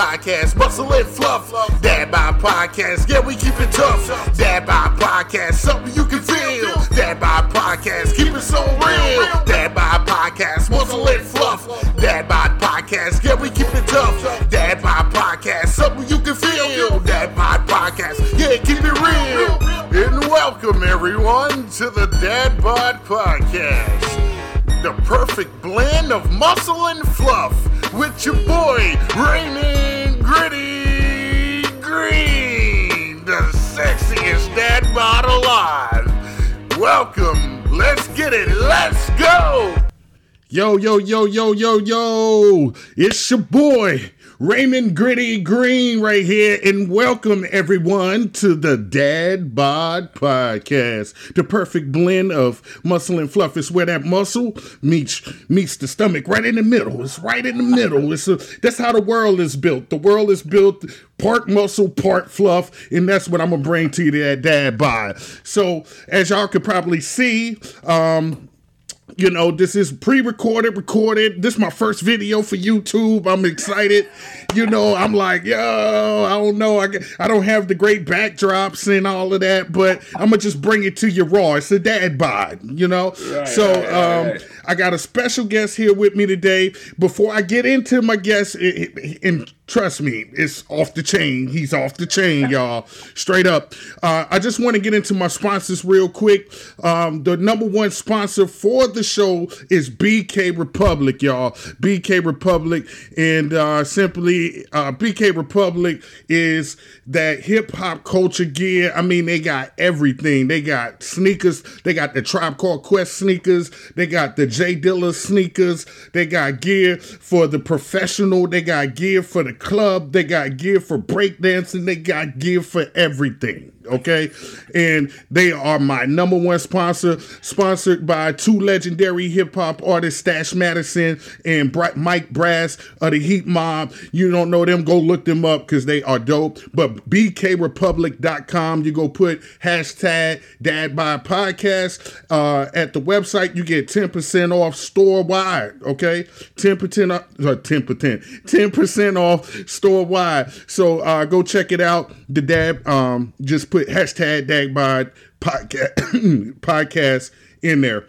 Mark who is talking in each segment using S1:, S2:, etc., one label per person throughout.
S1: Podcast, Muscle and Fluff. Dad Bod Podcast, yeah, we keep it tough. Dad Bod Podcast, something you can feel. Dad Bod Podcast, keep it so real. Dad Bod Podcast, Muscle and Fluff. Dad Bod Podcast, yeah, we keep it tough. Dad Bod Podcast, something you can feel. Dad Bod Podcast, yeah, keep it real. And welcome everyone to the Dad Bod Podcast the perfect blend of muscle and fluff with your boy Raymond Gritty Greene, the sexiest dad bod alive. Welcome, let's get it, let's go. Yo, yo, yo, yo, yo, yo, it's your boy. Raymond Gritty Greene right here, and welcome everyone to the Dad Bod Podcast, the perfect blend of muscle and fluff. It's where that muscle meets meets the stomach, right in the middle. It's right in the middle. It's a, that's how the world is built. The world is built part muscle, part fluff, and that's what I'm gonna bring to you that Dad Bod. So, as y'all could probably see, um, you know, this is pre-recorded, recorded. This is my first video for YouTube. I'm excited. You know, I'm like, yo, I don't know. I, I don't have the great backdrops and all of that, but I'm gonna just bring it to you raw. It's a dad bod, you know. Right, so right, um, right. I got a special guest here with me today. Before I get into my guest, eh, eh, eh, it, it, and trust me, it's off the chain. He's off the chain, y'all. Straight up. Uh, I just want to get into my sponsors real quick. Um, the number one sponsor for the show is BK Republic, y'all. BK Republic, and uh, simply uh, BK Republic is that hip hop culture gear. I mean, they got everything. They got sneakers. They got the Tribe Called Quest sneakers. They got the J Dilla sneakers. They got gear for the professional. They got gear for the club. They got gear for breakdancing. They got gear for everything okay? And they are my number one sponsor, sponsored by two legendary hip hop artists, Stash Madison and Mike Brass of the Heat Mob. You don't know them, go look them up because they are dope. But bkrepublic.com, you go put hashtag Dad Bod Podcast uh, at the website, you get 10% off store wide, okay? 10% off, uh, 10%, 10% off store wide. So uh, go check it out. The dad, um, just put put hashtag DadBod podcast, podcast in there.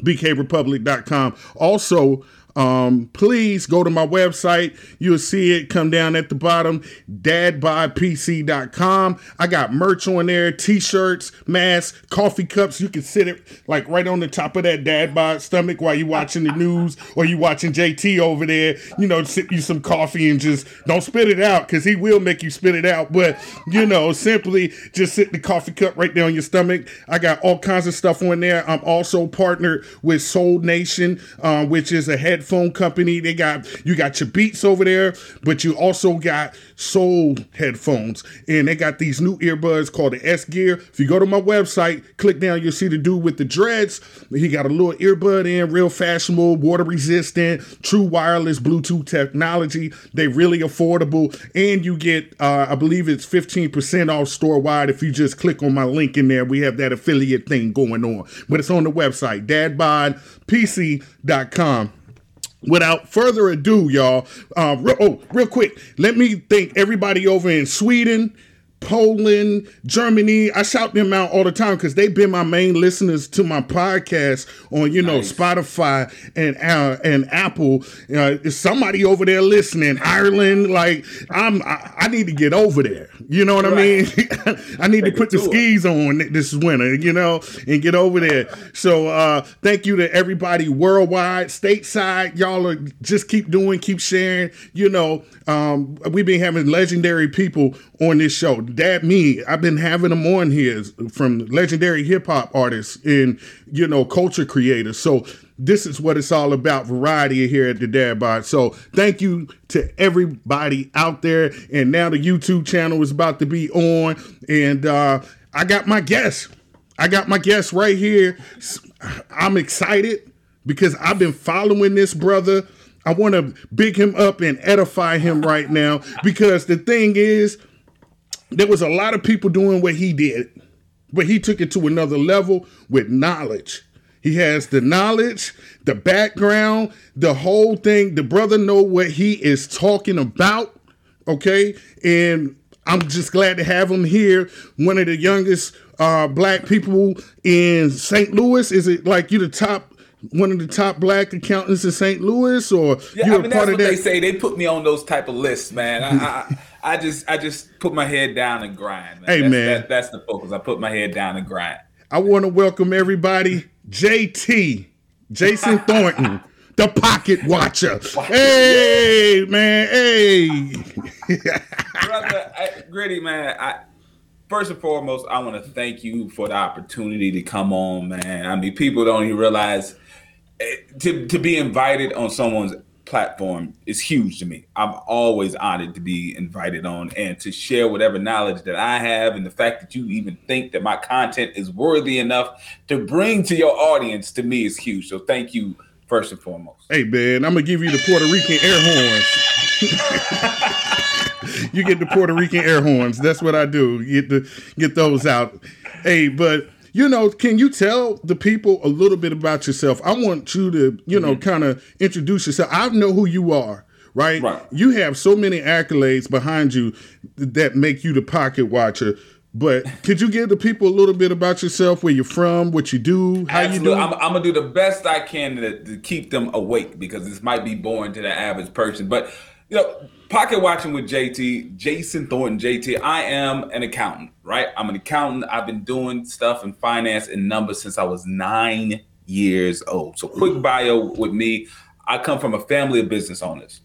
S1: BKRepublic.com. Also, um, please go to my website. You'll see it come down at the bottom, dadbodpc.com. I got merch on there, t-shirts, masks, coffee cups. You can sit it like right on the top of that dad bod stomach while you watching the news or you watching JT over there, you know, sip you some coffee and just don't spit it out because he will make you spit it out. But, you know, simply just sit the coffee cup right there on your stomach. I got all kinds of stuff on there. I'm also partnered with Soul Nation, uh, which is a head headphone company. They got you got your Beats over there, but you also got Soul headphones, and they got these new earbuds called the S Gear. If you go to my website, click down, you'll see the dude with the dreads. He got a little earbud in, real fashionable, water resistant, true wireless Bluetooth technology. They really affordable, and you get uh, I believe it's fifteen percent off store wide if you just click on my link in there. We have that affiliate thing going on, but it's on the website dadbodpc.com without further ado, y'all, uh, oh, real quick, let me thank everybody over in Sweden, Poland, Germany. I shout them out all the time because they've been my main listeners to my podcast on, you know, nice. Spotify and uh, and Apple. Uh, somebody over there listening. Ireland, like I'm, I, I, need to get over there. You know what right. I mean? I need Take to put the skis on this winter, you know, and get over there. So uh, thank you to everybody worldwide, stateside. Y'all are just keep doing, keep sharing. You know, um, we've been having legendary people on this show. That me, I've been having them on here from legendary hip hop artists and you know culture creators. So this is what it's all about variety here at the Dad Bod. So thank you to everybody out there. And now the YouTube channel is about to be on, and uh, I got my guest. I got my guest right here. I'm excited because I've been following this brother. I want to big him up and edify him right now because the thing is, there was a lot of people doing what he did, but he took it to another level with knowledge. He has the knowledge, the background, the whole thing. The brother know what he is talking about. Okay, and I'm just glad to have him here. One of the youngest uh, black people in St. Louis. Is it like you the top? One of the top black accountants in St. Louis, or
S2: yeah, you're I mean, part of that? They say they put me on those type of lists, man. I, I, just, I just put my head down and grind. Man.
S1: Hey,
S2: that's,
S1: man,
S2: that, that's the focus. I put my head down and grind.
S1: I want to welcome everybody, JT, Jason Thornton the pocket watcher. Hey, man. Hey.
S2: Brother, I, Gritty, man. I, first and foremost, I want to thank you for the opportunity to come on, man. I mean, people don't even realize eh, to, to be invited on someone's platform is huge to me. I'm always honored to be invited on and to share whatever knowledge that I have. And the fact that you even think that my content is worthy enough to bring to your audience to me is huge. So thank you first and foremost.
S1: Hey man, I'm gonna give you the Puerto Rican air horns. you get the Puerto Rican air horns. That's what I do. Get the get those out. Hey, but you know, can you tell the people a little bit about yourself? I want you to, you know, mm-hmm. kind of introduce yourself. I know who you are. Right?
S2: right?
S1: You have so many accolades behind you that make you the pocket watcher. But could you give the people a little bit about yourself, where you're from, what you do, how Absolutely. you do?
S2: I'm, I'm, gonna do the best I can to, to, keep them awake because this might be boring to the average person. But you know, pocket watching with JT, Jason Thornton, JT. I am an accountant, right? I'm an accountant. I've been doing stuff in finance and numbers since I was nine years old. So, quick bio with me. I come from a family of business owners.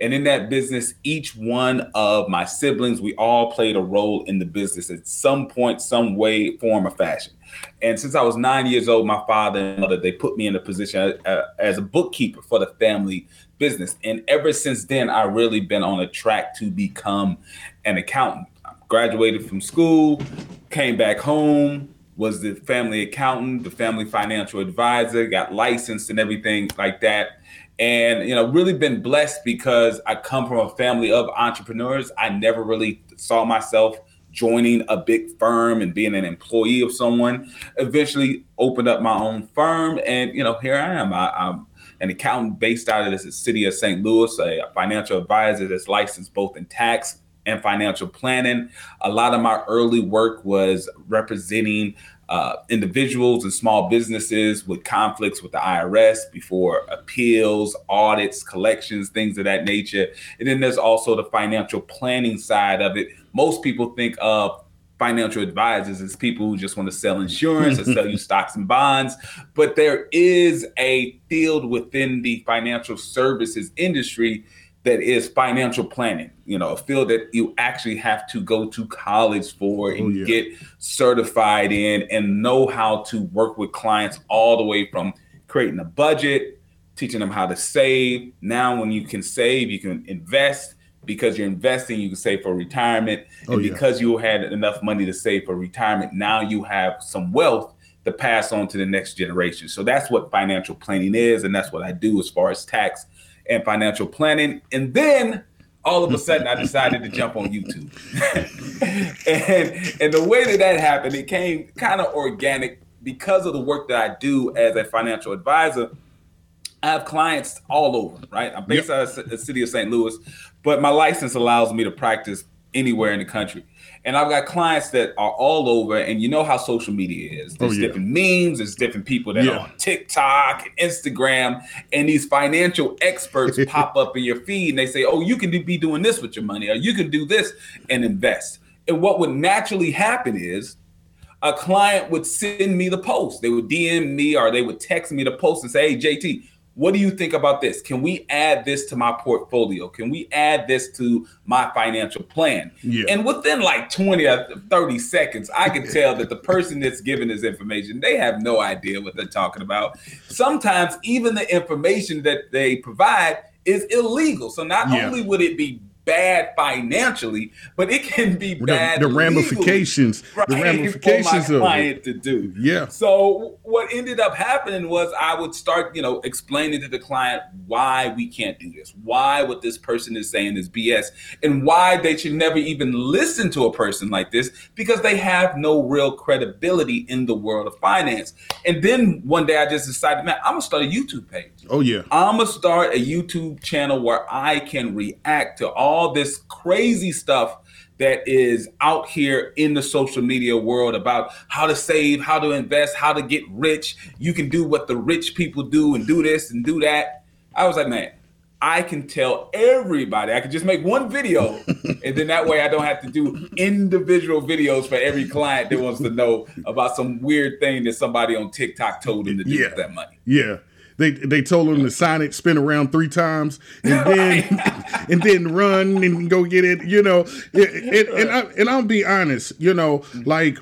S2: And in that business, each one of my siblings, we all played a role in the business at some point, some way, form, or fashion. And since I was nine years old, my father and mother, they put me in a position uh, as a bookkeeper for the family business. And ever since then, I've really been on a track to become an accountant. I graduated from school, came back home, was the family accountant, the family financial advisor, got licensed and everything like that and you know really been blessed because i come from a family of entrepreneurs i never really saw myself joining a big firm and being an employee of someone eventually opened up my own firm and you know here i am I, am an accountant based out of the city of st louis a financial advisor that's licensed both in tax and financial planning a lot of my early work was representing uh, individuals and small businesses with conflicts with the IRS before appeals, audits, collections, things of that nature. And then there's also the financial planning side of it. Most people think of financial advisors as people who just want to sell insurance or sell you stocks and bonds. But there is a field within the financial services industry that is financial planning, you know, a field that you actually have to go to college for oh, and oh, yeah. get certified in and know how to work with clients all the way from creating a budget, teaching them how to save. Now, when you can save, you can invest. Because you're investing, you can save for retirement. Oh, and because yeah. you had enough money to save for retirement, now you have some wealth to pass on to the next generation. So that's what financial planning is. And that's what I do as far as tax and financial planning. And then all of a sudden I decided to jump on YouTube. and and the way that that happened, it came kind of organic because of the work that I do as a financial advisor. I have clients all over, right? I'm based yep. out of the city of St. Louis, but my license allows me to practice anywhere in the country. And I've got clients that are all over, and you know how social media is. Oh, there's oh, yeah. different memes, there's different people that yeah. are on TikTok, Instagram, and these financial experts pop up in your feed and they say, Oh, you can be doing this with your money, or you can do this and invest. And what would naturally happen is a client would send me the post. They would DM me or they would text me the post and say, Hey, JT, what do you think about this? Can we add this to my portfolio? Can we add this to my financial plan? Yeah. And within like 20 or 30 seconds, I can tell that the person that's giving this information, they have no idea what they're talking about. Sometimes even the information that they provide is illegal. So not yeah. only would it be bad financially, but it can be bad.
S1: The, the ramifications, legally, right, the ramifications
S2: for my client of it. to do.
S1: Yeah.
S2: So what ended up happening was I would start, you know, explaining to the client why we can't do this, why what this person is saying is BS, and why they should never even listen to a person like this because they have no real credibility in the world of finance. And then one day I just decided, man, I'm gonna start a YouTube page.
S1: Oh yeah.
S2: I'm gonna start a YouTube channel where I can react to all this crazy stuff that is out here in the social media world about how to save, how to invest, how to get rich. You can do what the rich people do and do this and do that. I was like, man, I can tell everybody. I can just make one video, and then that way I don't have to do individual videos for every client that wants to know about some weird thing that somebody on TikTok told them to do yeah. with that money.
S1: Yeah. They, they told him to sign it, spin around three times, and then and then run and go get it. You know, and, and, I, and I'll be honest. You know, like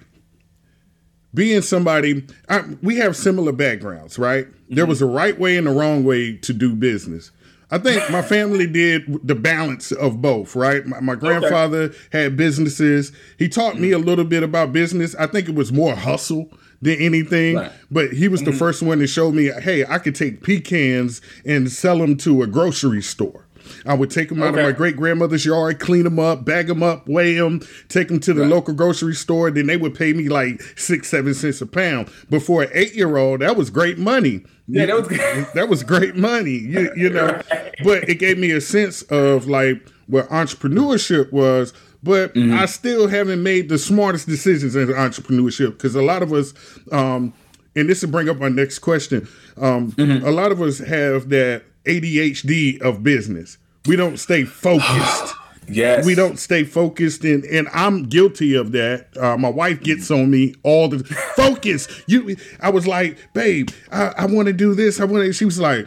S1: being somebody, I, we have similar backgrounds, right? Mm-hmm. There was a right way and a wrong way to do business. I think my family did the balance of both, right? My, my grandfather okay. had businesses. He taught me a little bit about business. I think it was more hustle than anything. Right. But he was the mm-hmm. first one to show me, hey, I could take pecans and sell them to a grocery store. I would take them out okay. of my great grandmother's yard, clean them up, bag them up, weigh them, take them to the right. local grocery store. Then they would pay me like six, seven cents a pound. But for an eight year old, that was great money.
S2: Yeah, that was
S1: that was great money. You, you know, right. but it gave me a sense of like what entrepreneurship was but mm-hmm. I still haven't made the smartest decisions in entrepreneurship because a lot of us, um, and this will bring up my next question. Um, mm-hmm. A lot of us have that ADHD of business. We don't stay focused.
S2: yes,
S1: we don't stay focused, and and I'm guilty of that. Uh, my wife gets on me all the focus. You, I was like, babe, I, I want to do this. I want to. She was like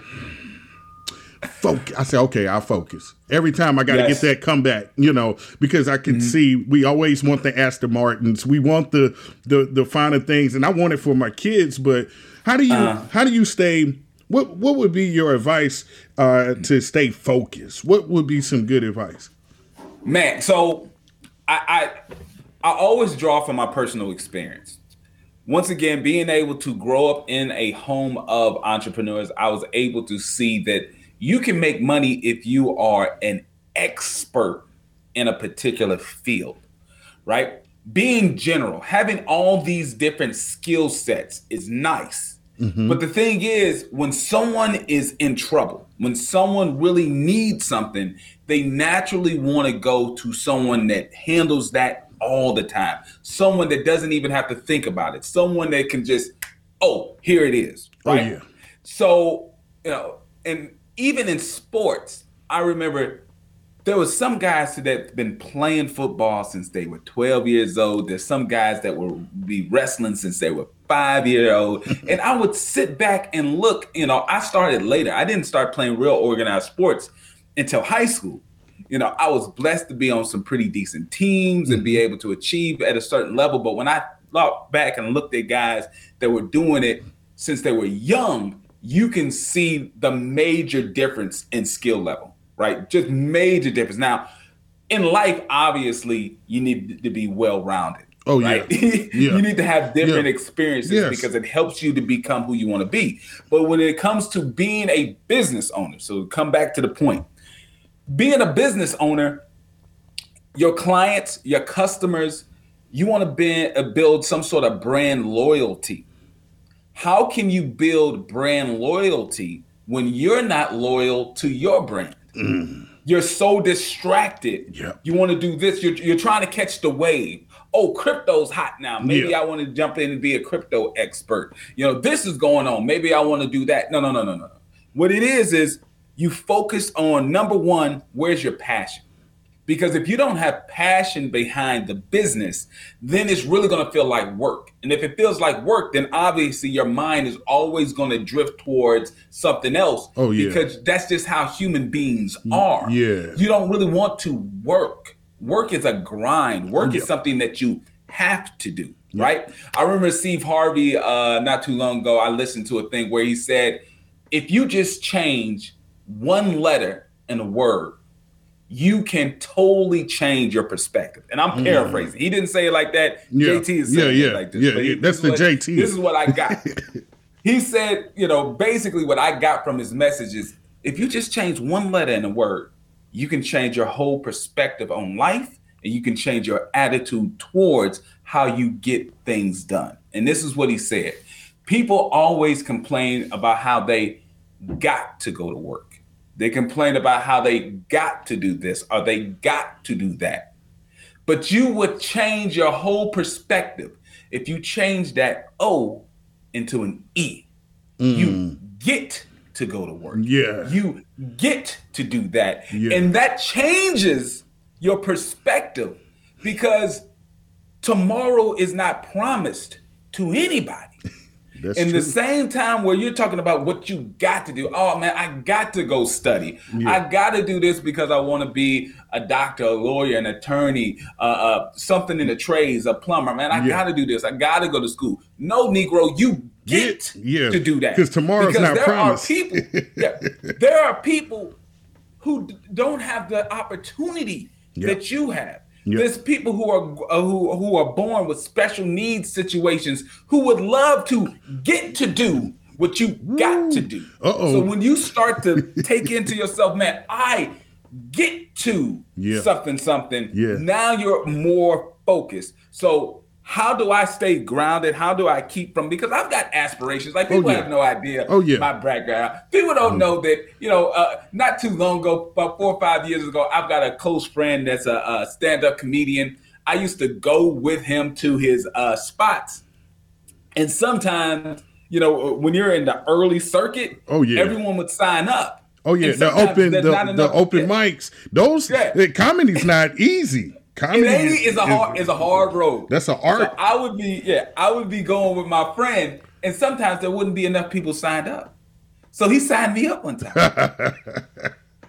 S1: focus. I say, okay, I'll focus. Every time I got to yes. get that comeback, you know, because I can mm-hmm. see we always want the Aston Martins, we want the the the finer things, and I want it for my kids. But how do you uh, how do you stay? What what would be your advice uh, to stay focused? What would be some good advice?
S2: Man, so I I, I always draw from my personal experience once again, being able to grow up in a home of entrepreneurs, I was able to see that you can make money if you are an expert in a particular field, right? Being general, having all these different skill sets is nice. Mm-hmm. But the thing is, when someone is in trouble, when someone really needs something, they naturally want to go to someone that handles that all the time. Someone that doesn't even have to think about it. Someone that can just, oh, here it is. Oh, right? Oh, yeah. So, you know, and even in sports, I remember there was some guys that had been playing football since they were 12 years old. There's some guys that will be wrestling since they were five year old. and I would sit back and look, you know, I started later. I didn't start playing real organized sports until high school. You know, I was blessed to be on some pretty decent teams and be mm-hmm. able to achieve at a certain level. But when I looked back and looked at guys that were doing it since they were young, you can see the major difference in skill level, right? Just major difference. Now, in life, obviously, you need to be well rounded.
S1: Oh
S2: right?
S1: yeah, yeah.
S2: you need to have different yeah. experiences yes. because it helps you to become who you want to be. But when it comes to being a business owner, so come back to the point, being a business owner, your clients, your customers, you want to uh, build some sort of brand loyalty how can you build brand loyalty when you're not loyal to your brand? Mm. You're so distracted. You want to do this. You're, you're trying to catch the wave. Oh, crypto's hot now. Maybe yeah. I want to jump in and be a crypto expert. You know, this is going on. Maybe I want to do that. No, no, no, no, no. What it is is you focus on number one, where's your passion? Because if you don't have passion behind the business, then it's really going to feel like work. And if it feels like work, then obviously your mind is always going to drift towards something else.
S1: Oh, yeah.
S2: Because that's just how human beings are.
S1: Yeah.
S2: You don't really want to work. Work is a grind, work is something that you have to do, right? I remember Steve Harvey uh, not too long ago. I listened to a thing where he said, if you just change one letter in a word, you can totally change your perspective. And I'm mm. paraphrasing. Mm. He didn't say it like that. Yeah. JT is saying yeah, yeah, it like this.
S1: Yeah, yeah. That's the
S2: what,
S1: JT.
S2: This is what I got. he said, you know, basically what I got from his message is if you just change one letter in a word, you can change your whole perspective on life and you can change your attitude towards how you get things done. And this is what he said. People always complain about how they got to go to work. They complain about how they got to do this or they got to do that. But you would change your whole perspective if you change that O into an E. Mm. You get to go to work.
S1: Yeah.
S2: You get to do that.
S1: Yeah.
S2: And that changes your perspective because tomorrow is not promised to anybody. That's in true. the same time where you're talking about what you got to do. Oh man, I got to go study. Yeah. I got to do this because I want to be a doctor, a lawyer, an attorney, uh, uh, something in the trades, a plumber. Man, I yeah. got to do this. I got to go to school. No, Negro, you get
S1: yeah.
S2: to do that
S1: because tomorrow's because not
S2: there
S1: promised.
S2: Are people, yeah, there are people who d- don't have the opportunity that you have. Yep. There's people who are uh, who who are born with special needs situations who would love to get to do what you got to do.
S1: Uh-oh.
S2: So when you start to take into yourself, man, I get to
S1: yeah.
S2: something something.
S1: Yeah.
S2: Now you're more focused. So how do I stay grounded? How do I keep from because I've got aspirations. Like people oh, yeah. have no idea
S1: oh, yeah.
S2: my background. People don't mm. know that, you know, uh, not too long ago, about four or five years ago, I've got a close friend that's a, a stand-up comedian. I used to go with him to his uh, spots. And sometimes, you know, when you're in the early circuit,
S1: oh yeah,
S2: everyone would sign up.
S1: Oh yeah, the open the, the open mics. Those yeah. comedy's not easy.
S2: Comedy is, is a hard is a hard road.
S1: That's an art.
S2: So I would be yeah, I would be going with my friend, and sometimes there wouldn't be enough people signed up. So he signed me up one time.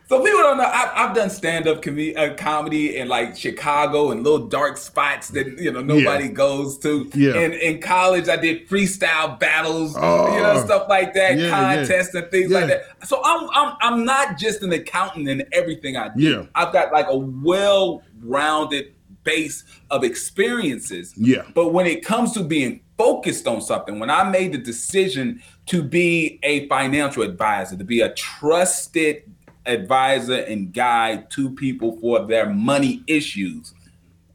S2: so people don't know I, have done stand up com- uh, comedy in like Chicago and little dark spots that you know nobody yeah. goes to.
S1: Yeah.
S2: And in college, I did freestyle battles, oh, you know, oh. stuff like that, yeah, contests yeah. and things like that. So I'm, I'm I'm not just an accountant in everything I do.
S1: Yeah.
S2: I've got like a well rounded base of experiences.
S1: Yeah.
S2: But when it comes to being focused on something, when I made the decision to be a financial advisor, to be a trusted advisor and guide to people for their money issues,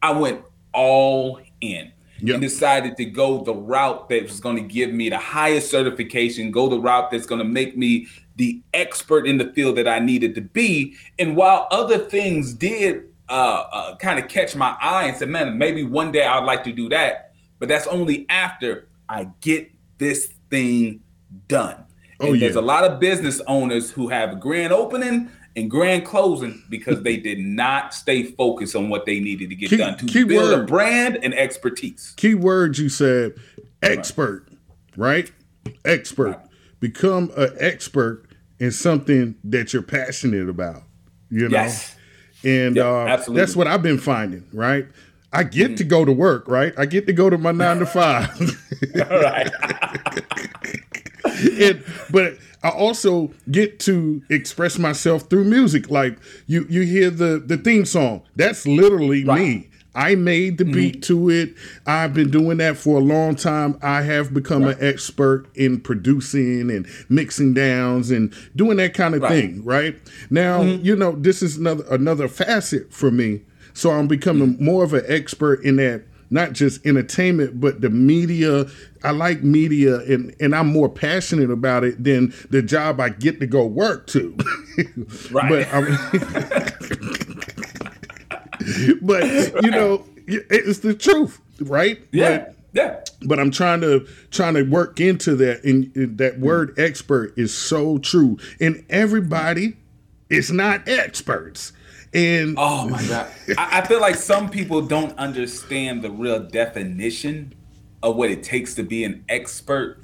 S2: I went all in. Yep. and decided to go the route that was going to give me the highest certification, go the route that's going to make me the expert in the field that I needed to be. And while other things did uh, uh, kind of catch my eye and said, man, maybe one day I'd like to do that. But that's only after I get this thing done.
S1: Oh,
S2: and
S1: yeah.
S2: there's a lot of business owners who have grand opening and grand closing because they did not stay focused on what they needed to get key, done to key build word. a brand and expertise.
S1: Key words you said expert, right? right? Expert. Right. Become an expert in something that you're passionate about. You know?
S2: Yes.
S1: And yep, uh, that's what I've been finding, right? I get mm-hmm. to go to work, right? I get to go to my nine to five.
S2: right.
S1: and, but I also get to express myself through music. Like you, you hear the the theme song. That's literally right. me. I made the mm-hmm. beat to it. I've been doing that for a long time. I have become right. an expert in producing and mixing downs and doing that kind of right. thing. Right now, mm-hmm. you know, this is another another facet for me. So I'm becoming mm-hmm. more of an expert in that not just entertainment, but the media. I like media and, and I'm more passionate about it than the job I get to go work to.
S2: right.
S1: but I'm but you know, it's the truth, right?
S2: Yeah.
S1: But,
S2: yeah.
S1: But I'm trying to trying to work into that, and, and that word expert is so true. And everybody is not experts. And
S2: oh my god, I, I feel like some people don't understand the real definition of what it takes to be an expert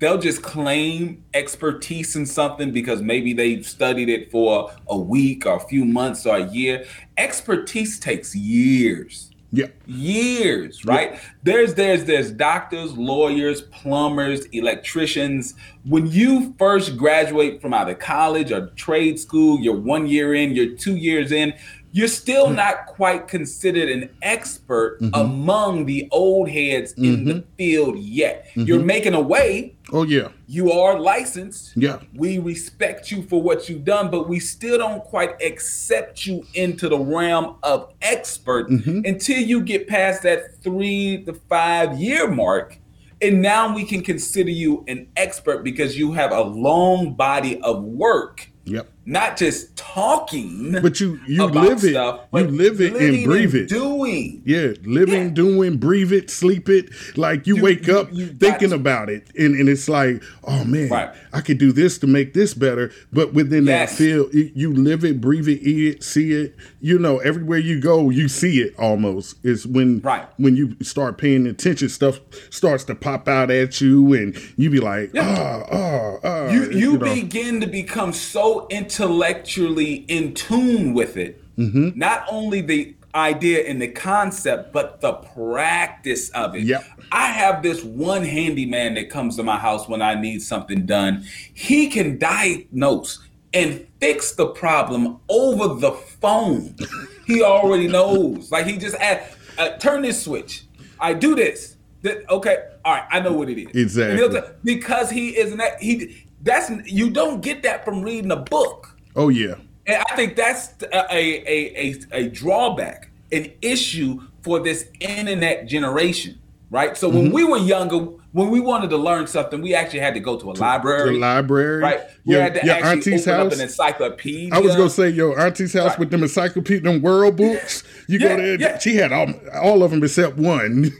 S2: they'll just claim expertise in something because maybe they've studied it for a week or a few months or a year. Expertise takes years.
S1: Yeah.
S2: Years, right? Yeah. There's there's there's doctors, lawyers, plumbers, electricians. When you first graduate from either college or trade school, you're one year in, you're two years in, you're still mm. not quite considered an expert mm-hmm. among the old heads mm-hmm. in the mm-hmm. field yet. Mm-hmm. You're making a way.
S1: Oh yeah.
S2: You are licensed.
S1: Yeah.
S2: We respect you for what you've done, but we still don't quite accept you into the realm of expert
S1: mm-hmm.
S2: until you get past that 3 to 5 year mark And now we can consider you an expert because you have a long body of work.
S1: Yep.
S2: Not just talking,
S1: but you you live it,
S2: stuff,
S1: you live it and breathe it.
S2: Doing.
S1: Yeah, living,
S2: Yeah.
S1: doing, breathe it, sleep it. Like you,
S2: You-
S1: wake
S2: you-
S1: up
S2: you
S1: thinking
S2: to.
S1: about it, and, and it's like, oh man,
S2: Right.
S1: I could do this to make this better. But within
S2: Yes.
S1: that field, you- live it, breathe it, eat it, see it. You know, everywhere you go, you see it. Almost is when
S2: Right.
S1: when you start paying attention, stuff starts to pop out at you, and you be like, ah, ah, ah.
S2: you you,
S1: know.
S2: begin to become so intellectually in tune with it.
S1: Mm-hmm.
S2: not only the idea and the concept but the practice of it.
S1: Yep.
S2: i have this one handyman that comes to my house when i need something done. He can diagnose and fix the problem over the phone. He already knows. Like he just add, uh, turn this switch. I do this. Th- okay. All right i know what it is.
S1: Exactly.
S2: And he'll t- because he is an he that's you don't get that from reading a book
S1: oh yeah,
S2: and i think that's a a, a, a drawback an issue for this internet generation right so
S1: Mm-hmm.
S2: when we were younger when we wanted to learn something we actually had to go to a library
S1: the library,
S2: right we
S1: your,
S2: had to
S1: your
S2: actually
S1: auntie's house.
S2: an encyclopedia
S1: I was gonna say your auntie's house
S2: Right.
S1: with them encyclopedia, them world books. You
S2: Yeah,
S1: go there,
S2: yeah.
S1: she had all, all of them except one.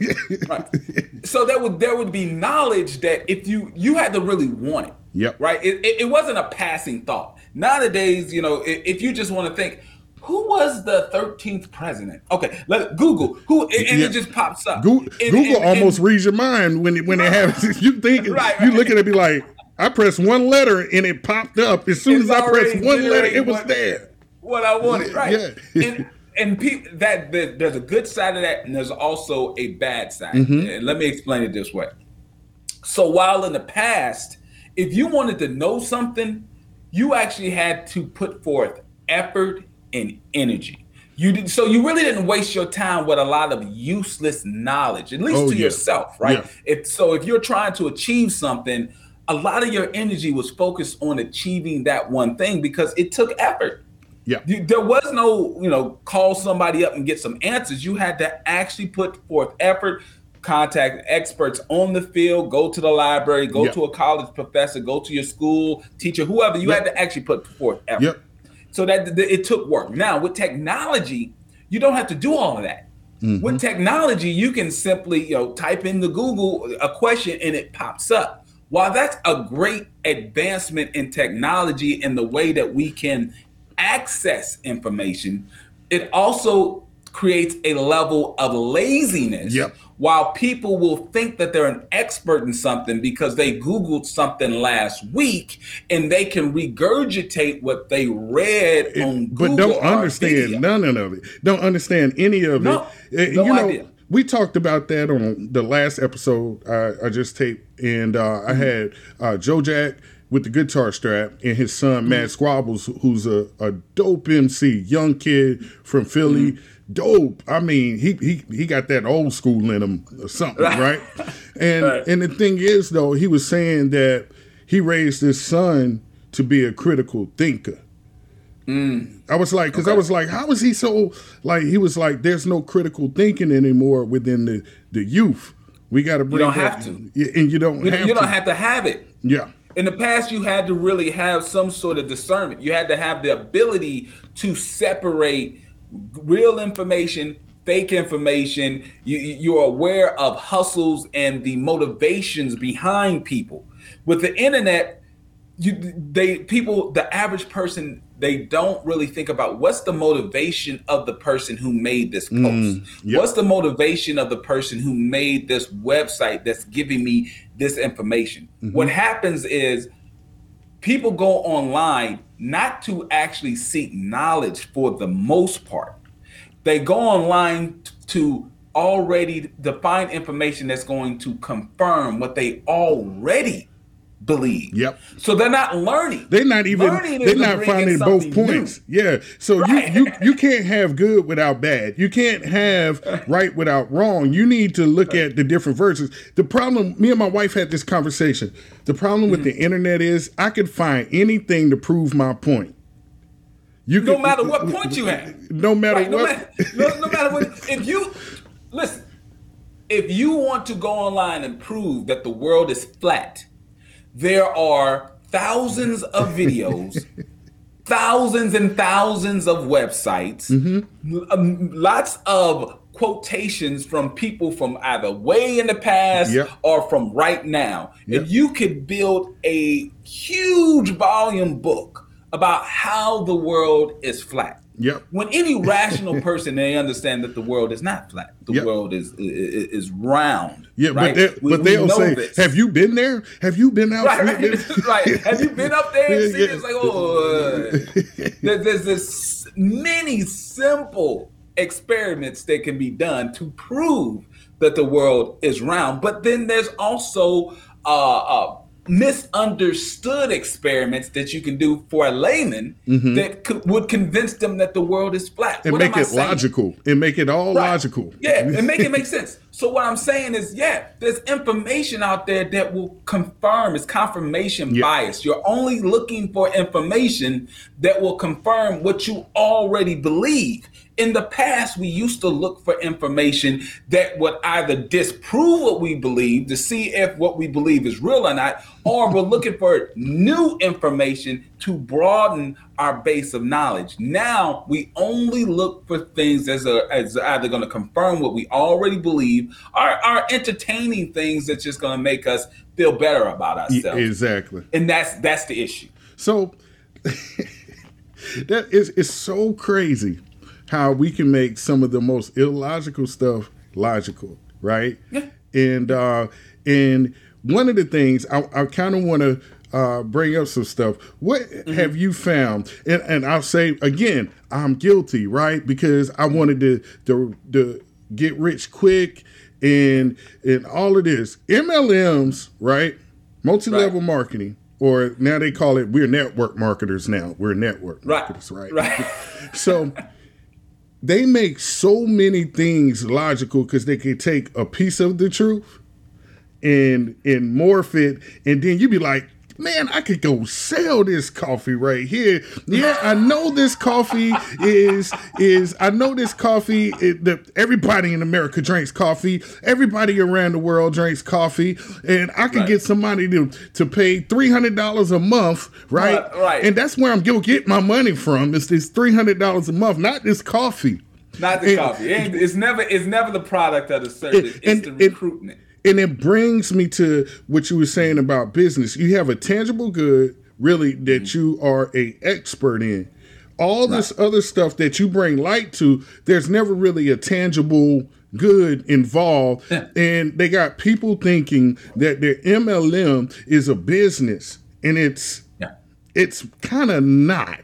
S2: Right. so there would there would be knowledge that if you you had to really want it.
S1: Yep.
S2: Right. It, it, it wasn't a passing thought. Nowadays, you know, if, if you just want to think, who was the thirteenth president? Okay, let Google who, and, and
S1: Yeah.
S2: it just pops up.
S1: Goo-
S2: And-
S1: Google almost reads your mind when it, when it happens. You think
S2: Right,
S1: you
S2: right.
S1: look at it, be like, I pressed one letter and it popped up. As soon
S2: It's
S1: as I pressed one letter, it was
S2: what-
S1: there.
S2: what I wanted, right?
S1: Yeah.
S2: and and pe- that there- there's a good side of that, and there's also a bad side.
S1: Mm-hmm.
S2: And let me explain it this way. So while in the past, if you wanted to know something, you actually had to put forth effort and energy. You did so you really didn't waste your time with a lot of useless knowledge, at least
S1: Oh,
S2: to
S1: yeah.
S2: yourself, right?
S1: Yeah.
S2: If so, if you're trying to achieve something, a lot of your energy was focused on achieving that one thing because it took effort.
S1: Yeah.
S2: You, there was no, you know, call somebody up and get some answers. You had to actually put forth effort, contact experts on the field, go to the library, go
S1: Yeah.
S2: to a college professor, go to your school teacher, whoever. You had to actually put forth effort.
S1: Yep.
S2: So that that it took work. Now with technology, you don't have to do all of that.
S1: Mm-hmm.
S2: With technology, you can simply you know type into Google a question and it pops up. While that's a great advancement in technology and the way that we can access information, it also creates a level of laziness.
S1: Yep.
S2: While people will think that they're an expert in something because they Googled something last week and they can regurgitate what they read on Google.
S1: but
S2: don't
S1: understand none of it. Don't understand any of
S2: No,
S1: it. Uh,
S2: no
S1: you know,
S2: idea.
S1: we talked about that on the last episode I, I just taped, and uh,
S2: Mm-hmm.
S1: I had uh, Joe Jack with the guitar strap and his son Matt
S2: Mm-hmm.
S1: Squabbles, who's a, a dope MC, young kid from Philly.
S2: Mm-hmm.
S1: Dope. I mean, he he he got that old school in him or something, right? And
S2: Right.
S1: and the thing is though, he was saying that he raised his son to be a critical thinker. Mm. I was like, because I was like, how is he so like? He was like, there's no critical thinking anymore within the the youth. We got to bring.
S2: You don't
S1: that-
S2: have to.
S1: And you don't.
S2: You,
S1: have
S2: you don't
S1: to.
S2: have to have it.
S1: Yeah,
S2: In the past, you had to really have some sort of discernment. You had to have the ability to separate real information, fake information. You, you're aware of hustles and the motivations behind people. With the internet, you they people the average person they don't really think about what's the motivation of the person who made this mm, post
S1: yep.
S2: what's the motivation of the person who made this website that's giving me this information mm-hmm. what happens is people go online not to actually seek knowledge for the most part. They go online to already define information that's going to confirm what they already believe
S1: Yep.
S2: so they're not learning
S1: they're not even.
S2: Learning
S1: They're not finding both
S2: something new.
S1: points. Yeah. So
S2: Right.
S1: you you you can't have good without bad. You can't have right without wrong. You need to look at the different verses. The problem, me and my wife had this conversation. The problem with
S2: Mm-hmm.
S1: the internet is I could find anything to prove my point. You
S2: no
S1: could-
S2: matter what point you have
S1: No matter
S2: Right, no,
S1: what.
S2: matter, no, no matter what. If you listen, if you want to go online and prove that the world is flat, there are thousands of videos, thousands and thousands of websites, um, lots of quotations from people from either way in the past
S1: Yep.
S2: or from right now.
S1: Yep.
S2: If you could build a huge volume book about how the world is flat.
S1: Yep.
S2: When any rational person they understand that the world is not flat, the
S1: Yep.
S2: world is is, is round.
S1: Yeah,
S2: right?
S1: but, they,
S2: We-
S1: but they'll say,
S2: this.
S1: "Have you been there? Have you been out?"
S2: Right, right, right. Have you been up there and seen
S1: Yeah,
S2: it? It's like, oh, uh, there- there's this many simple experiments that can be done to prove that the world is round. But then there's also uh, uh, misunderstood experiments that you can do for a layman that could, would convince them that the world is flat.
S1: Mm-hmm. and
S2: What
S1: make it
S2: saying?
S1: logical and make it all
S2: Right.
S1: logical.
S2: Yeah, and make it make sense. So what I'm saying is, yeah, there's information out there that will confirm. It's confirmation
S1: Yeah.
S2: bias. You're only looking for information that will confirm what you already believe. In the past, we used to look for information that would either disprove what we believe to see if what we believe is real or not, or we're looking for new information to broaden our base of knowledge. Now we only look for things as, a, as either going to confirm what we already believe or are entertaining things that's just going to make us feel better about ourselves.
S1: exactly.
S2: And that's that's the issue.
S1: So that is it's so crazy how we can make some of the most illogical stuff logical, right?
S2: Yeah.
S1: And uh and one of the things I, I kind of want to uh, bring up some stuff. What
S2: Mm-hmm.
S1: have you found? And, and I'll say again, I'm guilty, right? Because I wanted to to, to get rich quick and and all of this MLMs, right? Multi-level
S2: Right.
S1: marketing, or now they call it we're network marketers now. We're network
S2: Right.
S1: marketers, right?
S2: Right.
S1: So they make so many things logical because they can take a piece of the truth and and morph it, and then you be like, man, I could go sell this coffee right here. Yeah, I know this coffee is is I know this coffee. It, the, everybody in America drinks coffee. Everybody around the world drinks coffee, and I could
S2: Right.
S1: get somebody to to pay three hundred dollars a month, right?
S2: Right, right.
S1: And that's where I'm gonna get my money from. It's this three hundred dollars a month, not this coffee.
S2: Not the
S1: And-
S2: coffee. It it's never it's never the product of the service. It's
S1: and-
S2: the recruitment.
S1: And it brings me to what you were saying about business. You have a tangible good, really, that mm. you are a expert in. All this other stuff that you bring light to, there's never really a tangible good involved.
S2: Yeah.
S1: And they got people thinking that their MLM is a business, and it's
S2: yeah.
S1: it's kind of not.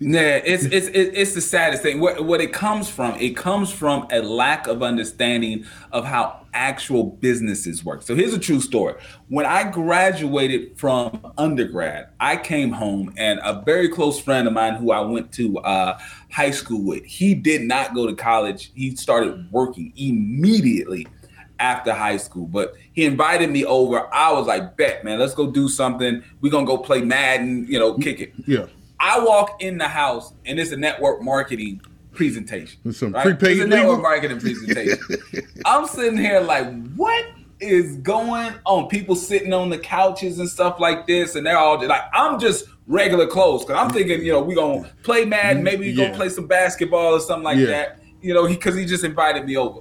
S2: Yeah, it's it's it- it's the saddest thing. What what it comes from? It comes from a lack of understanding of how actual businesses work. So here's a true story. When I graduated from undergrad, I came home and a very close friend of mine who I went to uh, high school with, he did not go to college. He started working immediately after high school. But he invited me over. I was like, bet, man, let's go do something. We're gonna go play Madden, you know, kick it.
S1: Yeah.
S2: I walk in the house and it's a network marketing presentation.
S1: Some
S2: right?
S1: prepaid
S2: It's a network
S1: legal?
S2: marketing presentation. I'm sitting here like, what is going on? People sitting on the couches and stuff like this, and they're all like, I'm just regular clothes because I'm thinking, you know, we gonna play mad, maybe we
S1: Yeah.
S2: gonna play some basketball or something like
S1: Yeah.
S2: that. You know, because he, just invited me over.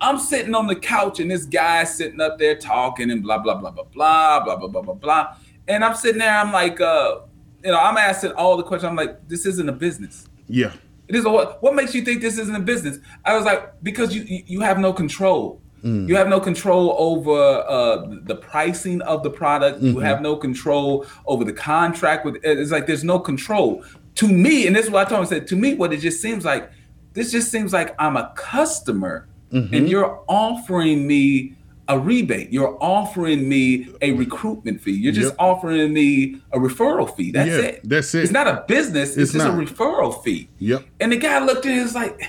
S2: I'm sitting on the couch and this guy sitting up there talking and blah blah blah blah blah blah blah blah blah blah. And I'm sitting there, I'm like, uh, you know, I'm asking all the questions. I'm like, this isn't a business.
S1: Yeah.
S2: It is a what? What makes you think this isn't a business? I was like, because you you have no control. Mm. You have no control over uh, the pricing of the product. You mm-hmm. have no control over the contract with. It's like there's no control. To me, and this is what I told him. I said to me, what it just seems like. This just seems like I'm a customer, and mm-hmm. you're offering me a rebate. You're offering me a recruitment fee. You're just
S1: Yep.
S2: offering me a referral fee. That's
S1: Yeah,
S2: it.
S1: that's it.
S2: It's not a business. It's,
S1: It's
S2: just
S1: not.
S2: a referral fee.
S1: Yep.
S2: And the guy looked at it, and was like,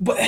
S2: but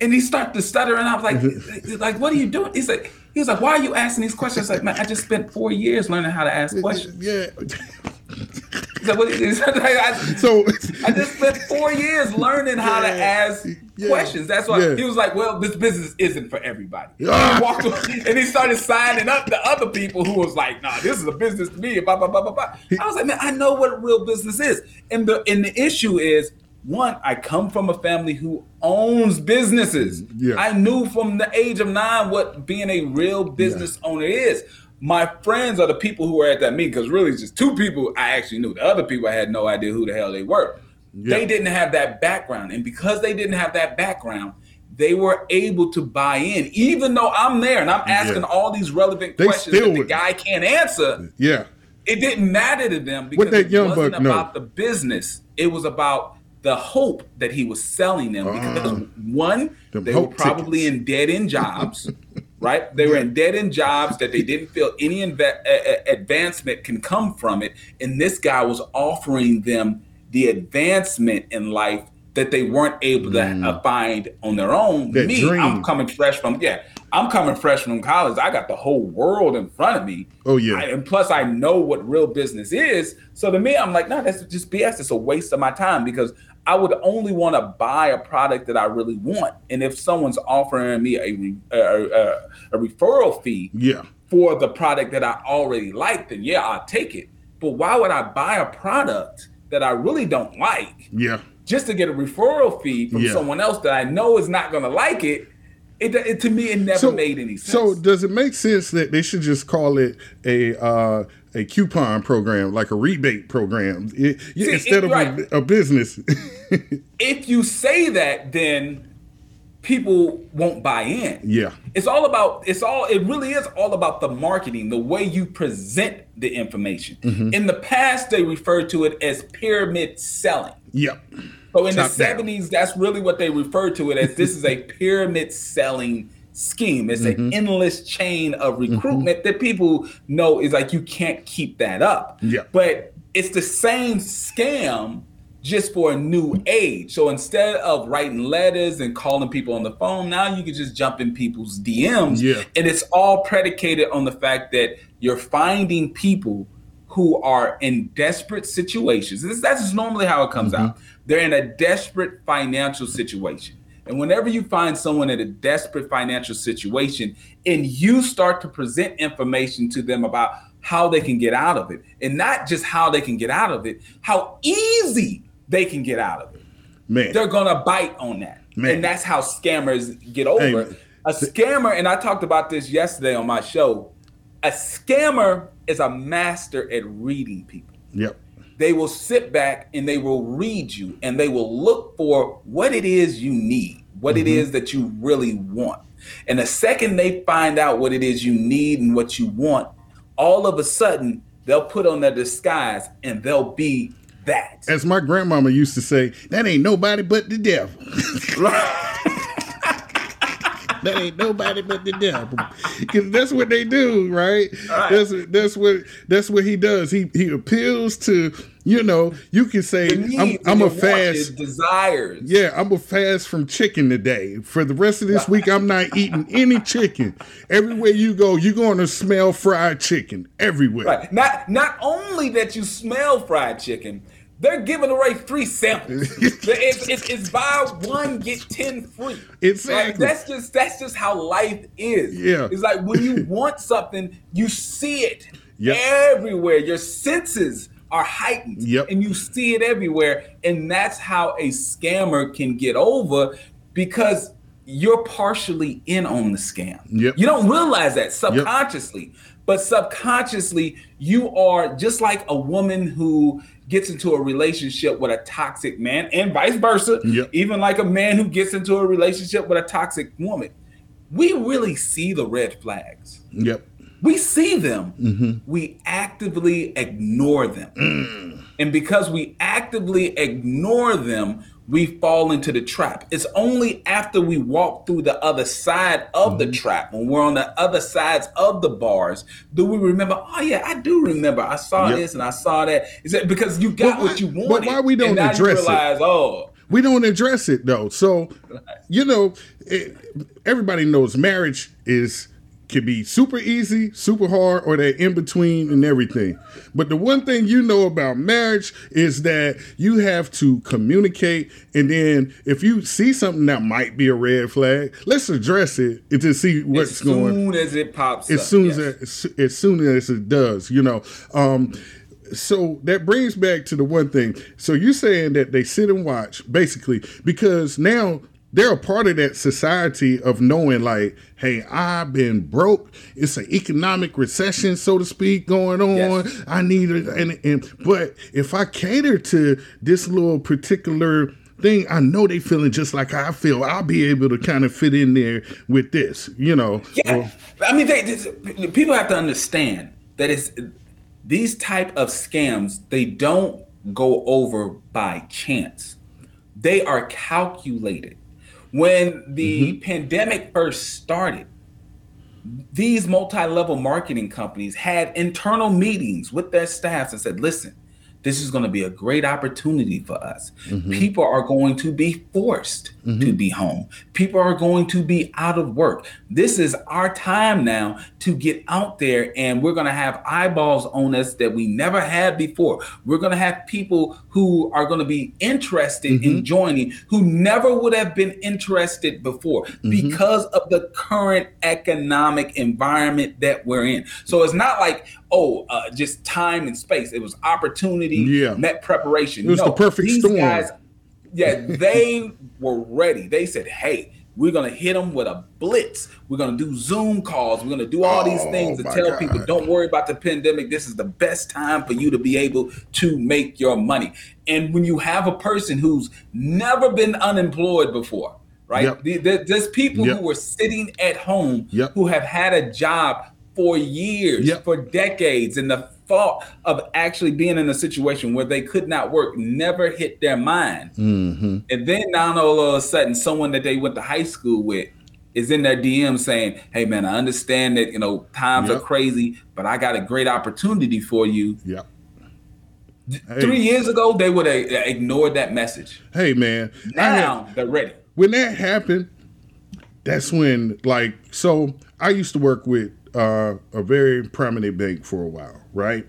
S2: and he started to stutter, and I was like, like, what are you doing? He's like, he was like, why are you asking these questions? Like, man, I just spent four years learning how to ask questions.
S1: Yeah.
S2: So, I, just spent four years learning how to ask
S1: Yeah.
S2: questions. That's why
S1: Yeah.
S2: he was like, "Well, this business isn't for everybody."
S1: Ah.
S2: He away, and he started signing up to other people who was like, "Nah, this is a business to me." Blah blah blah blah blah. I was like, "Man, I know what real business is." And the and the issue is. One, I come from a family who owns businesses.
S1: Yeah.
S2: I knew from the age of nine what being a real business owner is. My friends are the people who were at that meeting because really it's just two people I actually knew. The other people I had no idea who the hell they were.
S1: Yeah.
S2: They didn't have that background. And because they didn't have that background, they were able to buy in, even though I'm there and I'm asking
S1: Yeah.
S2: all these relevant
S1: They
S2: questions that the guy can't answer.
S1: yeah,
S2: It didn't matter to them because it
S1: young
S2: wasn't
S1: know?
S2: about the business. It was about the hope that he was selling them because
S1: Ah.
S2: one,
S1: Them
S2: they were probably
S1: tickets.
S2: in dead end jobs, right? They were in dead end jobs that they didn't feel any a- advancement can come from it, and this guy was offering them the advancement in life that they weren't able to uh, find on their own.
S1: Mm. That
S2: Me,
S1: dream.
S2: I'm coming fresh from yeah, I'm coming fresh from college. I got the whole world in front of me.
S1: Oh, yeah.
S2: I- and plus I know what real business is. So to me, I'm like, no, that's just BS. It's a waste of my time because I would only want to buy a product that I really want. And if someone's offering me a re- a, a, a referral fee
S1: yeah,
S2: for the product that I already like, then yeah, I'll take it. But why would I buy a product that I really don't like
S1: yeah.
S2: just to get a referral fee from
S1: Yeah.
S2: someone else that I know is not going to like it? It, it to me, it never made any sense.
S1: So does it make sense that they should just call it a uh, a coupon program, like a rebate program, It-
S2: See,
S1: instead
S2: it-
S1: of
S2: right.
S1: a, a business?
S2: if you say that, then people won't buy in.
S1: yeah,
S2: It's all about it's all it really is all about the marketing, the way you present the information.
S1: Mm-hmm.
S2: In the past, they referred to it as pyramid selling.
S1: yep,
S2: So in
S1: Top
S2: the
S1: down.
S2: 70s, that's really what they referred to it as. This is a pyramid selling scheme. It's
S1: Mm-hmm.
S2: an endless chain of recruitment that people know is like you can't keep that up.
S1: Yeah.
S2: But it's the same scam just for a new age. So instead of writing letters and calling people on the phone, now you can just jump in people's DMs.
S1: Yeah.
S2: And it's all predicated on the fact that you're finding people who are in desperate situations. This, that's normally how it comes out. They're in a desperate financial situation. And whenever you find someone in a desperate financial situation and you start to present information to them about how they can get out of it, and not just how they can get out of it, how easy they can get out of it
S1: man.
S2: they're gonna bite on that.
S1: Man.
S2: And that's how scammers get over.
S1: Hey,
S2: a scammer, and I talked about this yesterday on my show. A scammer is a master at reading people.
S1: Yep,
S2: They will sit back and they will read you and they will look for what it is you need, what it mm-hmm. is that you really want. And the second they find out what it is you need and what you want, all of a sudden they'll put on their disguise and they'll be that.
S1: as my grandmama used to say, that ain't nobody but the devil. that ain't nobody but the devil. Because that's what they do, right?
S2: Right.
S1: That's that's what that's what he does. He he appeals to you know. You can say I'm, I'm a fast.
S2: desires.
S1: Yeah, I'm a fast from chicken today. For the rest of this week, I'm not eating any chicken. Everywhere you go, you're going to smell fried chicken everywhere.
S2: Right. Not not only that you smell fried chicken, they're giving away free samples. it's, it's, it's buy one get ten free.
S1: Exactly.
S2: Like, that's just that's just how life is.
S1: Yeah.
S2: It's like when you want something, you see it
S1: Yep.
S2: everywhere. Your senses are heightened,
S1: Yep.
S2: and you see it everywhere. And that's how a scammer can get over because you're partially in on the scam.
S1: Yep.
S2: You don't realize that subconsciously, but subconsciously, you are just like a woman who gets into a relationship with a toxic man, and vice versa.
S1: Yep.
S2: Even like a man who gets into a relationship with a toxic woman. We really see the red flags.
S1: Yep.
S2: We see them. Mm-hmm. We actively ignore them. Mm. And because we actively ignore them, we fall into the trap. It's only after we walk through the other side of the mm-hmm. trap, when we're on the other sides of the bars, do we remember, oh yeah, I do remember. I saw
S1: Yep.
S2: this and I saw that. Is that because you got
S1: But
S2: what you
S1: why- but why we don't address
S2: you
S1: it?
S2: oh,
S1: We don't address it though. So, you know, it, everybody knows marriage is can be super easy, super hard, or they're in between and everything. But the one thing you know about marriage is that you have to communicate, and then if you see something that might be a red flag, let's address it and to see what's
S2: as
S1: going.
S2: As soon as it pops
S1: As
S2: up,
S1: soon
S2: yes.
S1: as it, as soon as it does, you know. Um, so that brings back to the one thing. So you're saying that they sit and watch, basically, because now they're a part of that society of knowing, like, hey, I've been broke. It's an economic recession, so to speak, going on.
S2: Yes.
S1: I need it, and, and but if I cater to this little particular thing, I know they feeling just like I feel. I'll be able to kind of fit in there with this, you know.
S2: Yeah, I mean, they, this, people have to understand that it's these type of scams. They don't go over by chance. They are calculated. When the
S1: Mm-hmm.
S2: pandemic first started, these multi-level marketing companies had internal meetings with their staffs and said, "Listen, this is going to be a great opportunity for us.
S1: Mm-hmm.
S2: People are going to be forced to be home. People are going to be out of work. This is our time now to get out there and we're going to have eyeballs on us that we never had before. We're going to have people who are going to be interested
S1: Mm-hmm.
S2: in joining who never would have been interested before
S1: Mm-hmm.
S2: because of the current economic environment that we're in. So it's not like, oh, uh, just time and space. It was opportunity
S1: Yeah.
S2: met preparation.
S1: It was the perfect
S2: these
S1: storm.
S2: Guys, yeah, they were ready. They said, hey, we're gonna hit them with a blitz. We're gonna do Zoom calls. We're gonna do all these
S1: Oh,
S2: things to tell
S1: God.
S2: people, don't worry about the pandemic. This is the best time for you to be able to make your money. And when you have a person who's never been unemployed before, right?
S1: Yep.
S2: The- the- There's people
S1: Yep.
S2: who were sitting at home
S1: Yep.
S2: who have had a job for years,
S1: Yep.
S2: for decades, and the thought of actually being in a situation where they could not work never hit their mind.
S1: Mm-hmm.
S2: And then now all of a sudden, someone that they went to high school with is in their DM saying, "Hey man, I understand that you know times
S1: Yep.
S2: are crazy, but I got a great opportunity for you."
S1: Yep. Hey.
S2: Three years ago, they would have ignored that message.
S1: Hey man, I had-
S2: Now they're ready.
S1: when that happened, that's when like so I used to work with uh, a very prominent bank for a while, right?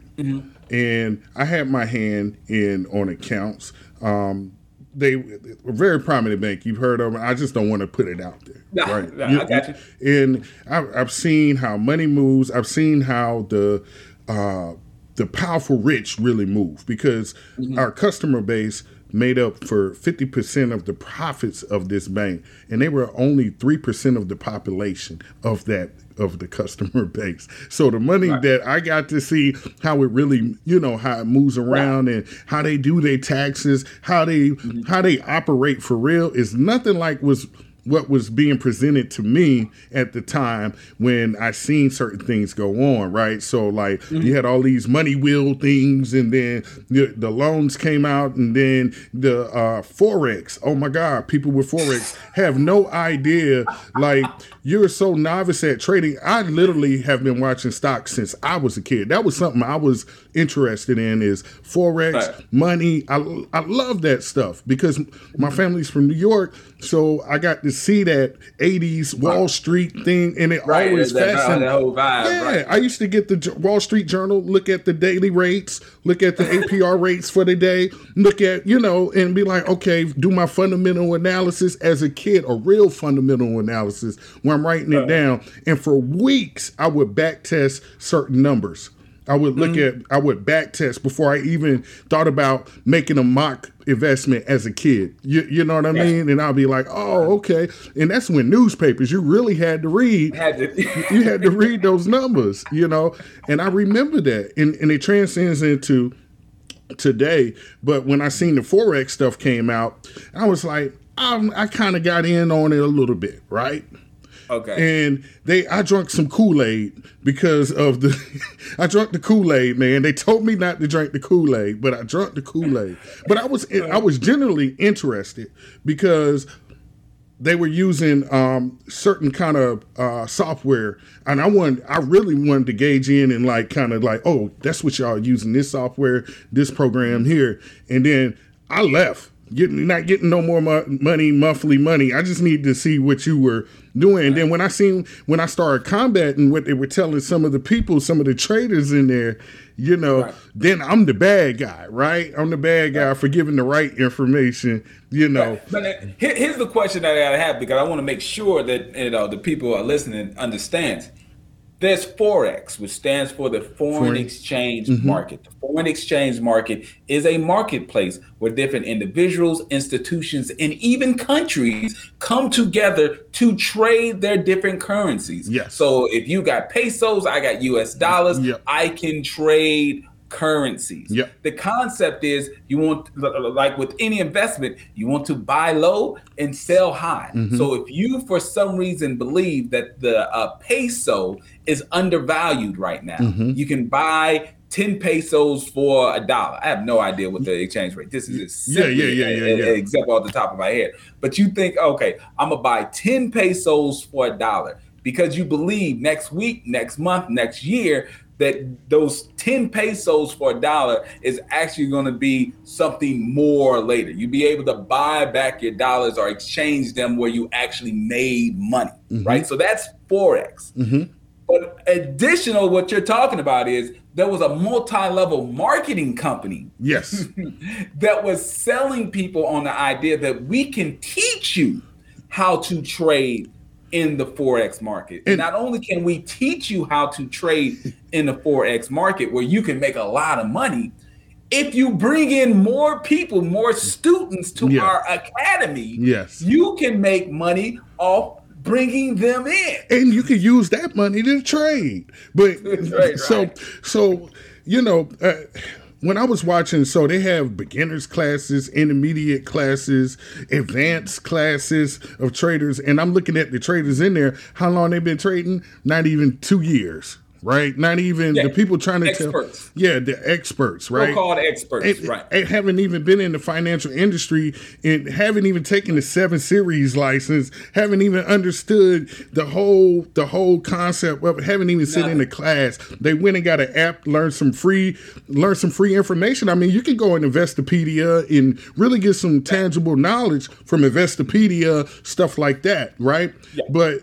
S1: And I had my hand in on accounts. Um, they a very prominent bank. You've heard of them. I just don't want to put it out there, right?
S2: nah, I got you.
S1: And I've, I've seen how money moves. I've seen how the uh, the powerful rich really move because our customer base made up for 50% of the profits of this bank and they were only 3% of the population of that of the customer base. So the money
S2: Right.
S1: that i got to see how it really you know how it moves around and how they do their taxes how they mm-hmm. how they operate for real is nothing like was what was being presented to me at the time when I seen certain things go on, right? So like you had all these money wheel things, and then the, the loans came out, and then the uh, forex. Oh my God, people with forex have no idea. Like you're so novice at trading. I literally have been watching stocks since I was a kid. That was something I was interested in. Is forex
S2: Right.
S1: money. I, I love that stuff because my family's from New York, so I got to see that '80s Wall Street thing, and it
S2: Right,
S1: always fascinated.
S2: that whole vibe.
S1: Yeah,
S2: right.
S1: I used to get the Wall Street Journal, look at the daily rates, look at the APR rates for the day, look at, you know, and be like, okay, do my fundamental analysis as a kid, a real fundamental analysis where I'm writing it down. And for weeks, I would back test certain numbers. I would look
S2: Mm-hmm.
S1: at, I would back test before I even thought about making a mock investment as a kid. You, you know what I
S2: Yeah.
S1: mean? And I'll be like, oh, okay. And that's when newspapers, you really had to read
S2: Had to-
S1: you had to read those numbers, you know. And I remember that, and and it transcends into today. But when I seen the forex stuff came out, I was like, I'm, I kind of got in on it a little bit, right?
S2: Okay.
S1: And they, I drank some Kool Aid because of the, I drank the Kool Aid, man. They told me not to drink the Kool Aid, but I drank the Kool Aid. But I was, I was generally interested because they were using um, certain kind of uh, software, and I wanted, I really wanted to gauge in and like kind of like, oh, that's what y'all using this software, this program here, and then I left getting not getting no more mo- money, monthly money. I just need to see what you were doing. And then when I seen when I started combating what they were telling some of the people, some of the traders in there, you know,
S2: Right.
S1: then I'm the bad guy, right? I'm the bad guy for giving the right information, you know.
S2: But uh, here's the question that I have because I want to make sure that you know the people are listening understands. There's forex, which stands for the foreign, exchange mm-hmm. market. The foreign exchange market is a marketplace where different individuals, institutions, and even countries come together to trade their different currencies.
S1: Yes.
S2: So if you got pesos, I got U.S. dollars.
S1: Yep.
S2: I can trade currencies.
S1: Yep.
S2: The concept is you want, like with any investment, you want to buy low and sell high.
S1: Mm-hmm.
S2: So if you, for some reason, believe that the uh, peso is undervalued right now,
S1: Mm-hmm.
S2: you can buy 10 pesos for a dollar. I have no idea what the exchange rate. This is
S1: Yeah, yeah, yeah, yeah, yeah.
S2: example off the top of my head. But you think, okay, I'm gonna buy 10 pesos for a dollar because you believe next week, next month, next year that those 10 pesos for a dollar is actually going to be something more later. You'll be able to buy back your dollars or exchange them where you actually made money, mm-hmm. right? So that's Forex. Mm-hmm. But additional, what you're talking about is there was a multi-level marketing company
S1: Yes.
S2: that was selling people on the idea that we can teach you how to trade in the forex market.
S1: And-
S2: Not only can we teach you how to trade in the forex market where you can make a lot of money, if you bring in more people, more students to
S1: Yeah.
S2: our academy,
S1: Yes.
S2: you can make money off bringing them in.
S1: and you can use that money to trade. But
S2: Right,
S1: so
S2: right.
S1: so you know uh, when I was watching, so they have beginners classes, intermediate classes, advanced classes of traders, and I'm looking at the traders in there. How long they've been trading? Not even two years. Right, not even
S2: Yeah.
S1: the people trying to
S2: Experts.
S1: tell. Yeah, the experts, right?
S2: So-called experts,
S1: and,
S2: right?
S1: and haven't even been in the financial industry and haven't even taken the seven series license haven't even understood the whole the whole concept of it haven't even sit in the class they went and got an app learned some free learn some free information i mean you can go in investopedia and really get some tangible knowledge from investopedia stuff like that right but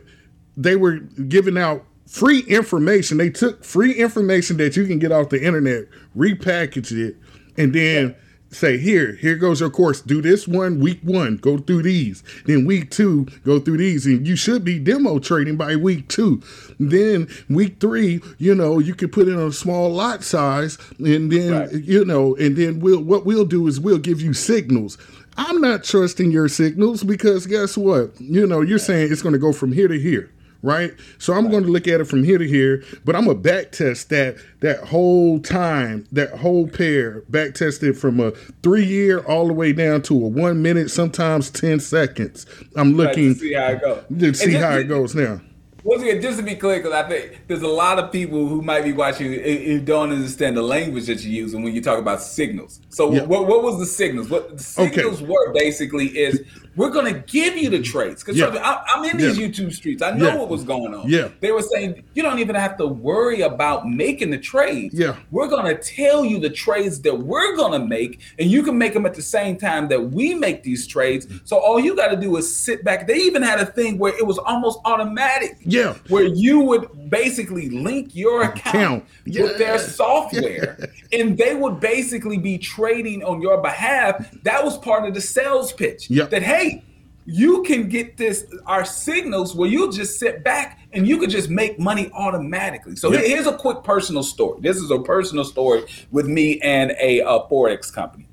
S1: they were giving out free information. They took free information that you can get off the internet, repackaged it, and then say, here, here goes your course. Do this one, week one, go through these. Then week two, go through these. And you should be demo trading by week two. Then week three, you know, you can put in a small lot size, and then
S2: Right.
S1: you know, and then we'll what we'll do is we'll give you signals. I'm not trusting your signals because guess what? You know, you're saying it's going to go from here to here, right? So I'm going to look at it from here to here, but I'm gonna back test that that whole time, that whole pair, back test it from a three year all the way down to a one minute, sometimes ten seconds. I'm
S2: Right,
S1: looking
S2: to see how it goes.
S1: to see how it goes now.
S2: Once again, just to be clear, because I think there's a lot of people who might be watching who- don't understand the language that you're using when you talk about signals. So,
S1: Yeah.
S2: what, what was the signals? What the
S1: Okay.
S2: signals were basically is we're going to give you the trades. Because
S1: Yeah.
S2: I'm in these
S1: Yeah.
S2: YouTube streets. I know what was going on.
S1: Yeah.
S2: They were saying you don't even have to worry about making the trades.
S1: Yeah.
S2: We're going to tell you the trades that we're going to make, and you can make them at the same time that we make these trades. So, all you got to do is sit back. They even had a thing where it was almost automatic
S1: Yeah.
S2: Where you would basically link your account,
S1: Account.
S2: with their
S1: Yeah.
S2: software and they would basically be trading on your behalf that was part of the sales pitch
S1: Yep.
S2: that hey you can get this our signals where you just sit back and you could just make money automatically so
S1: Yep.
S2: here's a quick personal story this is a personal story with me and a, uh forex company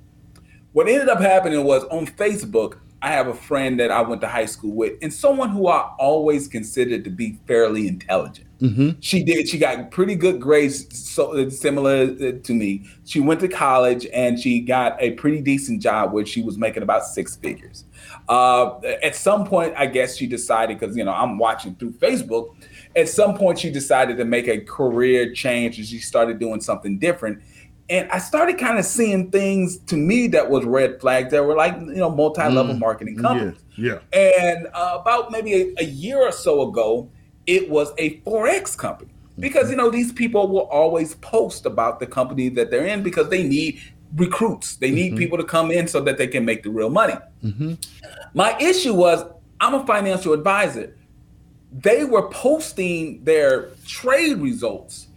S2: what ended up happening was on Facebook, I have a friend that I went to high school with, and someone who I always considered to be fairly intelligent. She did. She got pretty good grades, so similar uh, to me. She went to college and she got a pretty decent job where she was making about six figures. Uh, at some point, I guess she decided because you know I'm watching through Facebook. At some point, she decided to make a career change and she started doing something different and I started kind of seeing things to me that was red flags that were like you know multi-level marketing companies.
S1: Yeah.
S2: And uh, about maybe a, a year or so ago, it was a forex company because you know these people will always post about the company that they're in because they need recruits. They need
S1: Mm-hmm.
S2: people to come in so that they can make the real money. My issue was I'm a financial advisor. They were posting their trade results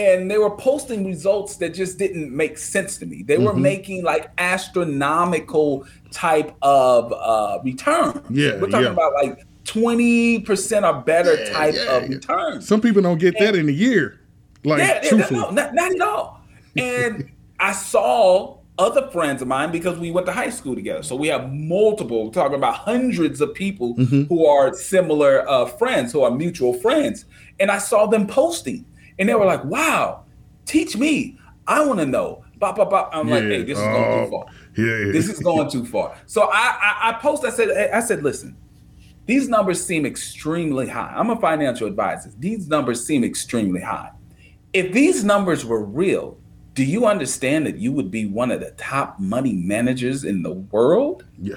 S2: and they were posting results that just didn't make sense to me. They were
S1: Mm-hmm.
S2: making like astronomical type of uh, return.
S1: Yeah,
S2: we're talking
S1: yeah.
S2: about like 20% or better
S1: Yeah,
S2: type
S1: yeah,
S2: of
S1: yeah.
S2: returns.
S1: Some people don't get that in a year. Like
S2: yeah,
S1: truthfully.
S2: no, not, not at all. And I saw other friends of mine because we went to high school together. So we have multiple, we're talking about hundreds of people
S1: Mm-hmm.
S2: who are similar uh, friends, who are mutual friends. And I saw them posting and they were like, wow, teach me. I want to know. Bop, bop, bop. I'm like, hey, this is going too far.
S1: Uh, yeah.
S2: This is going too far. So I, I, I post, I said, I said, listen, these numbers seem extremely high. I'm a financial advisor. These numbers seem extremely high. If these numbers were real, do you understand that you would be one of the top money managers in the world?
S1: Yeah.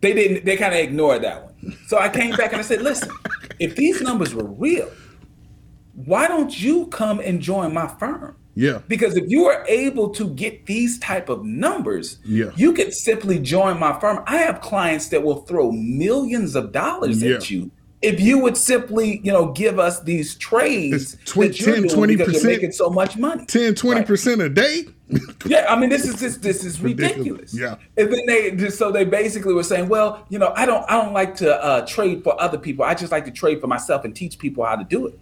S2: They didn't, they kind of ignored that one. So I came back and I said, listen, if these numbers were real, why don't you come and join my firm?
S1: Yeah.
S2: Because if you are able to get these type of numbers,
S1: Yeah.
S2: you could simply join my firm. I have clients that will throw millions of dollars
S1: Yeah.
S2: at you if you would simply, you know, give us these trades
S1: It's
S2: you're
S1: 10, 20%.
S2: you're making so much money.
S1: 10, 20% a day?
S2: Yeah, I mean, this is this this is
S1: Ridiculous.
S2: ridiculous.
S1: Yeah.
S2: and then they just so they basically were saying, well, you know, I don't I don't like to uh, trade for other people. I just like to trade for myself and teach people how to do it.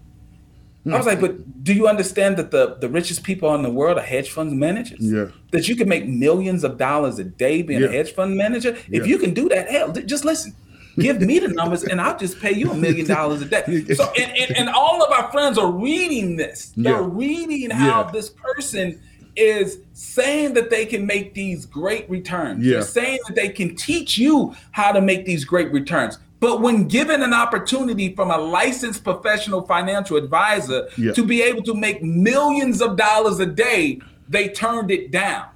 S2: I was like, but do you understand that the the richest people in the world are hedge fund managers?
S1: Yeah.
S2: That you can make millions of dollars a day being
S1: Yeah.
S2: a hedge fund manager.
S1: Yeah.
S2: If you can do that, hell, just listen. Give me the numbers and I'll just pay you a million dollars a day. So and, and, and all of our friends are reading this. They're
S1: Yeah.
S2: reading how this person is saying that they can make these great returns.
S1: Yeah.
S2: They're saying that they can teach you how to make these great returns. But when given an opportunity from a licensed professional financial advisor
S1: Yeah.
S2: to be able to make millions of dollars a day, they turned it down.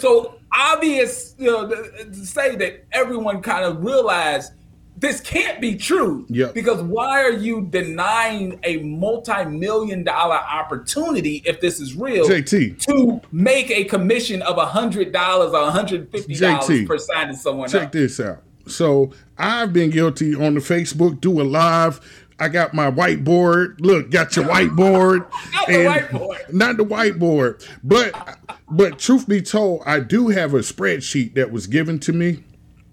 S2: So obvious you know, to say that everyone kind of realized this can't be true.
S1: Yeah.
S2: Because why are you denying a multi-million dollar opportunity if this is real?
S1: JT.
S2: to make a commission of a hundred dollars or hundred fifty dollars per signing someone
S1: Check
S2: up.
S1: this out. So I've been guilty on the Facebook, do a live. I got my whiteboard. Look, got your whiteboard.
S2: Not the whiteboard.
S1: Not the whiteboard. But but truth be told, I do have a spreadsheet that was given to me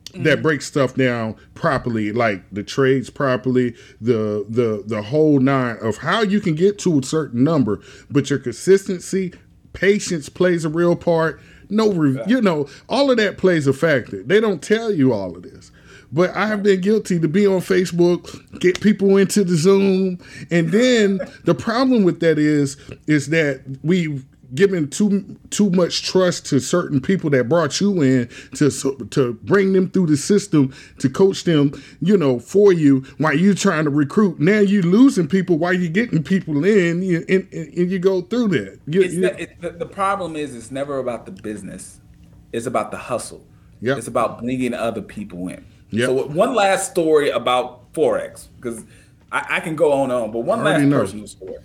S2: Mm-hmm.
S1: that breaks stuff down properly, like the trades properly, the the the whole nine of how you can get to a certain number, but your consistency, patience plays a real part. No, re- you know, all of that plays a factor. They don't tell you all of this. But I have been guilty to be on Facebook, get people into the Zoom, and then the problem with that is is that we've given too too much trust to certain people that brought you in to to bring them through the system to coach them, you know, for you while you're trying to recruit. Now you're losing people while you getting people in, you, and, and, you go through that. You-
S2: It's
S1: you-
S2: ne- it, the, the problem is it's never about the business. It's about the hustle.
S1: Yep.
S2: It's about bringing other people in.
S1: Yep.
S2: So one last story about forex because I, I can go on and on, but one last personal story.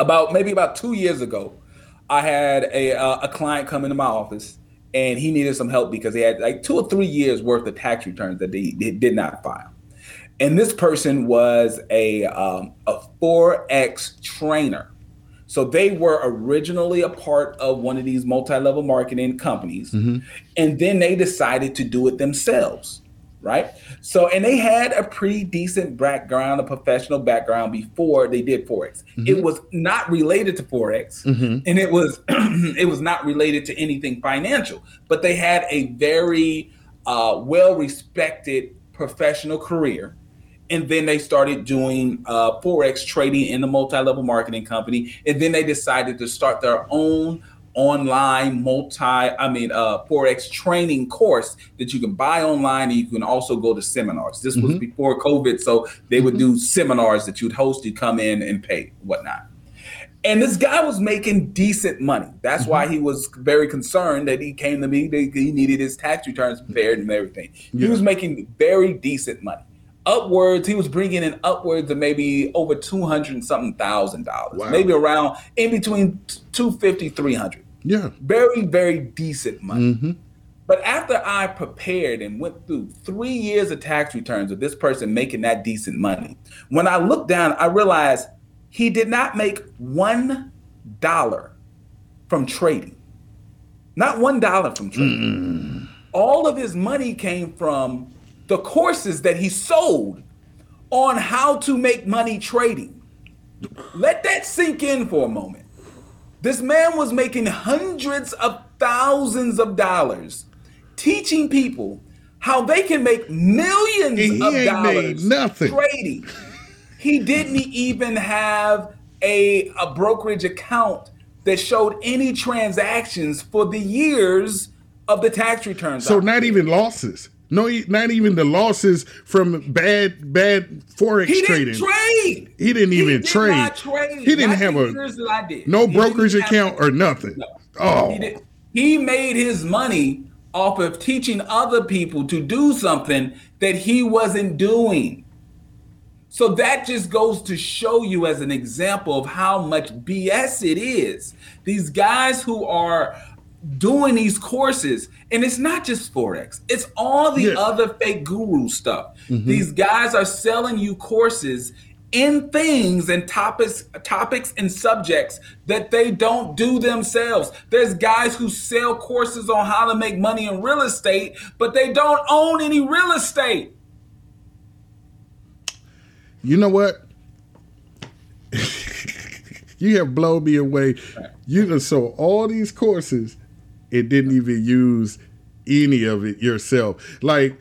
S2: About maybe about two years ago, I had a uh, a client come into my office and he needed some help because he had like two or three years worth of tax returns that he, he did not file. And this person was a um, a forex trainer. So they were originally a part of one of these multi-level marketing companies, and then they decided to do it themselves, right? So and they had a pretty decent background, a professional background before they did forex. It was not related to forex, and it was it was not related to anything financial, but they had a very uh, well-respected professional career and then they started doing uh, forex trading in the multi-level marketing company and then they decided to start their own online multi i mean uh, forex training course that you can buy online and you can also go to seminars this was mm-hmm. before covid so they would do mm-hmm. seminars that you'd host you'd come in and pay whatnot and this guy was making decent money. That's why mm-hmm. he was very concerned that he came to me. That he needed his tax returns prepared and everything. He was making very decent money. Upwards, he was bringing in upwards of maybe over two hundred and something thousand dollars,
S1: Wow.
S2: maybe around in between 250, 300.
S1: Yeah.
S2: Very, very decent money. Mm-hmm. But after I prepared and went through three years of tax returns of this person making that decent money, when I looked down, I realized he did not make one dollar from trading. Not one dollar from trading. All of his money came from the courses that he sold on how to make money trading. Let that sink in for a moment. This man was making hundreds of thousands of dollars teaching people how they can make millions
S1: And he
S2: of dollars
S1: nothing.
S2: trading. He didn't even have a, a brokerage account that showed any transactions for the years of the tax returns.
S1: So not even losses. No, not even the losses from bad bad forex
S2: he
S1: trading.
S2: didn't trade.
S1: He didn't even
S2: did
S1: trade.
S2: trade.
S1: He didn't
S2: Not
S1: have a
S2: years that I did.
S1: no
S2: He
S1: brokerage account or nothing.
S2: No.
S1: Oh,
S2: He did. He made his money off of teaching other people to do something that he wasn't doing. So that just goes to show you as an example of how much BS it is. These guys who are doing these courses, and it's not just Forex, it's all the
S1: Yeah.
S2: other fake guru stuff. Mm-hmm. These guys are selling you courses in things and topics topics and subjects that they don't do themselves. There's guys who sell courses on how to make money in real estate, but they don't own any real estate.
S1: you know what? you have blown me away. You done sold all these courses and didn't even use any of it yourself. Like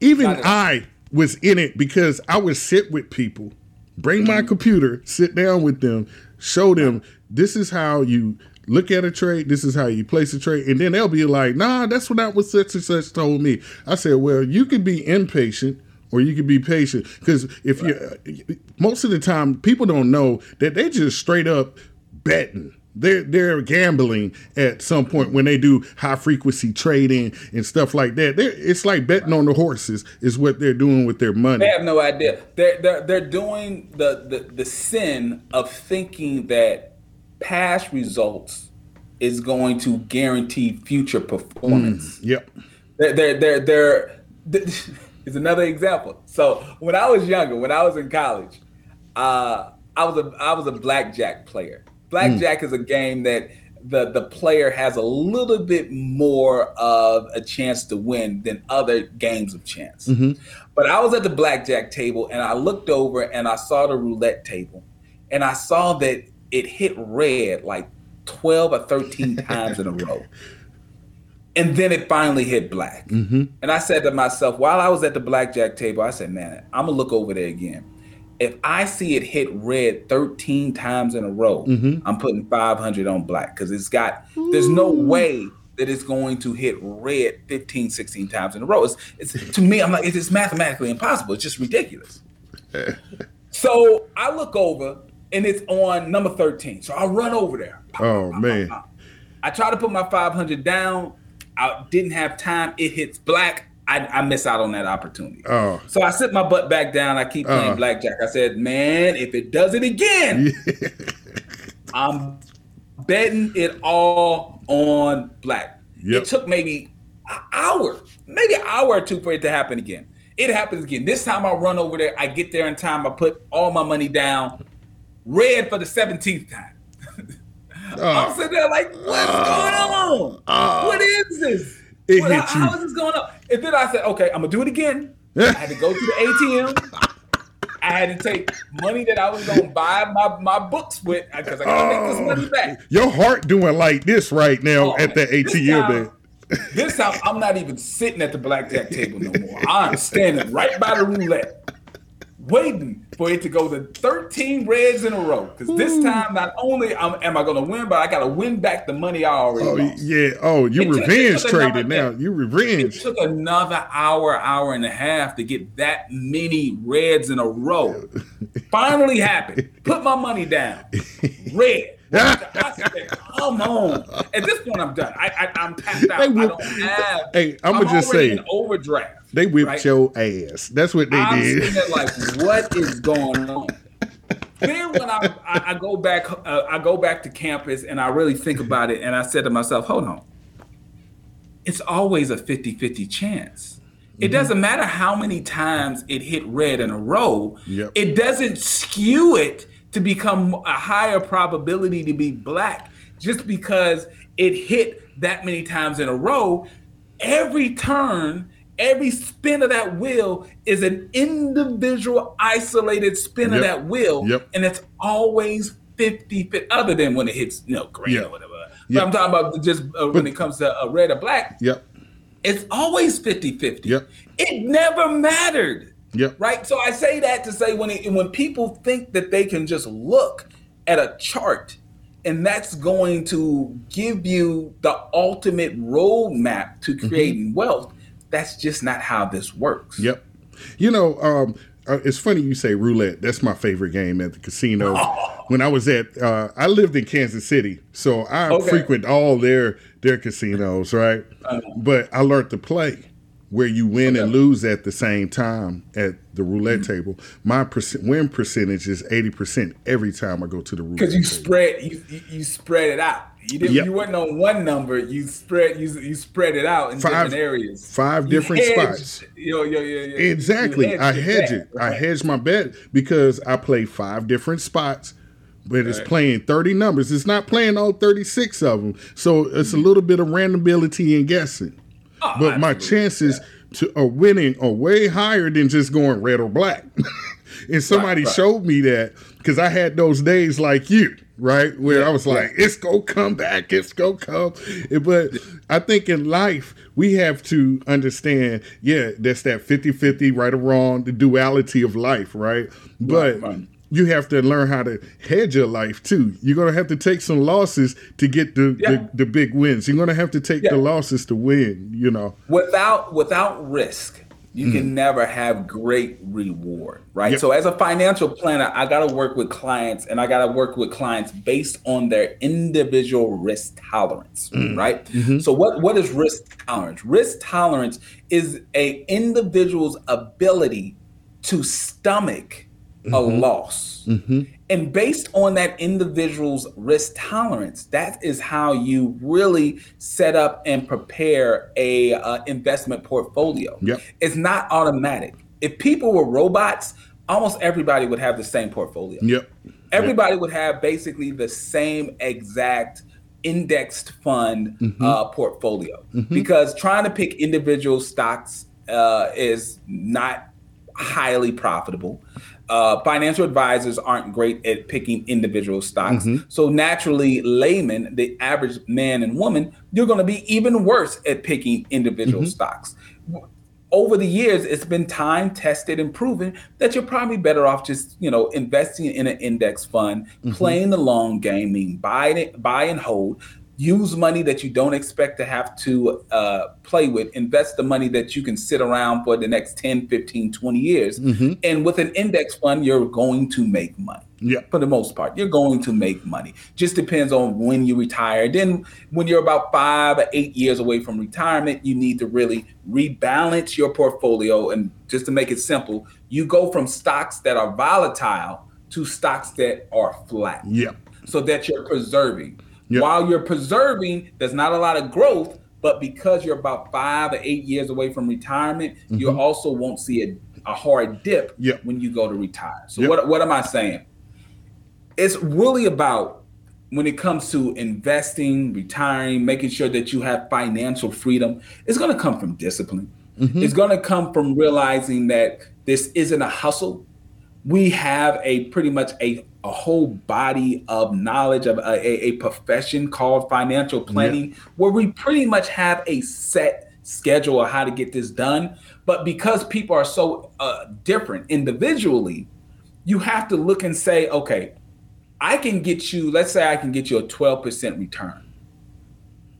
S1: even
S2: Not at all.
S1: I was in it because I would sit with people, bring my
S2: Mm-hmm.
S1: computer, sit down with them, show them this is how you look at a trade, this is how you place a trade, and then they'll be like, "Nah, that's what that was such and such told me." I said, "Well, you could be impatient." Or you could be patient because if you, most of the time, people don't know that they just straight up betting. They're they're gambling at some point when they do high frequency trading and stuff like that. They're, it's like betting on the horses is what they're doing with their money.
S2: They have no idea. They're they're, they're doing the, the the sin of thinking that past results is going to guarantee future performance.
S1: Yep.
S2: They're they're they're, they're, is another example. So when I was younger, when I was in college, uh, I was a I was a blackjack player. Mm. Blackjack is a game that the the player has a little bit more of a chance to win than other games of chance. Mm-hmm. But I was at the blackjack table and I looked over and I saw the roulette table, and I saw that it hit red like twelve or thirteen times in a row. And then it finally hit black. Mm-hmm. And I said to myself, while I was at the blackjack table, I said, man, I'm going to look over there again. If I see it hit red 13 times in a row, mm-hmm. I'm putting 500 on black because it's got, there's no way that it's going to hit red 15, 16 times in a row. It's, it's to me, I'm like, it's mathematically impossible. It's just ridiculous. so I look over and it's on number 13. So I run over there.
S1: Oh man.
S2: I try to put my 500 down. I didn't have time. It hits black. I, I miss out on that opportunity.
S1: Oh.
S2: So I sit my butt back down. I keep playing
S1: Uh.
S2: blackjack. I said, man, if it does it again, I'm betting it all on black.
S1: Yep.
S2: It took maybe an hour, maybe an hour or two for it to happen again. It happens again. This time I run over there. I get there in time. I put all my money down. Red for the 17th time. I'm sitting there like, what's going on? what is this?
S1: It
S2: What-
S1: hit
S2: how-
S1: you.
S2: how is this going on? And then I said, okay, I'm gonna do it again. I had to go to the ATM. I had to take money that I was gonna buy my, my books with uh, because I gotta make this money back.
S1: Oh, your heart doing like this right now
S2: Oh,
S1: at the ATM,
S2: time-
S1: man.
S2: This time I'm not even sitting at the blackjack table no more. I'm standing right by the roulette, waiting for it to go to 13 reds in a row. Because this hmm. time, not only am, am I going to win, but I got to win back the money I already
S1: Oh
S2: lost.
S1: yeah. Oh, you
S2: It took- it
S1: revenge trading now. You revenge.
S2: It took another hour, hour and a half to get that many reds in a row. Finally happened. Put my money down. Red. Said, come on. At this point, I'm done. I, I, I'm tapped out.
S1: They
S2: I don't have.
S1: Hey, I'ma just
S2: already
S1: say,
S2: overdraft.
S1: They whipped
S2: right?
S1: your ass. That's what they
S2: I'm
S1: did.
S2: there like, what is going on? then when I, I, I go back, uh, I go back to campus and I really think about it, and I said to myself, "Hold on, it's always a 50-50 chance." It mm-hmm. doesn't matter how many times it hit red in a row. Yep. It doesn't skew it to become a higher probability to be black just because it hit that many times in a row. Every turn every spin of that wheel is an individual isolated spin yep. of that wheel yep. and it's always 50 50 other than when it hits you know green yep. or whatever but i'm talking about just uh, when it comes to uh, red or black
S1: yep
S2: it's always 50 50
S1: yep
S2: it never mattered
S1: Yep.
S2: Right. So I say that to say when it, when people think that they can just look at a chart and that's going to give you the ultimate roadmap to mm-hmm. creating mm-hmm. wealth, that's just not how this works.
S1: Yep. You know, um, uh, it's funny you say roulette. That's my favorite game at the casino. Oh. When I was at, uh, I lived in Kansas City, so I okay. frequent all their their casinos, right? Uh, but I learned to play where you win okay. and lose at the same time at the roulette mm-hmm. table. My percent, win percentage is eighty percent every time I go to the roulette.
S2: Because you table. spread you you spread it out. You didn't. Yep. You wasn't on one number. You spread. You you spread it out in five, different areas.
S1: Five
S2: you
S1: different hedged, spots.
S2: Yo, yo, yo, yo.
S1: Exactly. I hedge it. Right? I hedge my bet because I play five different spots. But it's right. playing 30 numbers. It's not playing all 36 of them. So it's a little bit of randomability and guessing. Oh, but my chances yeah. to of winning are way higher than just going red or black. and somebody right, showed me that because I had those days like you right? Where yeah, I was like, it's gonna come back, it's gonna come. But I think in life, we have to understand, yeah, that's that 50 50, right or wrong, the duality of life, right? But right, right. You have to learn how to hedge your life too. You're gonna have to take some losses to get the, yeah. the, the, big wins. You're gonna have to take yeah. the losses to win, you know.
S2: Without without risk you mm. can never have great reward, right? Yep. So as a financial planner, I got to work with clients and I got to work with clients based on their individual risk tolerance, mm. right? Mm-hmm. So what what is risk tolerance? Risk tolerance is a individual's ability to stomach mm-hmm. a loss. Mm-hmm. And based on that individual's risk tolerance, that is how you really set up and prepare a uh, investment portfolio.
S1: Yep.
S2: It's not automatic. If people were robots, almost everybody would have the same portfolio.
S1: Yep.
S2: Everybody yep. would have basically the same exact indexed fund mm-hmm. uh, portfolio mm-hmm. because trying to pick individual stocks uh, is not highly profitable uh, financial advisors aren't great at picking individual stocks. Mm-hmm. So naturally, layman, the average man and woman, you're going to be even worse at picking individual mm-hmm. stocks. Over the years, it's been time tested and proven that you're probably better off just, you know, investing in an index fund, mm-hmm. playing the long game, mean buy it, buy and hold, use money that you don't expect to have to uh, play with. Invest the money that you can sit around for the next 10 15 20 years. Mm-hmm. and with an index fund you're going to make money.
S1: Yeah.
S2: For the most part you're going to make money. Just depends on when you retire. Then when you're about five or eight years away from retirement you need to really rebalance your portfolio. And just to make it simple you go from stocks that are volatile to stocks that are flat.
S1: Yeah.
S2: So that you're preserving While you're preserving, there's not a lot of growth, but because you're about five or eight years away from retirement, mm-hmm. you also won't see a, a hard dip when you go to retire. So what what am I saying? It's really about when it comes to investing, retiring, making sure that you have financial freedom, it's going to come from discipline. Mm-hmm. It's going to come from realizing that this isn't a hustle. We have a pretty much a a whole body of knowledge of a, a, profession called financial planning yeah. where we pretty much have a set schedule of how to get this done. But because people are so uh, different individually you have to look and say okay i can get you let's say i can get you a 12% return.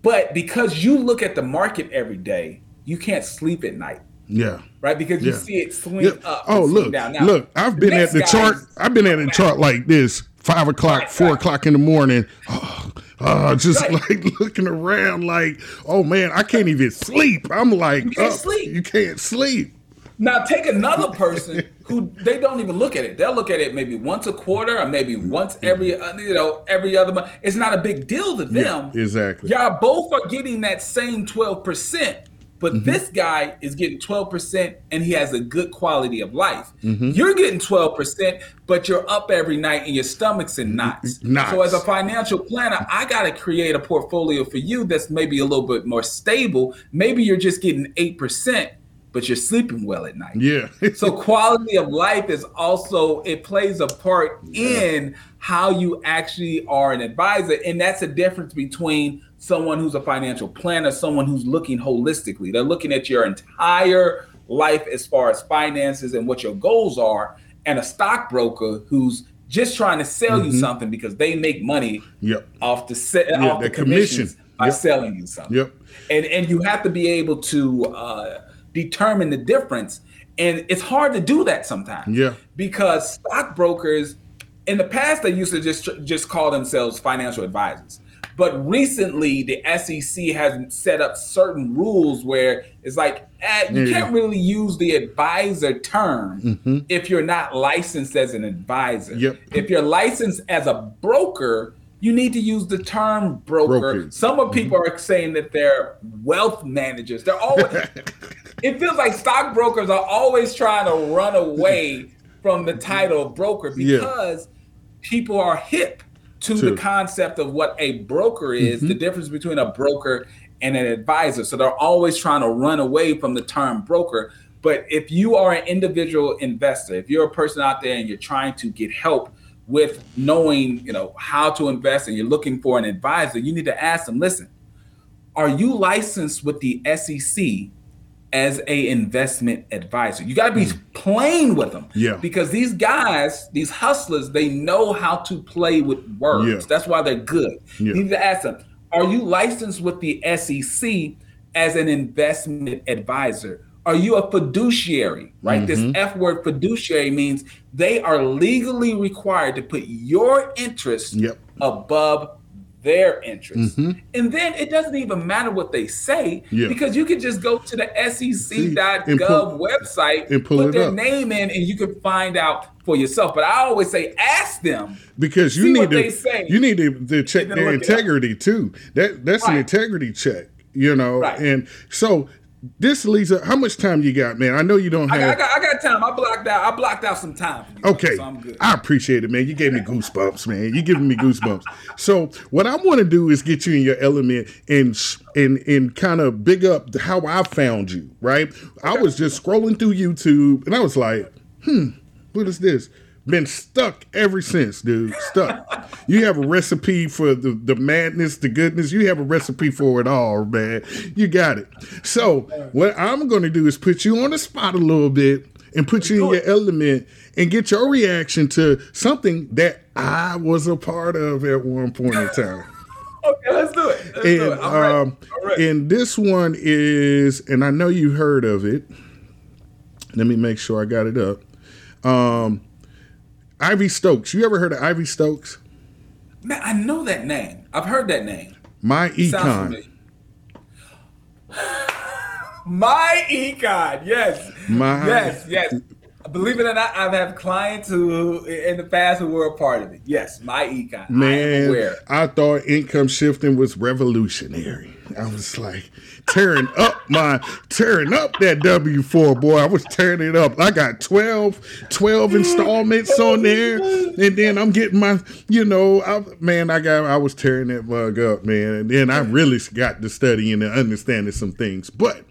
S2: But because you look at the market every day you can't sleep at night
S1: yeah.
S2: Right? Because you
S1: yeah.
S2: see it swing yeah. up.
S1: Oh, look.
S2: Down. Now,
S1: look, I've been at the chart. I've been at a chart like this, five o'clock, right, four right. o'clock in the morning. Oh, uh, just right. like looking around like, oh man, I can't even sleep. I'm like,
S2: you can't sleep.
S1: You can't sleep.
S2: Now take another person who they don't even look at it. They'll look at it maybe once a quarter or maybe once every uh, you know every other month. It's not a big deal to them.
S1: Yeah, exactly.
S2: Y'all both are getting that same twelve percent. But
S1: Mm-hmm.
S2: this guy is getting 12% and he has a good quality of life.
S1: Mm-hmm.
S2: You're getting 12%, but you're up every night and your stomach's in knots.
S1: Knots.
S2: So, as a financial planner, I got to create a portfolio for you that's maybe a little bit more stable. Maybe you're just getting 8%, but you're sleeping well at night.
S1: Yeah.
S2: so quality of life is also it plays a part in how you actually are an advisor and that's a difference between someone who's a financial planner someone who's looking holistically they're looking at your entire life as far as finances and what your goals are and a stockbroker who's just trying to sell you something because they make money
S1: Yep.
S2: off the se- off
S1: the commission.
S2: by
S1: Yep.
S2: selling you something
S1: Yep.
S2: and and you have to be able to uh, determine the difference and it's hard to do that sometimes
S1: Yeah.
S2: because stockbrokers in the past they used to just just call themselves financial advisors but recently the sec has set up certain rules where it's like eh, you
S1: Yeah.
S2: can't really use the advisor term if you're not licensed as an advisor
S1: Mm-hmm. Yep.
S2: if you're licensed as a broker you need to use the term broker.
S1: Broker.
S2: Some of people are saying that they're wealth managers. They're always. it feels like stockbrokers are always trying to run away from the title broker
S1: Yeah.
S2: because people are hip to
S1: True.
S2: the concept of what a broker is, the mm-hmm. difference between a broker and an advisor. So they're always trying to run away from the term broker. But if you are an individual investor, if you're a person out there and you're trying to get help with knowing, you know, how to invest and you're looking for an advisor, you need to ask them, listen, are you licensed with the SEC as a investment advisor? You got to be plain with them.
S1: Yeah.
S2: Because these guys, these hustlers, they know how to play with words.
S1: Yeah.
S2: That's why they're good.
S1: Yeah.
S2: You need to ask them, are you licensed with the SEC as an investment advisor? Are you a fiduciary? Right?
S1: Mm-hmm.
S2: This F word fiduciary means they are legally required to put your interest
S1: Yep.
S2: above their interest. And then it doesn't even matter what they say
S1: Mm-hmm. Yeah.
S2: because you can just go to the sec.gov website,
S1: and
S2: put their
S1: up.
S2: name in, and you can find out for yourself. But I always say, ask them.
S1: because you need
S2: what
S1: to
S2: they say.
S1: you need to, to check their
S2: look it up.
S1: integrity too. That that's an integrity check, you know.
S2: Right.
S1: And so this up. How much time you got, man? I know you don't
S2: I
S1: have.
S2: got, I got, I got time. I blocked out. I blocked out some time. For you,
S1: Okay,
S2: so I'm good.
S1: I appreciate it, man. You gave me goosebumps, man. You giving me goosebumps. So what I want to do is get you in your element and and and kind of big up how I found you. Right? I was just scrolling through YouTube and I was like, hmm, what is this? Been stuck ever since, dude. Stuck. you have a recipe for the, the madness, the goodness. You have a recipe for it all, man. You got it. So what I'm going to do is put you on the spot a little bit and put you in your element and get your reaction to something that I was a part of at one point in time.
S2: Okay, let's do it. Let's do
S1: and
S2: it. I'm ready.
S1: um, and this one is, and I know you heard of it. Let me make sure I got it up. Um, Ivy Stokes. You ever heard of Ivy Stokes?
S2: Man, I know that name. I've heard that name.
S1: My econ.
S2: My econ, yes,
S1: My-
S2: yes, yes. Believe it or not, I've had clients who, in the past, who were a part of it. Yes, my econ. I
S1: Man,
S2: aware.
S1: I thought income shifting was revolutionary. I was like tearing up my tearing up that W4 boy. I was tearing it up. I got 12, 12 installments on there. And then I'm getting my, you know, I, man, I got I was tearing that mug up, man. And then I really got to studying and understanding some things. But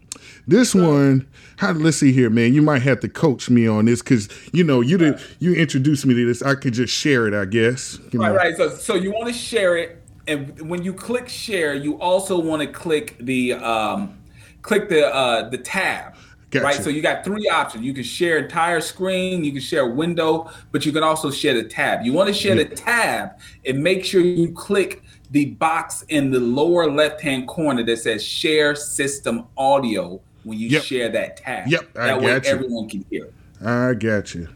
S1: this one, how let's see here, man. You might have to coach me on this because you know you did you introduced me to this. I could just share it, I guess. You know.
S2: Right, right. So, so you want to share it, and when you click share, you also want to click the um, click the uh, the tab.
S1: Gotcha.
S2: Right. So you got three options. You can share entire screen, you can share window, but you can also share the tab. You want to share the tab and make sure you click the box in the lower left hand corner that says share system audio when you
S1: Yep.
S2: share that tab.
S1: Yep, I
S2: that way
S1: you.
S2: everyone can hear it.
S1: I got you.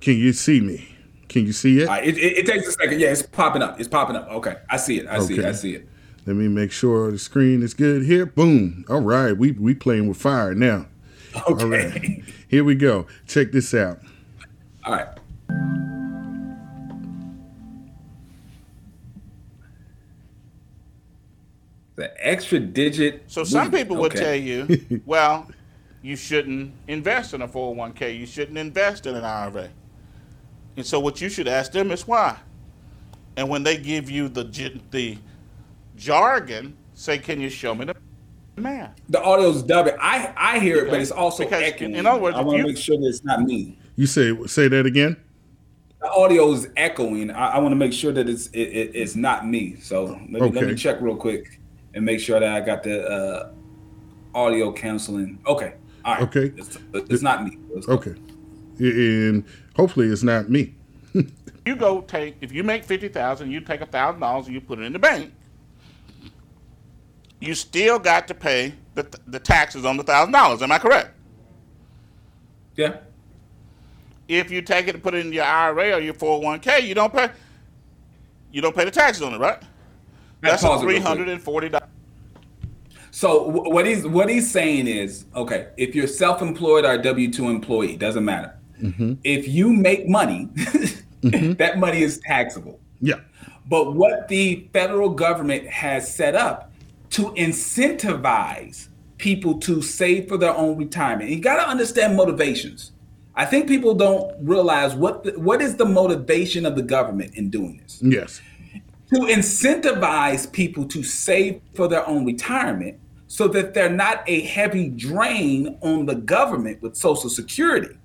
S1: Can you see me? Can you see it?
S2: All right, it, it, it takes a second. Yeah, it's popping up. It's popping up. Okay. I see it. I see it. I see it.
S1: Let me make sure the screen is good here. Boom. All right, we we playing with fire now.
S2: Okay.
S1: All right. Here we go. Check this out.
S2: All right. The extra digit.
S3: So some
S2: movement,
S3: people would tell you, well, you shouldn't invest in a 401k. You shouldn't invest in an IRA. And so what you should ask them is why. And when they give you the the jargon, say, "Can you show me the man?"
S2: The audio's dubbing. I I hear it, but it's also
S3: Because,
S2: echoing.
S3: in other words,
S2: I want to make sure that it's not me.
S1: You say say that again.
S2: The audio is echoing. I, I want to make sure that it's it, it, it's not me. So let me, let me check real quick and make sure that I got the uh, audio canceling. Okay. All right.
S1: Okay.
S2: It's, it's not me. Let's go.
S1: Okay, and hopefully it's not me.
S3: You go take if you make fifty thousand, you take a thousand dollars and you put it in the bank. You still got to pay the, the taxes on the thousand dollars. Am I correct?
S2: Yeah.
S3: If you take it and put it in your IRA or your 401k, you don't pay you don't pay the taxes on it, right? That's a
S2: pause it real
S3: three
S2: quick.
S3: hundred and forty dollars.
S2: So what he's what he's saying is, okay, if you're self-employed or a W two employee, doesn't matter. Mm-hmm. If you make money, mm-hmm. that money is taxable.
S1: Yeah,
S2: But what the federal government has set up to incentivize people to save for their own retirement. You got to understand motivations. I think people don't realize what the, what is the motivation of the government in doing this.
S1: yes,
S2: To incentivize people to save for their own retirement so that they're not a heavy drain on the government with social security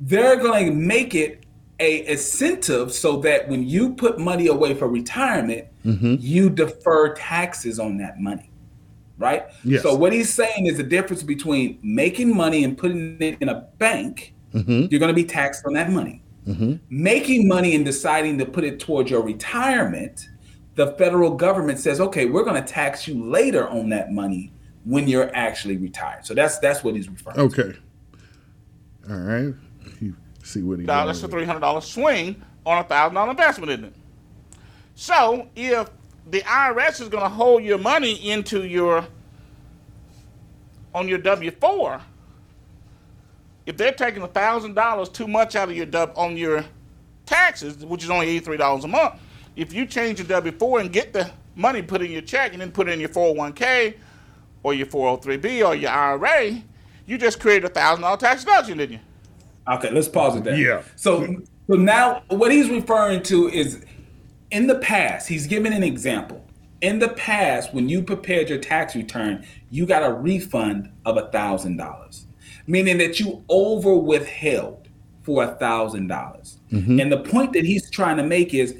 S2: they're going to make it a incentive so that when you put money away for retirement, mm-hmm. you defer taxes on that money. Right?
S1: Yes.
S2: So what he's saying is the difference between making money and putting it in a bank, mm-hmm. you're going to be taxed on that money. Mm-hmm. Making money and deciding to put it towards your retirement, the federal government says, okay, we're going to tax you later on that money when you're actually retired. So that's that's what he's referring to.
S1: okay. All right. You see what he
S3: That's a three hundred dollar swing on a thousand dollar investment, isn't it? So if the IRS is going to hold your money into your on your W four, if they're taking a thousand dollars too much out of your dub on your taxes, which is only eighty three dollars a month, if you change your W four and get the money put in your check and then put it in your four hundred one k or your four hundred three b or your IRA, you just created a thousand dollar tax deduction, didn't you?
S2: Okay, let's pause it there.
S1: Yeah.
S2: So, so now what he's referring to is in the past, he's giving an example. In the past, when you prepared your tax return, you got a refund of a thousand dollars, meaning that you over withheld for a thousand dollars. Mm-hmm. And the point that he's trying to make is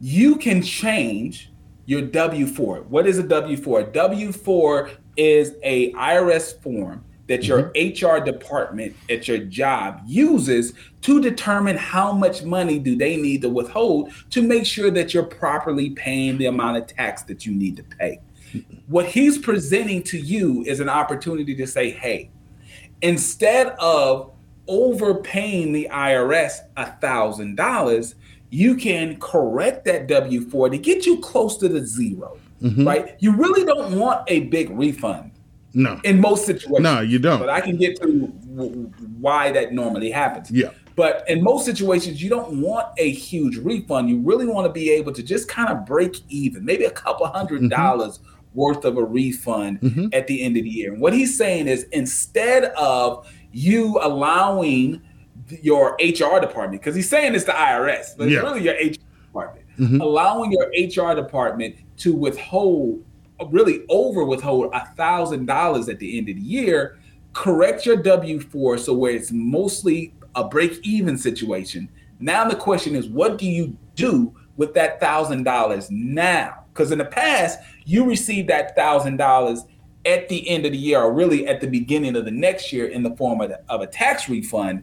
S2: you can change your W four. What is a W four? A W four is a IRS form that your mm-hmm. HR department at your job uses to determine how much money do they need to withhold to make sure that you're properly paying the amount of tax that you need to pay. Mm-hmm. What he's presenting to you is an opportunity to say, hey, instead of overpaying the IRS a thousand dollars, you can correct that W four to get you close to the 0 mm-hmm. right? You really don't want a big refund
S1: No.
S2: in most situations.
S1: No, you don't.
S2: But I can get to w- why that normally happens.
S1: Yeah.
S2: But in most situations, you don't want a huge refund. You really want to be able to just kind of break even, maybe a couple hundred mm-hmm. dollars worth of a refund mm-hmm. at the end of the year. And what he's saying is instead of you allowing your HR department, because he's saying it's the IRS, but
S1: Yeah.
S2: it's really your HR department, mm-hmm. allowing your HR department to withhold, really over withhold a thousand dollars at the end of the year, correct your W four so where it's mostly a break even situation. Now the question is, what do you do with that thousand dollars now? Because in the past, you received that thousand dollars at the end of the year, or really at the beginning of the next year, in the form of, the- of a tax refund.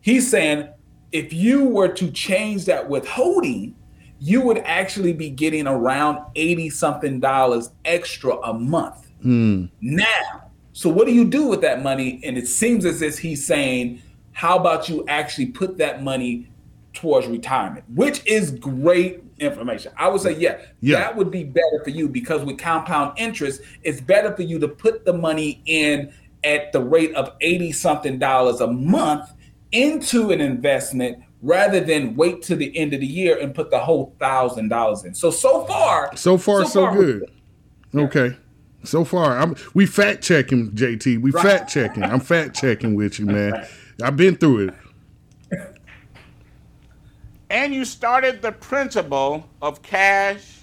S2: He's saying if you were to change that withholding, you would actually be getting around 80 something dollars extra a month. Hmm. Now, so what do you do with that money? And it seems as if he's saying, how about you actually put that money towards retirement, which is great information. I would say, yeah,
S1: Yeah.
S2: that would be better for you because with compound interest, it's better for you to put the money in at the rate of 80 something dollars a month into an investment rather than wait to the end of the year and put the whole thousand dollars in. So so far,
S1: So far, so, good. Okay. So far, I'm we fact checking, JT. We
S2: Right.
S1: fact checking. I'm fact checking with you, man. I've been through it.
S3: and you started the principle of cash,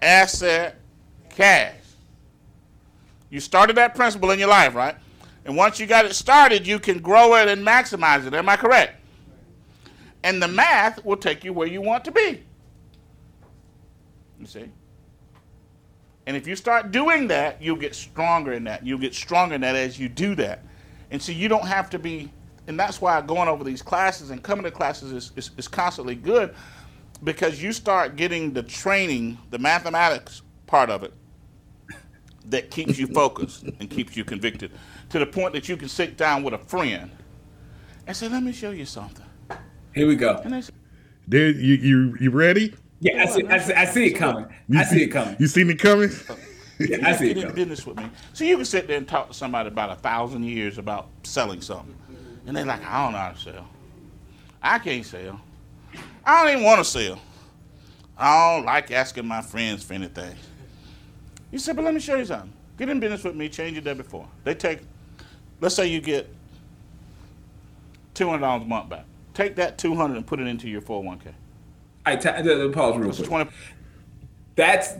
S3: asset, cash. You started that principle in your life, right? And once you got it started, you can grow it and maximize it. Am I correct? And the math will take you where you want to be. You see? And if you start doing that, you'll get stronger in that. You'll get stronger in that as you do that. And so you don't have to be, and that's why going over these classes and coming to classes is, is, is constantly good because you start getting the training, the mathematics part of it that keeps you focused and keeps you convicted to the point that you can sit down with a friend and say, Let me show you something.
S2: Here we go.
S3: And
S1: There, you you you ready?
S2: Yeah, I see, I see, I see it coming.
S1: You
S2: I see it coming.
S1: You seen it coming?
S2: Yeah, I see it coming.
S3: get in
S2: coming.
S3: business with me. So you can sit there and talk to somebody about a thousand years about selling something. And they're like, I don't know how to sell. I can't sell. I don't even want to sell. I don't like asking my friends for anything. You said, but let me show you something. Get in business with me, change your day before. They take, let's say you get $200 a month back. Take that 200 and put it into your 401k.
S2: I uh, pause real quick.
S3: 20,
S2: That's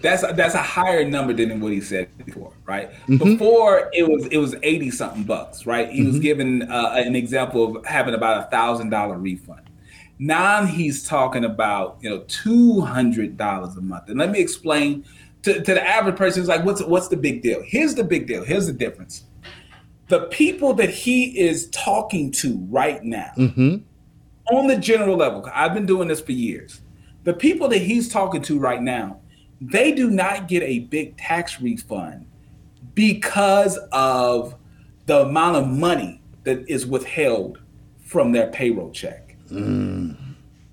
S2: that's that's a higher number than what he said before, right? Before it was it was eighty something bucks, right? He was given uh, an example of having about a thousand dollar refund. Now he's talking about you know two hundred dollars a month, and let me explain to, to the average person. It's like, what's what's the big deal? Here's the big deal. Here's the difference. The people that he is talking to right now, mm-hmm. on the general level, I've been doing this for years. The people that he's talking to right now, they do not get a big tax refund because of the amount of money that is withheld from their payroll check. Mm.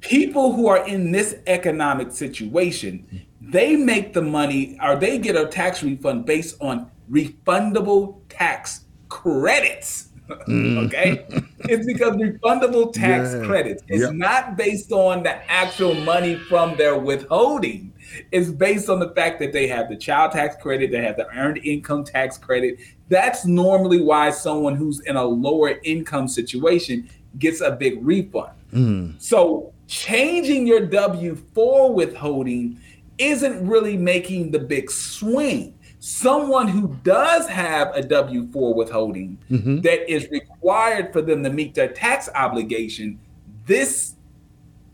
S2: People who are in this economic situation, they make the money or they get a tax refund based on refundable tax credits. Mm. okay? It's because refundable tax
S1: Yeah.
S2: credits. It's
S1: Yep.
S2: not based on the actual money from their withholding. It's based on the fact that they have the child tax credit, they have the earned income tax credit. That's normally why someone who's in a lower income situation gets a big refund. Mm. So changing your W 4 withholding isn't really making the big swing. Someone who does have a W 4 withholding that is required for them to meet their tax obligation, this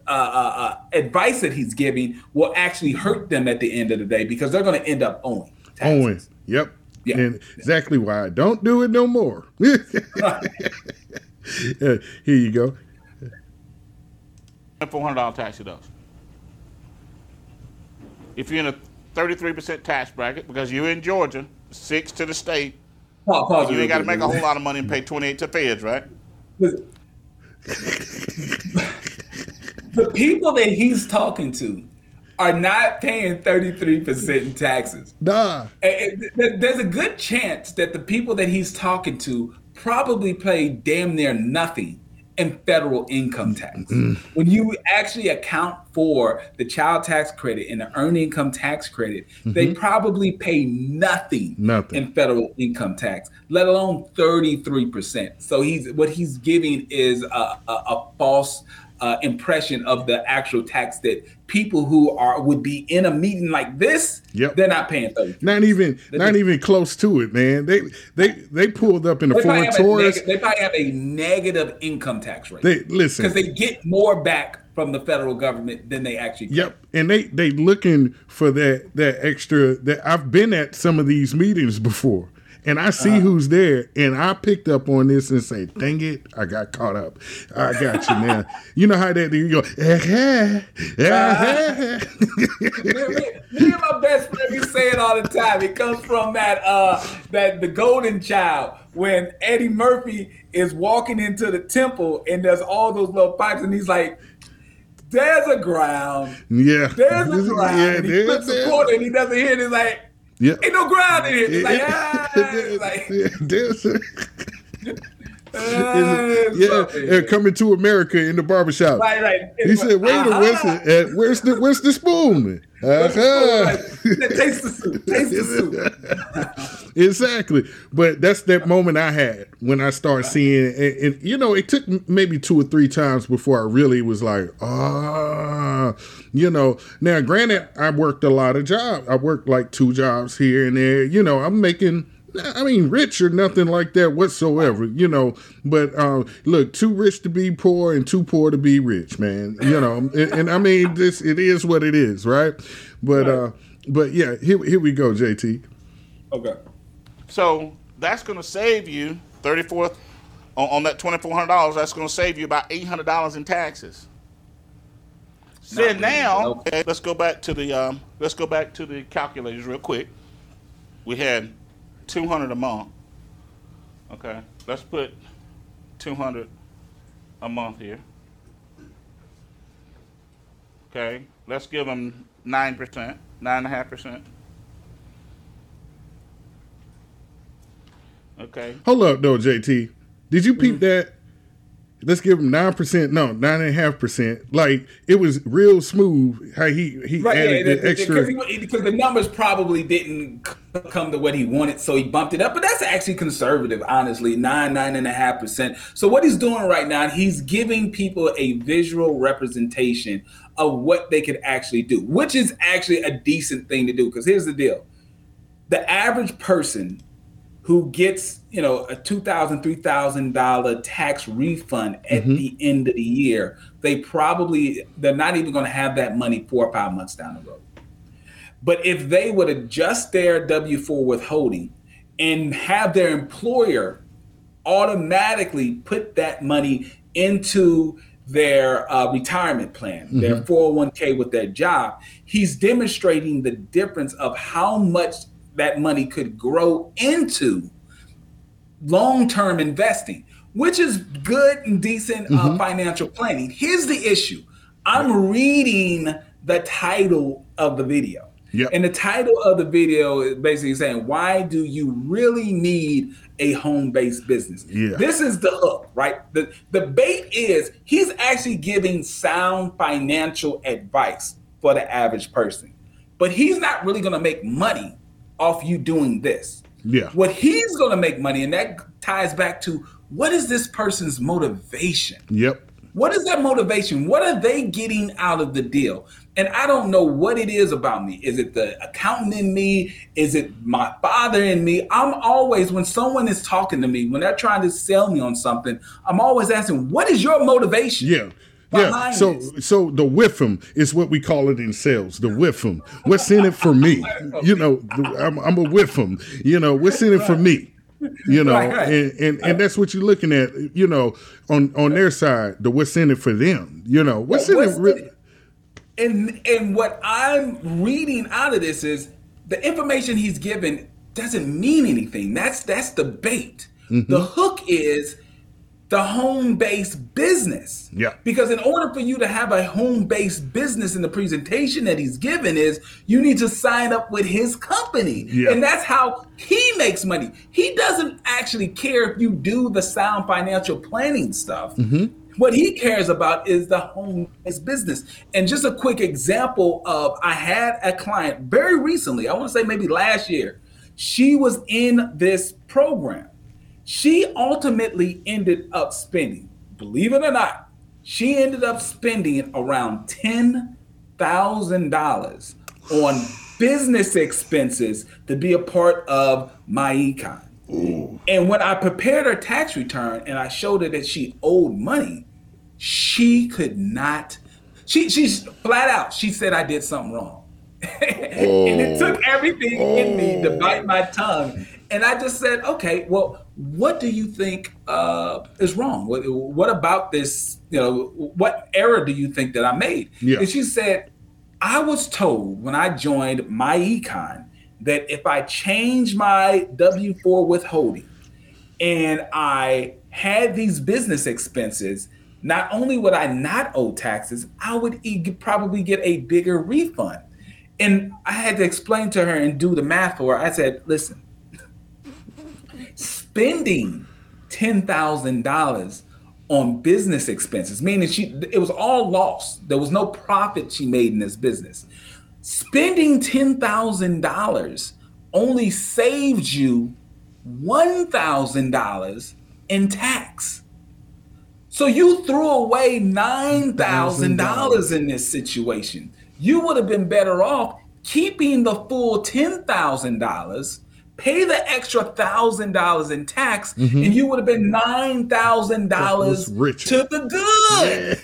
S2: uh, uh, uh, advice that he's giving will actually hurt them at the end of the day because they're going to end up owing. taxes.
S1: Owen. Yep.
S2: Yeah.
S1: And exactly why I don't do it no more. Uh, here you go.
S3: $400 tax deduction. If you're in a 33% tax bracket, because you're in Georgia, six to the state,
S2: Pause, pause
S3: you ain't got to make a whole lot of money and pay 28 to feds, right?
S2: The people that he's talking to are not paying 33% in taxes.
S1: Nah.
S2: And- and There's a good chance that the people that he's talking to probably pay damn near nothing in federal income tax. Mm-hmm. When you actually account for the child tax credit and the earned income tax credit, they mm-hmm. probably pay nothing,
S1: Nothing.
S2: in federal income tax, let alone 33%. So he's what he's giving is a, a, a false uh, impression of the actual tax that people who are would be in a meeting like this,
S1: Yep.
S2: they're not paying 30.
S1: Not even not even close to it, man. They they they pulled up in
S2: probably,
S1: Ford Taurus.
S2: neg- they probably have a negative income tax rate.
S1: They listen.
S2: because they get more back from the federal government than they actually get.
S1: Yep, and they they looking for that that extra. That I've been at some of these meetings before, and I see who's there, and I picked up on this and say, "Dang it, I got caught up. I got you now." you know how that you go, eh, eh, eh,
S2: me, me- me and my best friend, we say it all the time. It comes from that uh that the golden child when Eddie Murphy is walking into the temple and there's all those little pipes and he's like, "There's a ground,
S1: yeah,
S2: there's a ground."
S1: yeah,
S2: and he
S1: there-
S2: flips the
S1: there-
S2: corner and he doesn't hear it. He's like,
S1: yeah.
S2: "Ain't no ground in here." He's like, ah. He's like,
S1: There's- yeah, and coming to America in the barbershop.
S2: Right, right.
S1: He said, "Wait a
S2: Uh-huh.
S1: minute, uh, where's the where's the spoon?" Uh-huh.
S2: Taste the soup. Taste the soup.
S1: exactly. But that's that moment I had when I started seeing, and, and you know, it took maybe two or three times before I really was like, ah, you know. Now, granted, I worked a lot of jobs. I worked like two jobs here and there. You know, I'm making. I mean, rich or nothing like that whatsoever, you know. But uh, look, too rich to be poor and too poor to be rich, man. You know, and, and I mean, this it is what it is, right? But uh, but yeah, here here we go, JT.
S2: Okay.
S3: So that's going to save you thirty four on, on that twenty four hundred dollars. That's going to save you about eight hundred dollars in taxes. Then
S2: Not
S3: now, okay, let's go back to the um, let's go back to the calculators real quick. We had two hundred a month. Okay, let's put two hundred a month here. Okay, let's give them nine percent, nine and a half percent. Okay,
S1: Hold up, though, JT. Did you peep mm-hmm. that? Let's give him nine percent. No, nine and a half percent. Like it was real smooth. How he he
S2: Right,
S1: added
S2: the-
S1: the,
S2: the-
S1: extra.
S2: because, he- because the numbers probably didn't come to what he wanted, so he bumped it up. But that's actually conservative, honestly, nine, nine and a half percent. So what he's doing right now, he's giving people a visual representation of what they could actually do, which is actually a decent thing to do. Because here's the deal: the average person who gets you know a two thousand three thousand dollar tax refund at the end of the year they probably they're not even going to have that money four or five months down the road. But if they would adjust their w4 withholding and have their employer automatically put that money into their uh, retirement plan, their 401k with their job, he's demonstrating the difference of how much that money could grow into long term investing, which is good and decent uh, financial planning. Here's the issue I'm reading the title of the video.
S1: Yep.
S2: And the title of the video is basically saying, Why do you really need a home based business?
S1: Yeah.
S2: This is the hook, right? The, the bait is he's actually giving sound financial advice for the average person, but he's not really going to make money off you doing this.
S1: Yeah.
S2: What he's going to make money, and that ties back to what is this person's motivation?
S1: Yep.
S2: What is that motivation? What are they getting out of the deal? And I don't know what it is about me. Is it the accountant in me? Is it my father in me? I'm always, when someone is talking to me, when they're trying to sell me on something, I'm always asking, what is your motivation?
S1: Yeah. Yeah. So so the whiff 'em is what we call it in sales. The whiff 'em. What's in it for me? You know, I'm, I'm a whiff 'em. You know, what's in it for me? You know,
S2: Right, right.
S1: and, and and that's what you're looking at. You know, on on their side, the what's in it for them. You know, what's in
S2: What's
S1: it? Really,
S2: and and what I'm reading out of this is the information he's given doesn't mean anything. That's that's the bait. Mm-hmm. The hook is the home-based business.
S1: Yeah.
S2: Because in order for you to have a home-based business in the presentation that he's given is you need to sign up with his company.
S1: Yeah.
S2: And that's how he makes money. He doesn't actually care if you do the sound financial planning stuff. Mm-hmm. What he cares about is the home is business. And just a quick example of I had a client very recently, I want to say maybe last year. She was in this program. She ultimately ended up spending, believe it or not, she ended up spending around $10,000 on business expenses to be a part of my econ. And when I prepared her tax return and I showed her that she owed money, she could not. She she's flat out. She said I did something wrong, and it took oh. everything in me to bite my oh. tongue. And I just said, okay, well, what do you think uh, is wrong? What, what about this? You know, what error do you think that I made?
S1: Yeah.
S2: And she said, I was told when I joined my econ that if I change my W 4 withholding and I had these business expenses, not only would I not owe taxes, I would e- probably get a bigger refund. And I had to explain to her and do the math for her. I said, listen, spending ten thousand dollars on business expenses, meaning she it was all lost. There was no profit she made in this business. Spending ten thousand dollars only saved you one thousand dollars in tax. So you threw away nine thousand dollars in this situation. You would have been better off keeping the full ten thousand dollars, pay the extra thousand dollars in tax,
S1: Mm-hmm.
S2: and you would have been nine thousand dollars
S1: richer.
S2: to the good.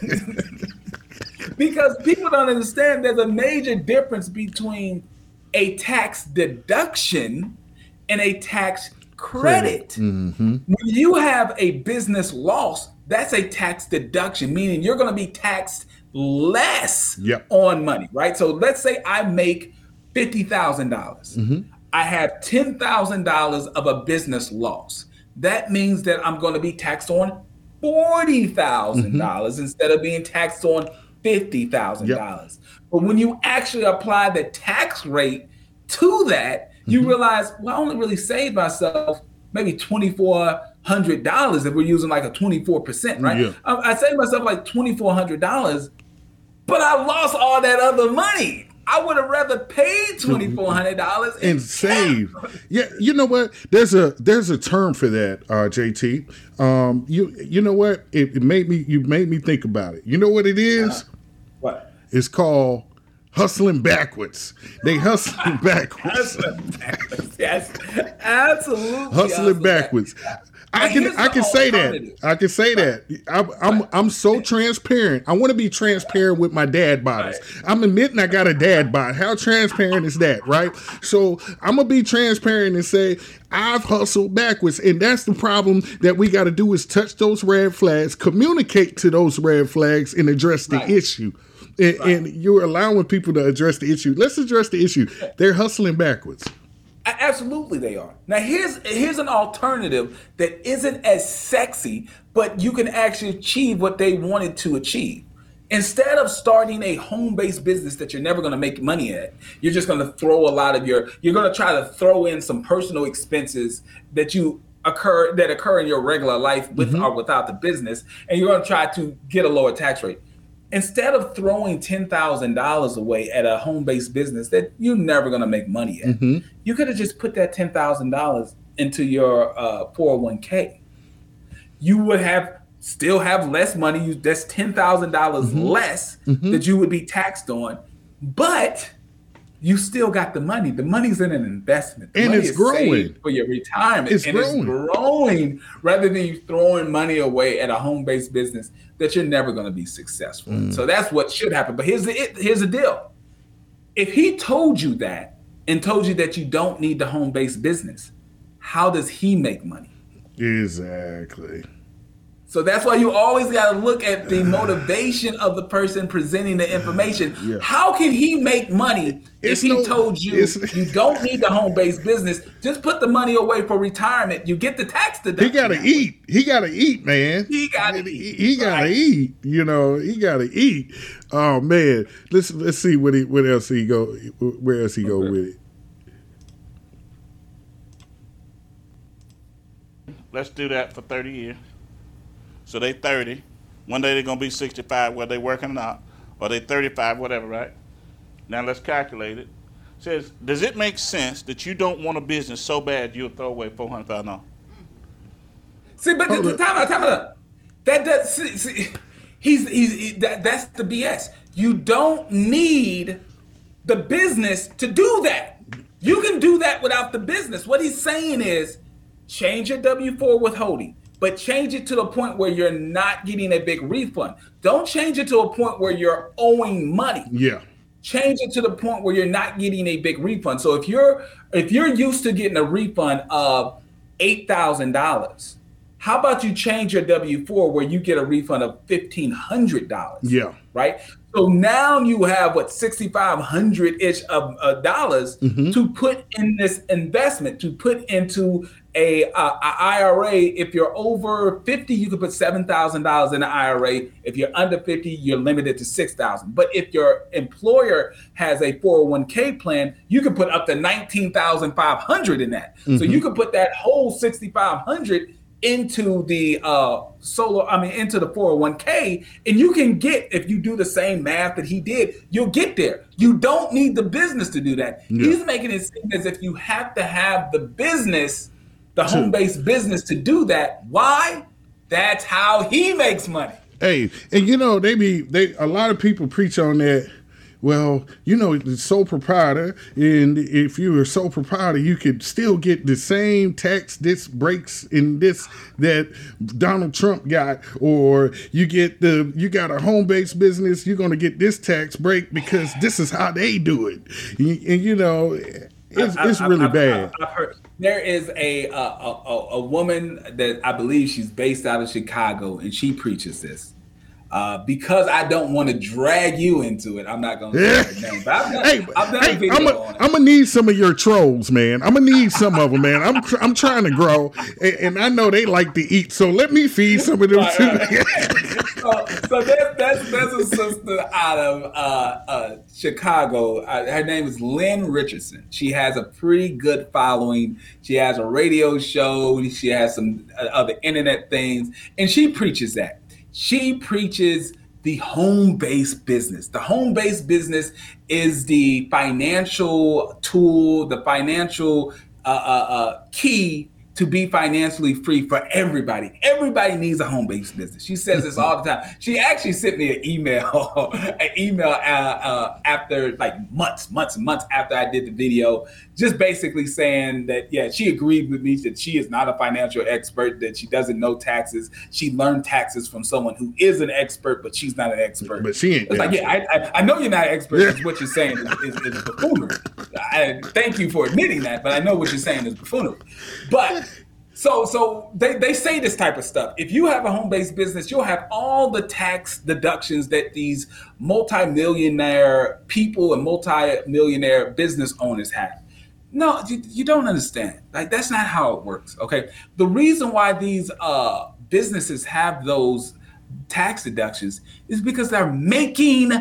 S2: because people don't understand there's a major difference between a tax deduction and a tax credit.
S1: Mm-hmm.
S2: When you have a business loss, that's a tax deduction, meaning you're going to be taxed less
S1: Yep.
S2: on money, right? So let's say I make 50,000. dollars
S1: Mm-hmm.
S2: I have $10,000 of a business loss. That means that I'm going to be taxed on $40,000
S1: Mm-hmm.
S2: dollars instead of being taxed on $50,000. But when you actually apply the tax rate to that, you
S1: Mm-hmm.
S2: realize, well, I only really saved myself maybe $2,400 if we're using like a 24%, right?
S1: Yeah.
S2: I, I saved myself like $2,400, but I lost all that other money. I would have rather paid $2,400
S1: and save. Yeah, you know what? There's a there's a term for that, uh, JT. Um, you you know what? It, it made me you made me think about it. You know what it is?
S2: What?
S1: It's called hustling backwards. They hustling backwards.
S2: yes, absolutely.
S1: hustling backwards. I can I can say that. I can say that. I'm I'm, I'm so transparent. I want to be transparent with my dad bottles. I'm admitting I got a dad bod. How transparent is that, right? So I'm gonna be transparent and say I've hustled backwards, and that's the problem that we got to do is touch those red flags, communicate to those red flags, and address the
S2: Right.
S1: issue. And, and you're allowing people to address the issue. Let's address the issue. They're hustling backwards.
S2: Absolutely, they are. Now, here's here's an alternative that isn't as sexy, but you can actually achieve what they wanted to achieve. Instead of starting a home-based business that you're never going to make money at, you're just going to throw a lot of your. You're going to try to throw in some personal expenses that you occur that occur in your regular life with mm-hmm. or without the business, and you're going to try to get a lower tax rate instead of throwing ten thousand dollars away at a home-based business that you're never going to make money at, mm-hmm. you could have just put that ten thousand dollars into your uh, 401k. You would have still have less money. You, that's $10,000 mm-hmm. less mm-hmm. that you would be taxed on, but you still got the money. The money's in an investment, The
S1: And it's growing.
S2: for your retirement,
S1: It's
S2: and
S1: growing.
S2: it's growing rather than you throwing money away at a home-based business that you're never going to be successful. in. Mm. So that's what should happen. But here's the it, here's the deal: if he told you that and told you that you don't need the home-based business, how does he make money?
S1: Exactly.
S2: So that's why you always got to look at the motivation of the person presenting the information.
S1: Yeah.
S2: How can he make money
S1: It's
S2: if he
S1: no-
S2: told you you don't need the home-based business? Just put the money away for retirement. You get the tax deduction.
S1: He gotta eat. He gotta eat, man.
S2: He gotta eat,
S1: he gotta
S2: right.
S1: eat. You know, he gotta eat. Oh man, let's let's see what he what else he go. Where else he go
S2: Okay.
S1: with it?
S3: Let's do that for 30 years. So they 30. One day they're gonna be 65, whether they're working or not, or they 35, whatever, right? Now let's calculate it. Says, does it make sense that you don't want a business so bad you'll throw away four hundred thousand dollars?
S2: See, but the, the time out, time out. That does. See, see, he's he's he, that, that's the BS. You don't need the business to do that. You can do that without the business. What he's saying is, change your W four withholding, but change it to the point where you're not getting a big refund. Don't change it to a point where you're owing money
S1: Yeah.
S2: change it to the point where you're not getting a big refund. So if you're if you're used to getting a refund of eight thousand dollars, how about you change your W four where you get a refund of fifteen hundred dollars?
S1: Yeah.
S2: Right. So now you have what sixty five hundred ish of uh, dollars to put in this investment to put into a, uh, a IRA. If you're over fifty, you can put seven thousand dollars in an IRA. If you're under fifty, you're limited to six thousand. But if your employer has a four hundred one k plan, you can put up to nineteen thousand five hundred in that. So you can put that whole sixty five hundred into the uh solo i mean into the 401k and you can get if you do the same math that he did you'll get there. You don't need the business to do that.
S1: Yeah.
S2: he's making it seem as if you have to have the business the home-based business to do that. Why? That's how he makes money.
S1: Hey, and you know they be they a lot of people preach on that. Well, you know, the sole proprietor, and if you're sole proprietor, you could still get the same tax this breaks in this that Donald Trump got, or you get the you got a home based business, you're gonna get this tax break because this is how they do it, and, and you know, it's
S2: I-
S1: it's really
S2: I've-
S1: bad.
S2: I've, I've heard there is a, a a a woman that I believe she's based out of Chicago, and she preaches this. Uh, because I don't want to drag you into it, I'm not going to say name. I've done,
S1: hey,
S2: I've done
S1: hey, I'm gonna need some of your trolls, man. I'm gonna need some of them, man. I'm I'm trying to grow, and, and I know they like to eat, so let me feed some of them
S2: Right,
S1: too.
S2: right. so, so that, that's that's a sister out of uh, uh, Chicago. Uh, her name is Lynn Richardson. She has a pretty good following. She has a radio show. She has some uh, other internet things, and she preaches that. She preaches the home-based business. The home-based business is the financial tool, the financial uh, uh, uh, key to be financially free for everybody. Everybody needs a home-based business. She says this all the time. She actually sent me an email, an email uh, uh, after like months, months months after I did the video, just basically saying that yeah, she agreed with me that she is not a financial expert, that she doesn't know taxes. She learned taxes from someone who is an expert, but she's not an expert.
S1: But she ain't
S2: It's like yeah, I, I, I know you're not an expert. Is what you're saying is, is, is buffoonery. I thank you for admitting that, but I know what you're saying is buffoonery. But so so they, they say this type of stuff. If you have a home-based business, you'll have all the tax deductions that these multimillionaire people and multimillionaire business owners have. No, you, you don't understand. Like that's not how it works. Okay. The reason why these uh businesses have those tax deductions is because they're making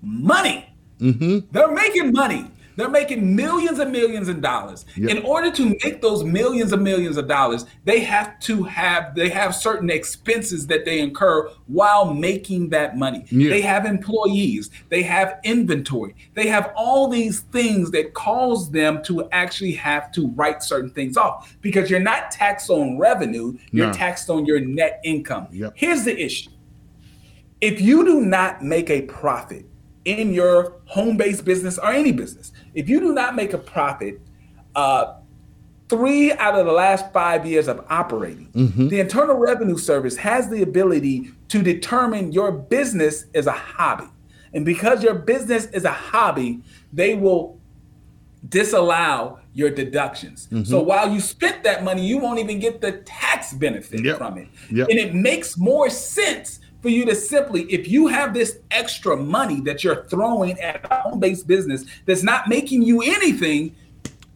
S2: money. Mm-hmm. They're making money. They're making millions and millions of dollars.
S1: Yep.
S2: In order to make those millions and millions of dollars, they have to have they have certain expenses that they incur while making that money.
S1: Yeah.
S2: They have employees, they have inventory, they have all these things that cause them to actually have to write certain things off because you're not taxed on revenue, you're
S1: No.
S2: taxed on your net income.
S1: Yep.
S2: Here's the issue if you do not make a profit in your home-based business or any business, if you do not make a profit, uh, three out of the last five years of operating, the Internal Revenue Service has the ability to determine your business is a hobby. And because your business is a hobby, they will disallow your deductions. So while you spent that money, you won't even get the tax benefit
S1: Yep.
S2: from it.
S1: Yep.
S2: And it makes more sense for you to simply, if you have this extra money that you're throwing at a home-based business that's not making you anything,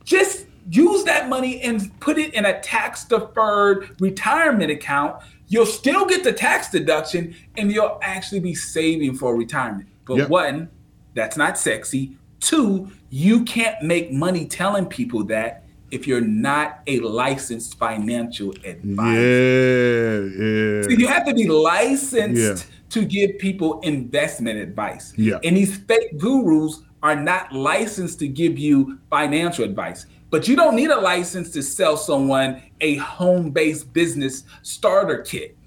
S2: just use that money and put it in a tax deferred retirement account. You'll still get the tax deduction and you'll actually be saving for retirement. But
S1: Yep.
S2: one, that's not sexy. Two, you can't make money telling people that if you're not a licensed financial advisor.
S1: Yeah, yeah.
S2: So you have to be licensed
S1: Yeah.
S2: to give people investment advice.
S1: Yeah.
S2: And these fake gurus are not licensed to give you financial advice. But you don't need a license to sell someone a home-based business starter kit.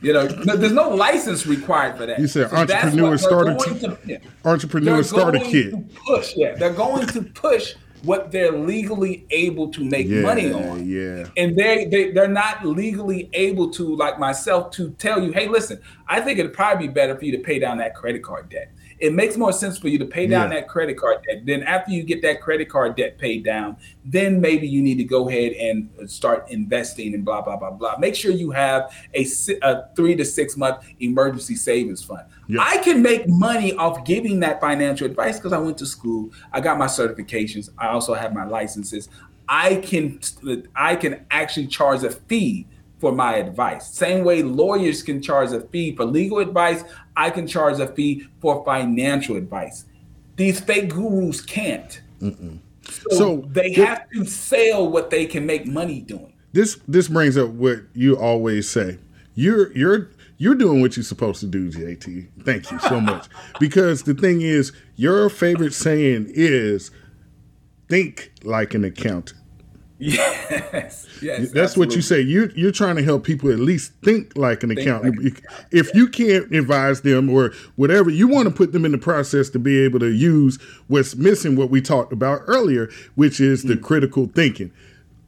S2: You know, there's no license required for that.
S1: You said
S2: that's
S1: entrepreneur starter kit.
S2: to- yeah.
S1: Entrepreneur starter kit.
S2: push, yeah. They're going to push what they're legally able to make
S1: Yeah,
S2: money on
S1: yeah.
S2: and they, they they're not legally able to like myself to tell you hey listen i think it'd probably be better for you to pay down that credit card debt it makes more sense for you to pay down
S1: Yeah.
S2: that credit card debt. Then after you get that credit card debt paid down then maybe you need to go ahead and start investing and blah blah blah blah. Make sure you have a, a three to six month emergency savings fund.
S1: Yeah.
S2: i can make money off giving that financial advice because i went to school. I got my certifications. I also have my licenses. I can I can actually charge a fee for my advice. Same way lawyers can charge a fee for legal advice, I can charge a fee for financial advice. These fake gurus can't. So,
S1: So,
S2: they
S1: the-
S2: have to sell what they can make money doing.
S1: this this brings up what you always say. You're you're you're doing what you're supposed to do, JT. Thank you so much. because the thing is, your favorite saying is think like an accountant.
S2: Yes, yes.
S1: That's what you say. You're you're trying to help people at least think like an accountant. if you can't advise them or whatever, you want to put them in the process to be able to use what's missing, what we talked about earlier, which is the critical thinking.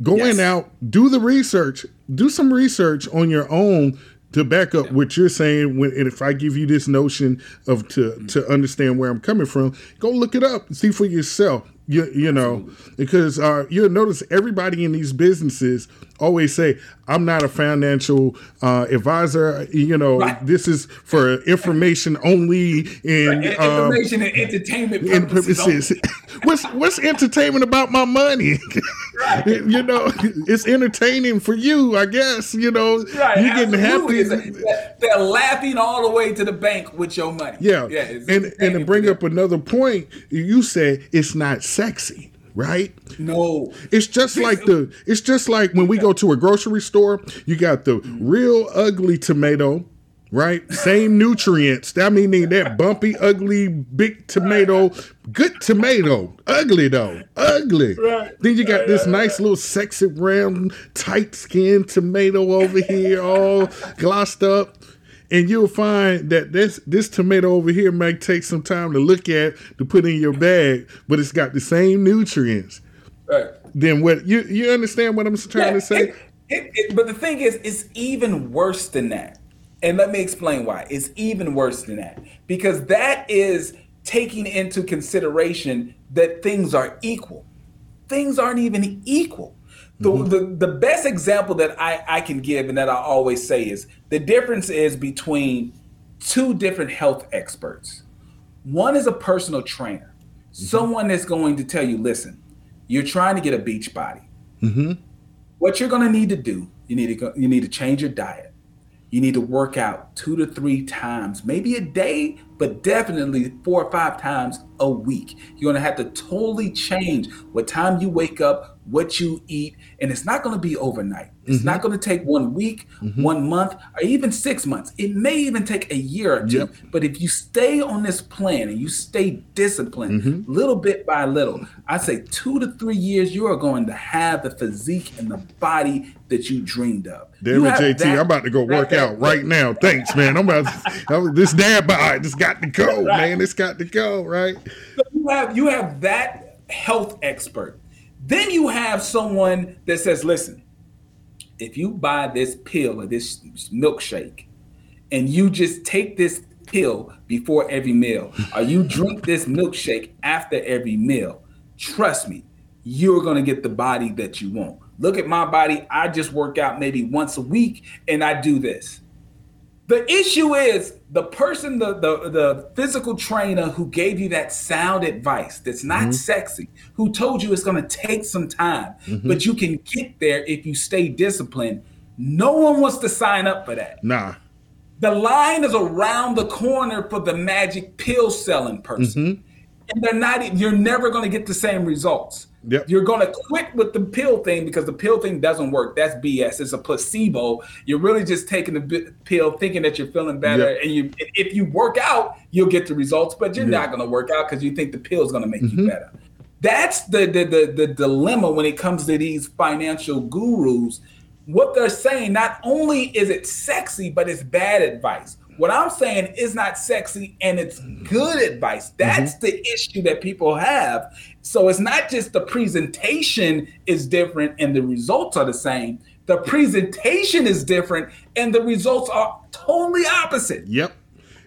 S1: Going
S2: Yes.
S1: out, do the research, do some research on your own to back up what you're saying. When and if I give you this notion of to to understand where I'm coming from, go look it up, and see for yourself. You, you know, because uh, you'll notice everybody in these businesses always say, "I'm not a financial uh, advisor." You know,
S2: Right.
S1: this is for information only. And
S2: In-
S1: um,
S2: information and entertainment purposes. only.
S1: purposes. what's what's entertainment about my money? you know, it's entertaining for you, I guess. You know,
S2: Right,
S1: you're getting
S2: absolutely.
S1: happy.
S2: It's- They're laughing all the way to the bank with your money.
S1: Yeah,
S2: yeah.
S1: and and to bring up another point, you said it's not sexy, right?
S2: no.
S1: It's just like the it's just like when we go to a grocery store, you got the real ugly tomato, right? Same nutrients. I mean that bumpy, ugly, big tomato, good tomato. Ugly though. Ugly.
S2: Right.
S1: Then you got this nice little sexy round, tight skinned tomato over here, all glossed up. And you'll find that this this tomato over here might take some time to look at to put in your bag, but it's got the same nutrients
S2: Right.
S1: then what you you understand what I'm trying
S2: Yeah,
S1: to say?
S2: it- it- it- but the thing is, it's even worse than that. And let me explain why. It's even worse than that. Because that is taking into consideration that things are equal. Things aren't even equal. The, mm-hmm. the, the best example that I, I can give and that I always say is the difference is between two different health experts. One is a personal trainer, mm-hmm. someone that's going to tell you, listen, you're trying to get a beach body. Mm-hmm. What you're going to need to do you need to go, you need to change your diet. You need to work out two to three times maybe a day but definitely four or five times a week. You're going to have to totally change what time you wake up what you eat and it's not going to be overnight. It's not mm-hmm. going to take one week mm-hmm. one month or even six months. It may even take a year or two.
S1: Yep.
S2: but if you stay on this plan and you stay disciplined mm-hmm. little bit by little i say two to three years you are going to have the physique and the body that you dreamed of
S1: Damn it, JT,
S2: that-
S1: I'm about to go work
S2: that-
S1: out right now. Thanks, man. I'm about to, I'm- this dad bod just got to go, man. It's got to go, right?
S2: So you have you have that health expert. Then you have someone that says, "Listen, if you buy this pill or this milkshake, and you just take this pill before every meal, or you drink this milkshake after every meal, trust me, you're gonna get the body that you want. Look at my body. I just work out maybe once a week, and I do this." The issue is the person, the, the the physical trainer who gave you that sound advice that's not mm-hmm. sexy, who told you it's going to take some time, mm-hmm. but you can get there if you stay disciplined. No one wants to sign up for that.
S1: Nah.
S2: The line is around the corner for the magic pill selling person. Mm-hmm. And they're not, you're never going to get the same results.
S1: Yep.
S2: You're going to quit with the pill thing because the pill thing doesn't work. That's BS. It's a placebo. You're really just taking the pill thinking that you're feeling better.
S1: Yep.
S2: And you, if you work out, you'll get the results, but you're
S1: Yeah.
S2: not going to work out because you think the pill is going to make you mm-hmm. better. That's the, the, the, the dilemma when it comes to these financial gurus. What they're saying, not only is it sexy, but it's bad advice. What I'm saying is not sexy and it's good advice. That's mm-hmm. the issue that people have. So it's not just the presentation is different and the results are the same. The presentation is different and the results are totally opposite.
S1: Yep.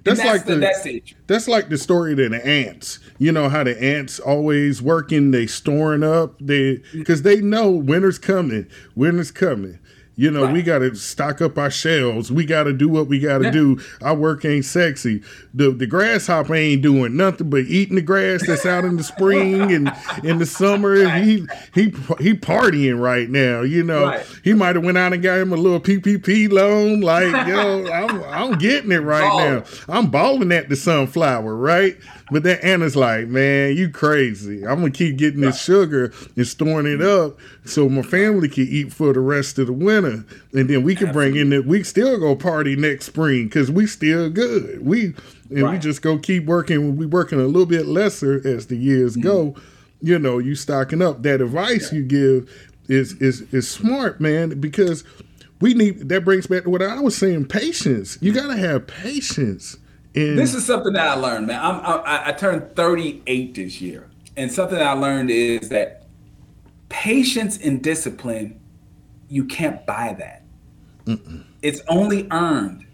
S1: That's,
S2: that's,
S1: like
S2: the,
S1: the,
S2: that's
S1: that's like the story of the ants. You know how the ants always working, they storing up, they mm. because they know winter's coming, winter's coming. You know, we got to stock up our shelves. We got to do what we got to do. Our work ain't sexy. The the grasshopper ain't doing nothing but eating the grass that's out in the spring and in the summer. He he he partying right now. You know,
S2: Right.
S1: he might have went out and got him a little PPP loan. Like yo, I'm I'm getting it right
S2: Balling.
S1: now. I'm balling at the sunflower, right? But then Anna's like, man, you crazy. I'm gonna keep getting this sugar and storing it up so my family can eat for the rest of the winter, and then we can bring in that we still go party next spring because we still good. We and we just go keep working. We working a little bit lesser as the years go. Mm-hmm. You know, you stocking up. That advice you give is is is smart, man, because we need. That brings back to what I was saying. Patience. You gotta have patience. And
S2: This is something that I learned, man. I'm, I, I turned 38 this year, and something that I learned is that patience and discipline, you can't buy that. It's only earned.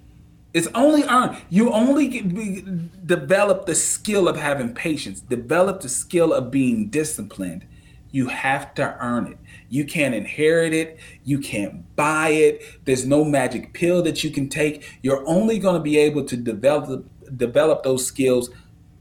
S2: It's only earned. You only get, be, develop the skill of having patience, develop the skill of being disciplined. You have to earn it. You can't inherit it. You can't buy it. There's no magic pill that you can take. You're only going to be able to develop develop those skills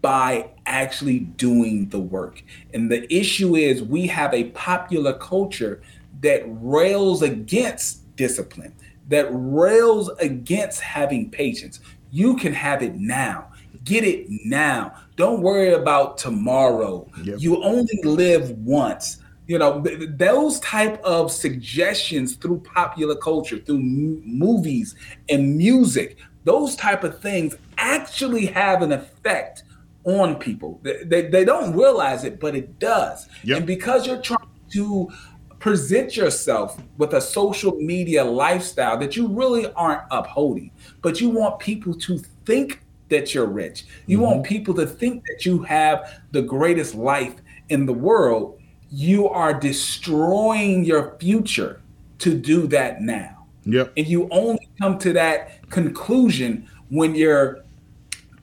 S2: by actually doing the work. And the issue is we have a popular culture that rails against discipline, that rails against having patience. You can have it now. Get it now. Don't worry about tomorrow.
S1: Yep.
S2: You only live once. You know, th- th- those type of suggestions through popular culture, through m- movies and music, those type of things actually have an effect on people. They, they, they don't realize it, but it does.
S1: Yep.
S2: And because you're trying to present yourself with a social media lifestyle that you really aren't upholding, but you want people to think that you're rich. You want mm-hmm. people to think that you have the greatest life in the world. You are destroying your future to do that now.
S1: Yep.
S2: And you only come to that conclusion when you're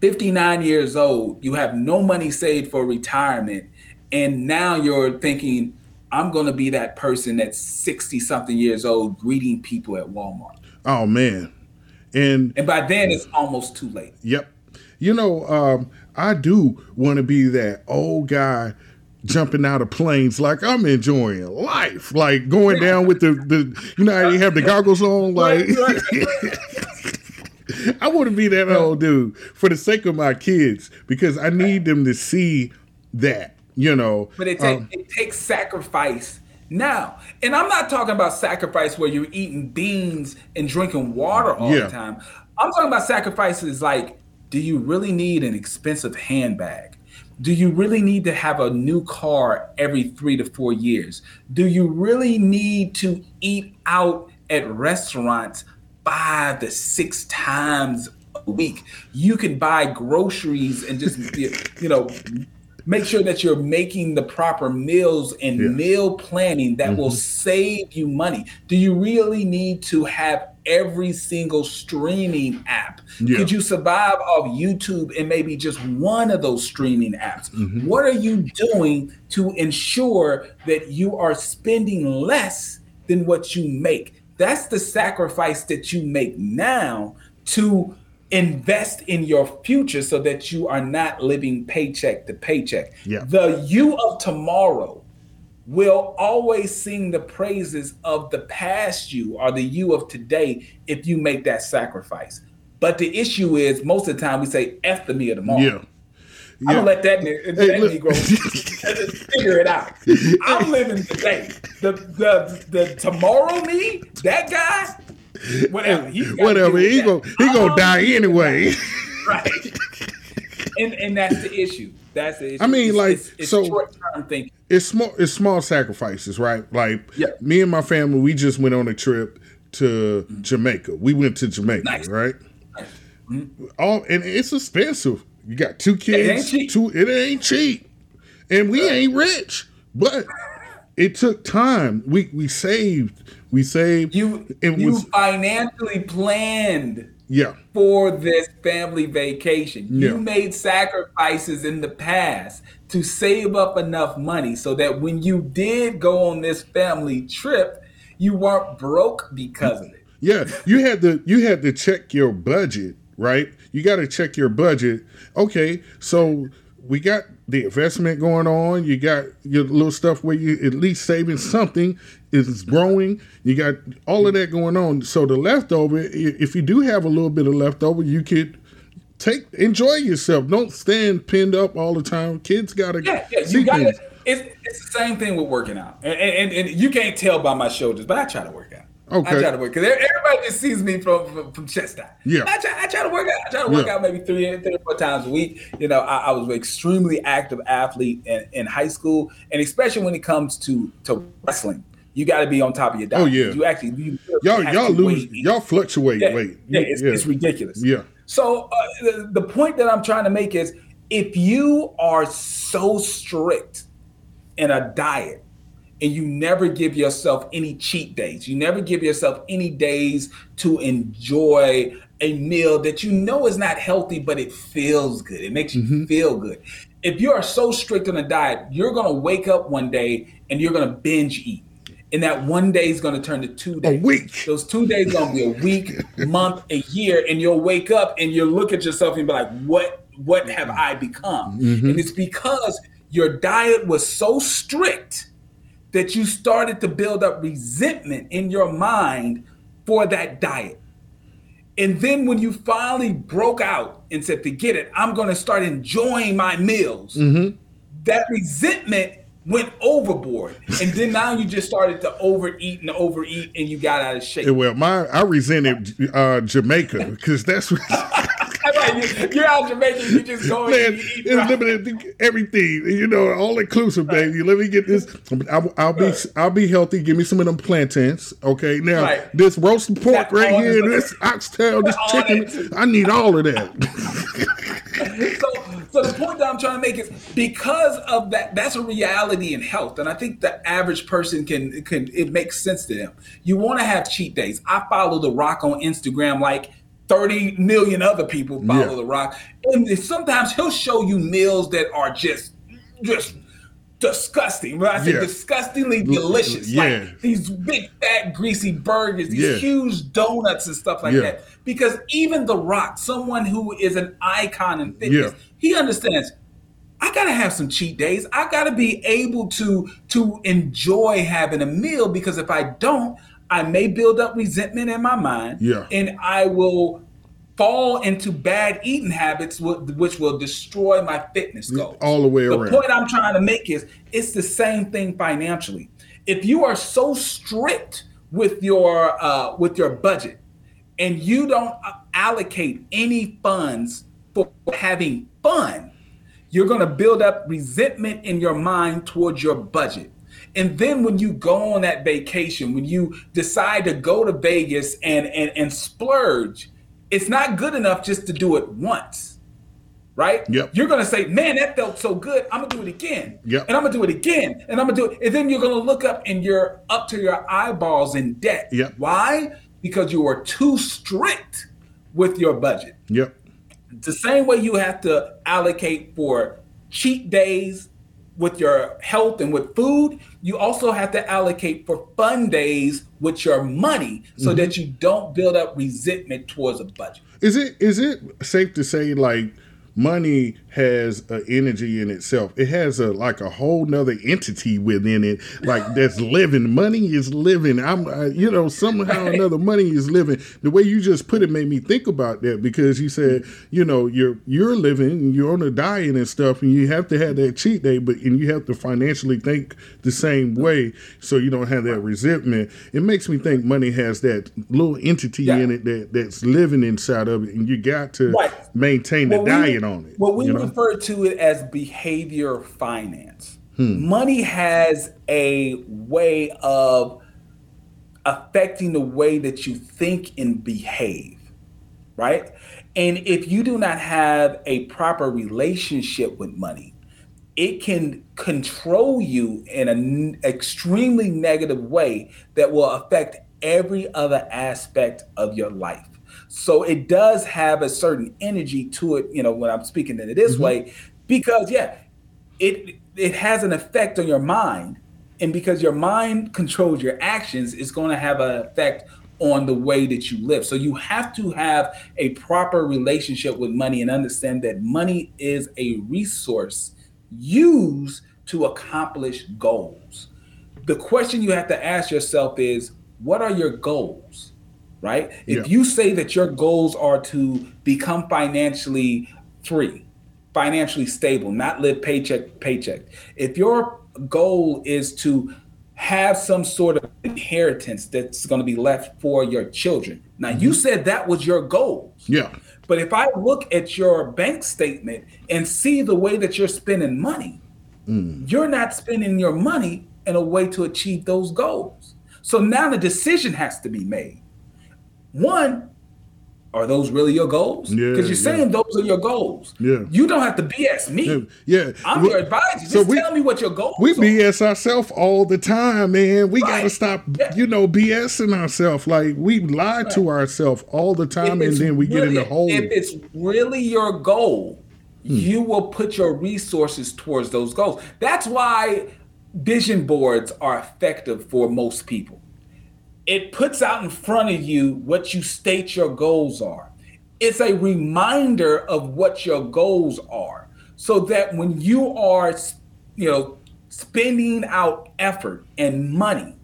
S2: 59 years old, you have no money saved for retirement, and now you're thinking, I'm going to be that person that's 60 something years old greeting people at Walmart.
S1: Oh man. And
S2: And by then, it's almost too late.
S1: Yep. You know, um, I do want to be that old guy jumping out of planes like I'm enjoying life, like going down with the, the you know how you have the goggles on, like I want to be that old dude for the sake of my kids because I need them to see that, you know.
S2: But it, take,
S1: Um,
S2: it takes sacrifice now. And I'm not talking about sacrifice where you're eating beans and drinking water all
S1: Yeah.
S2: the time. I'm talking about sacrifices like do you really need an expensive handbag? Do you really need to have a new car every three to four years? Do you really need to eat out at restaurants five to six times a week? You can buy groceries and just, you know, make sure that you're making the proper meals and
S1: Yeah.
S2: meal planning that will mm-hmm. save you money. Do you really need to have every single streaming app?
S1: Yeah.
S2: Could you survive off YouTube and maybe just one of those streaming apps? Mm-hmm. What are you doing to ensure that you are spending less than what you make? That's the sacrifice that you make now to invest in your future so that you are not living paycheck to paycheck.
S1: Yeah.
S2: The you of tomorrow will always sing the praises of the past you or the you of today if you make that sacrifice. But the issue is most of the time we say F the me of tomorrow.
S1: yeah.
S2: I'm gonna let that, ni- that
S1: Hey,
S2: Negro figure it out. I'm living today. The the the tomorrow me, that guy, whatever. he's
S1: Whatever. He
S2: that.
S1: gonna he gonna die anyway.
S2: right? and and that's the issue. That's issue.
S1: I mean,
S2: It's-
S1: like,
S2: it's, it's
S1: so-
S2: thinking.
S1: it's small it's small sacrifices, right? Like
S2: Yeah.
S1: me and my family, we just went on a trip to mm-hmm. Jamaica. We went to Jamaica,
S2: Nice.
S1: right? Mm-hmm. All and it's expensive. You got two
S2: ain't
S1: kids,
S2: cheap.
S1: two it ain't cheap. And we ain't rich. But it took time. We we saved. We saved.
S2: You
S1: it
S2: you
S1: was
S2: financially planned
S1: yeah.
S2: for this family vacation.
S1: Yeah.
S2: You made sacrifices in the past to save up enough money so that when you did go on this family trip, you weren't broke because of it.
S1: Yeah, you had to you had to check your budget, right? You got to check your budget. Okay, so we got the investment going on. You got your little stuff where you at least saving something is growing. You got all of that going on. So the leftover, if you do have a little bit of leftover, you could take enjoy yourself. Don't stand pinned up all the time. Kids gotta
S2: Yeah, yeah, you got to It's, it's the same thing with working out, and, and, and you can't tell by my shoulders, but I try to work out.
S1: Okay.
S2: I try to work because everybody just sees me from from, from chest high.
S1: Yeah.
S2: I try, I try to work out. I try to work
S1: Yeah.
S2: out maybe three, three or four times a week. You know, I, I was an extremely active athlete in, in high school, and especially when it comes to to wrestling, you got to be on top of your diet.
S1: Oh, yeah.
S2: you actually you
S1: Y'all y'all lose y'all fluctuate
S2: Yeah,
S1: weight.
S2: yeah, it's, it's ridiculous.
S1: Yeah.
S2: So uh, the, the point that I'm trying to make is, if you are so strict in a diet and you never give yourself any cheat days, you never give yourself any days to enjoy a meal that you know is not healthy, but it feels good. It makes you
S1: Mm-hmm.
S2: feel good. If you are so strict on a diet, you're going to wake up one day and you're going to binge eat. And that one day is going to turn to two days.
S1: A week.
S2: Those two days going to be a week, month, a year, and you'll wake up and you'll look at yourself and be like, "What? What have I become?" And it's because your diet was so strict that you started to build up resentment in your mind for that diet. And then when you finally broke out and said, "Forget it, I'm going to start enjoying my meals," that resentment went overboard, and then now you just started to overeat and overeat, and you got out of shape.
S1: Well, my I resented uh, Jamaica because that's what
S2: Right, you, are out Jamaican, you just go
S1: man.
S2: and eat
S1: It's
S2: right.
S1: limited everything, you know, all inclusive, baby. Let me get this. I'll, I'll be I'll be healthy. Give me some of them plantains, okay? Now
S2: Right.
S1: this roasted pork
S2: That's
S1: right here,
S2: this-
S1: this oxtail, this chicken.
S2: that.
S1: I need all of that.
S2: so, so the point that I'm trying to make is because of that, that's a reality in health, and I think the average person can can it makes sense to them. You want to have cheat days. I follow The Rock on Instagram like 30 million other people follow
S1: Yeah.
S2: The Rock, and sometimes he'll show you meals that are just just disgusting. When I say
S1: Yeah.
S2: disgustingly delicious,
S1: yeah.
S2: like these big fat greasy burgers, these
S1: Yeah.
S2: huge donuts and stuff like that. Because even The Rock, someone who is an icon in fitness, he understands. I gotta have some cheat days. I gotta be able to to enjoy having a meal because if I don't, I may build up resentment in my mind,
S1: Yeah.
S2: and I will fall into bad eating habits, which will destroy my fitness goals.
S1: all the way
S2: The
S1: around.
S2: point I'm trying to make is it's the same thing financially. If you are so strict with your uh, with your budget and you don't uh, allocate any funds for having fun, you're going to build up resentment in your mind towards your budget. And then when you go on that vacation, when you decide to go to Vegas and and, and splurge, it's not good enough just to do it once right?
S1: Yep.
S2: You're gonna say, "Man, that felt so good. I'm gonna do it again."
S1: Yep.
S2: And I'm gonna do it again, and I'm gonna do it, and then you're gonna look up and you're up to your eyeballs in debt.
S1: Yep.
S2: Why? Because you are too strict with your budget.
S1: yep.
S2: The same way you have to allocate for cheat days with your health and with food, you also have to allocate for fun days with your money so
S1: Mm-hmm.
S2: that you don't build up resentment towards a budget.
S1: Is it is it safe to say like money has an energy in itself? It has a like a whole nother entity within it, like that's living. Money is living. I'm uh, you know somehow or another money is living. The way you just put it made me think about that because you said you know you're you're living, and you're on a diet and stuff, and you have to have that cheat day, but and you have to financially think the same way so you don't have that resentment. It makes me think money has that little entity
S2: Yeah.
S1: in it that that's living inside of it, and you got to
S2: Right.
S1: maintain the
S2: Well, we-
S1: diet on it.
S2: Well, we
S1: you know?
S2: Refer to it as behavior finance.
S1: Hmm.
S2: Money has a way of affecting the way that you think and behave, right? And if you do not have a proper relationship with money, it can control you in an extremely negative way that will affect every other aspect of your life. So it does have a certain energy to it, you know, when I'm speaking in it this mm-hmm. way, because yeah, it it has an effect on your mind. And because your mind controls your actions, it's going to have an effect on the way that you live. So you have to have a proper relationship with money and understand that money is a resource used to accomplish goals. The question you have to ask yourself is what are your goals? Right? If
S1: Yeah.
S2: you say that your goals are to become financially free, financially stable, not live paycheck paycheck. If your goal is to have some sort of inheritance that's going to be left for your children. Now, you mm-hmm. said that was your goal.
S1: Yeah.
S2: But if I look at your bank statement and see the way that you're spending money, mm. you're not spending your money in a way to achieve those goals. So now the decision has to be made. One, are those really your goals?
S1: Yeah,
S2: Because you're
S1: yeah.
S2: saying those are your goals.
S1: Yeah.
S2: You don't have to BS me.
S1: Yeah. yeah.
S2: I'm
S1: Well,
S2: your advisor. Just
S1: so we-
S2: tell me what your goals
S1: We
S2: are.
S1: BS ourselves all the time, man. We gotta stop,
S2: Yeah.
S1: you know, BSing ourselves. Like we lie to ourselves all the time, and then we get in the hole.
S2: If it's really your goal,
S1: Hmm.
S2: you will put your resources towards those goals. That's why vision boards are effective for most people. It puts out in front of you what you state your goals are. It's a reminder of what your goals are so that when you are, you know, spending out effort and money,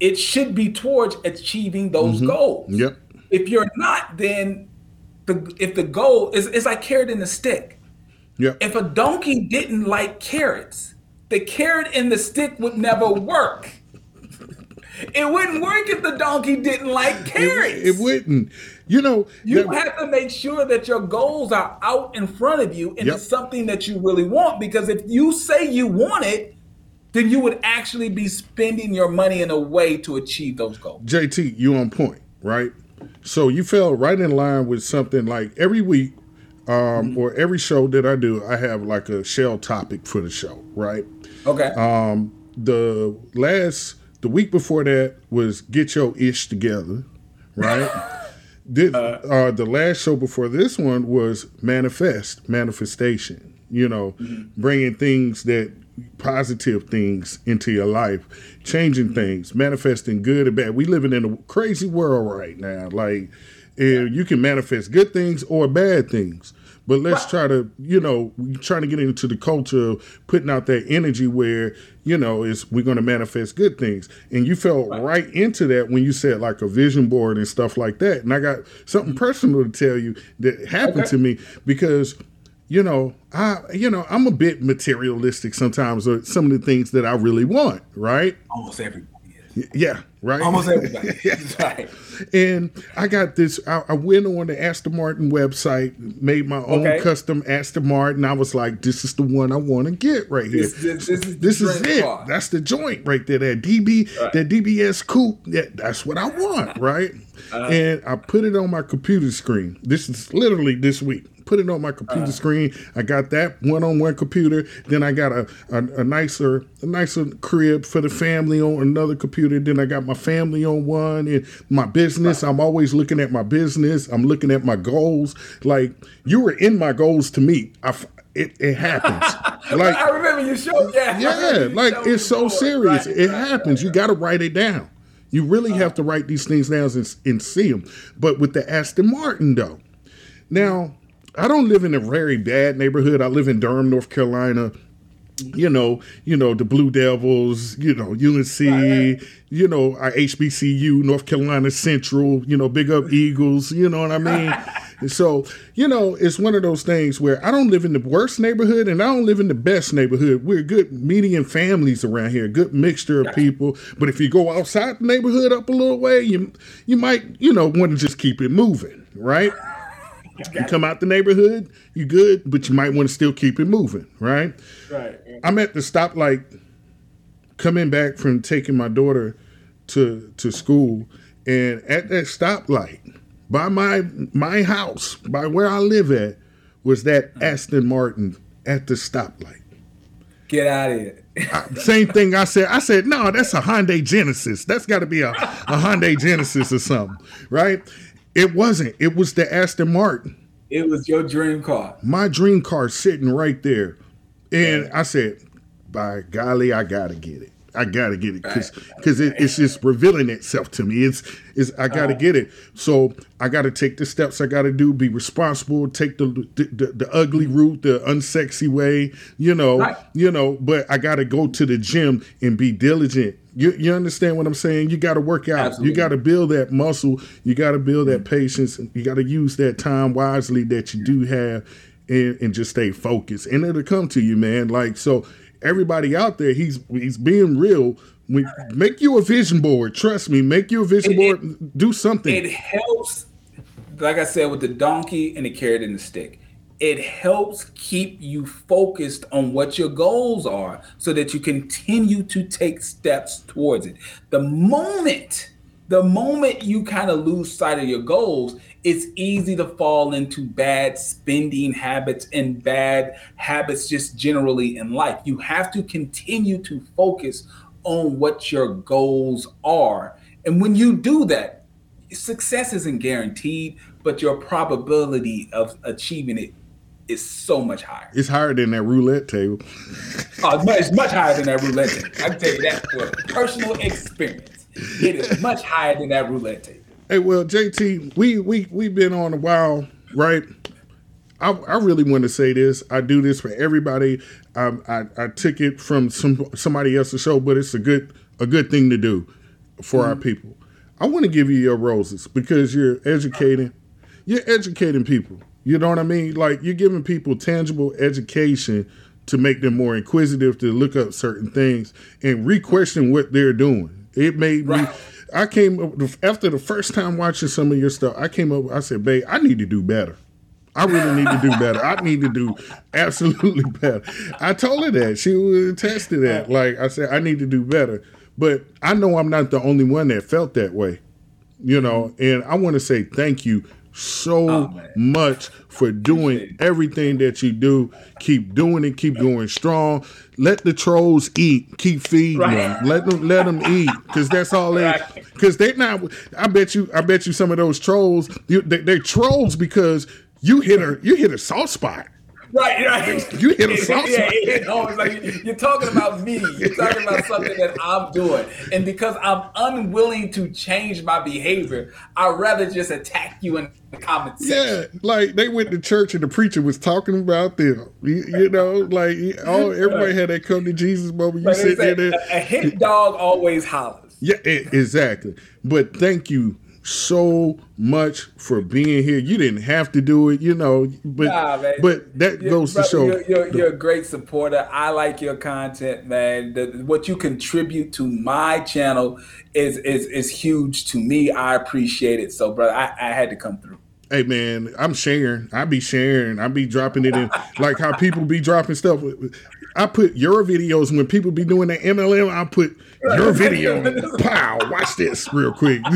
S2: it should be towards achieving those goals.
S1: Mm-hmm. Yep.
S2: If you're not, then the if the goal is it's like carrot in the stick.
S1: Yep.
S2: If a donkey didn't like carrots, the carrot and the stick would never work. It wouldn't work if the donkey didn't like carrots.
S1: It wouldn't. You know,
S2: You
S1: that-
S2: have to make sure that your goals are out in front of you and
S1: Yep.
S2: it's something that you really want. Because if you say you want it, then you would actually be spending your money in a way to achieve those goals.
S1: JT, you on point, right? So you fell right in line with something like every week, um, or every show that I do, I have like a shell topic for the show, right?
S2: Okay.
S1: Um, the last, the week before that was get your ish together, right? This, uh, the last show before this one was manifest, manifestation. You know, bringing things that positive things into your life, changing things, manifesting good and bad. We living in a crazy world right now. Like, eh, you can manifest good things or bad things. But let's try to, you know, trying to get into the culture of putting out that energy where, you know, is we're going to manifest good things. And you fell right. into that when you said like a vision board and stuff like that. And I got something mm-hmm. personal to tell you that happened
S2: Okay.
S1: to me because, you know, I, you know, I'm a bit materialistic sometimes or some of the things that I really want, right?
S2: Almost everybody is.
S1: Yeah, right.
S2: Almost everybody. right.
S1: And I got this. I, I went on the Aston Martin website, made my own
S2: Okay.
S1: custom Aston Martin. I was like, "This is the one I want to get right here.
S2: This- this- this is
S1: This is it.
S2: car."
S1: That's the joint right there. That DB, that DBS coupe. Yeah, that's what I want, right?
S2: Uh-huh.
S1: And I put it on my computer screen. This is literally this week. Put it on my computer
S2: Uh-huh.
S1: screen. I got that one on one computer. Then I got a, a a nicer a nicer crib for the family on another computer. Then I got my family on one and my business. I'm always looking at my business. I'm looking at my goals. Like you were in my goals to meet. I it, it happens. like
S2: I remember you showed yeah.
S1: Yeah, like it's so
S2: before.
S1: serious.
S2: Right,
S1: it
S2: right,
S1: happens. You got to write it down. You really have to write these things down and, and see them. But with the Aston Martin, though, now I don't live in a very bad neighborhood. I live in Durham, North Carolina. You know, you know the Blue Devils. You know UNC.
S2: Right.
S1: You know our HBCU, North Carolina Central. You know, big up Eagles. You know what I mean? So you know, it's one of those things where I don't live in the worst neighborhood and I don't live in the best neighborhood. We're good median families around here, good mixture of people. But if you go outside the neighborhood up a little way, you you might you know want to just keep it moving, right? You come out the neighborhood, you good, but you might want to still keep it moving, right?
S2: Right.
S1: I'm at the stoplight coming back from taking my daughter to to school and at that stoplight by my my house, by where I live at, was that mm. Aston Martin at the stoplight.
S2: Get out of here.
S1: Same thing I said. I said, no, that's a Hyundai Genesis. That's got to be a, a Hyundai Genesis or something, right? It wasn't. It was the Aston Martin.
S2: It was your dream car.
S1: my dream car sitting right there. And I said, by golly, I gotta get it. I gotta get it because because it, it's just revealing itself to me. It's it's I gotta oh. get it. So I gotta take the steps I gotta do. Be responsible. Take the the, the, the ugly route, the unsexy way. You know,
S2: Right.
S1: you know. But I gotta go to the gym and be diligent. You you understand what I'm saying? You gotta work out.
S2: Absolutely.
S1: You gotta build that muscle. You gotta build that mm. patience. You gotta use that time wisely that you do have, and and just stay focused. And it'll come to you, man. Like so everybody out there, he's he's being real. We, make you a vision board. Trust me, make you a vision
S2: It-
S1: board. do something.
S2: it helps like i said with the donkey and the carrot and the stick it helps keep you focused on what your goals are so that you continue to take steps towards it the moment the moment you kind of lose sight of your goals it's easy to fall into bad spending habits and bad habits just generally in life you have to continue to focus on what your goals are and when you do that success isn't guaranteed, but your probability of achieving it is so much higher.
S1: it's higher than that roulette table.
S2: Oh, it's, much, it's much higher than that roulette table. I can tell you that for personal experience. It is much higher than that roulette table.
S1: Hey, well, JT, we we we've been on a while, right? I, I really want to say this. I do this for everybody. I, I I took it from some somebody else's show, but it's a good a good thing to do for our mm-hmm. people. I want to give you your roses because you're educating. You're educating people. You know what I mean? Like you're giving people tangible education to make them more inquisitive, to look up certain things and re-question what they're doing. It made me. I came up after the first time watching some of your stuff. I came up. I said, "Babe, I need to do better. I really need to do better. I need to do absolutely better." I told her that she would attest that. Like I said, I need to do better. But I know I'm not the only one that felt that way. You know, and I want to say thank you so
S2: Oh,
S1: much for doing everything that you do. Keep doing it. Keep going strong. Let the trolls eat. Keep feeding
S2: Right.
S1: them. Let them let them eat because that's all they. Because they not. I bet you. I bet you some of those trolls. You, they, they're trolls because you hit a you hit a soft spot.
S2: Right, right.
S1: You hit a soft
S2: yeah,
S1: spot.
S2: yeah, no, it's like you- you're talking about me. You're talking about something that I'm doing, and because I'm unwilling to change my behavior, I'd rather just attack you in the comment
S1: Yeah,
S2: section.
S1: like they went to church and the preacher was talking about them. You, you know, like oh, everybody had that come to Jesus moment. You
S2: Like
S1: sit there.
S2: a, a hit dog always hollers.
S1: Yeah, exactly. But thank you so much for being here. You didn't have to do it, you know, but
S2: Nah,
S1: but that
S2: You're-
S1: goes to show.
S2: you're, you're, you're a great supporter. I like your content, man. The, what you contribute to my channel is is is huge to me. I appreciate it. So, brother, I, I had to come through.
S1: Hey man, I'm sharing. I be sharing. I be dropping it in like how people be dropping stuff. I put your videos when people be doing that MLM. I put your video. Pow! Watch this real quick.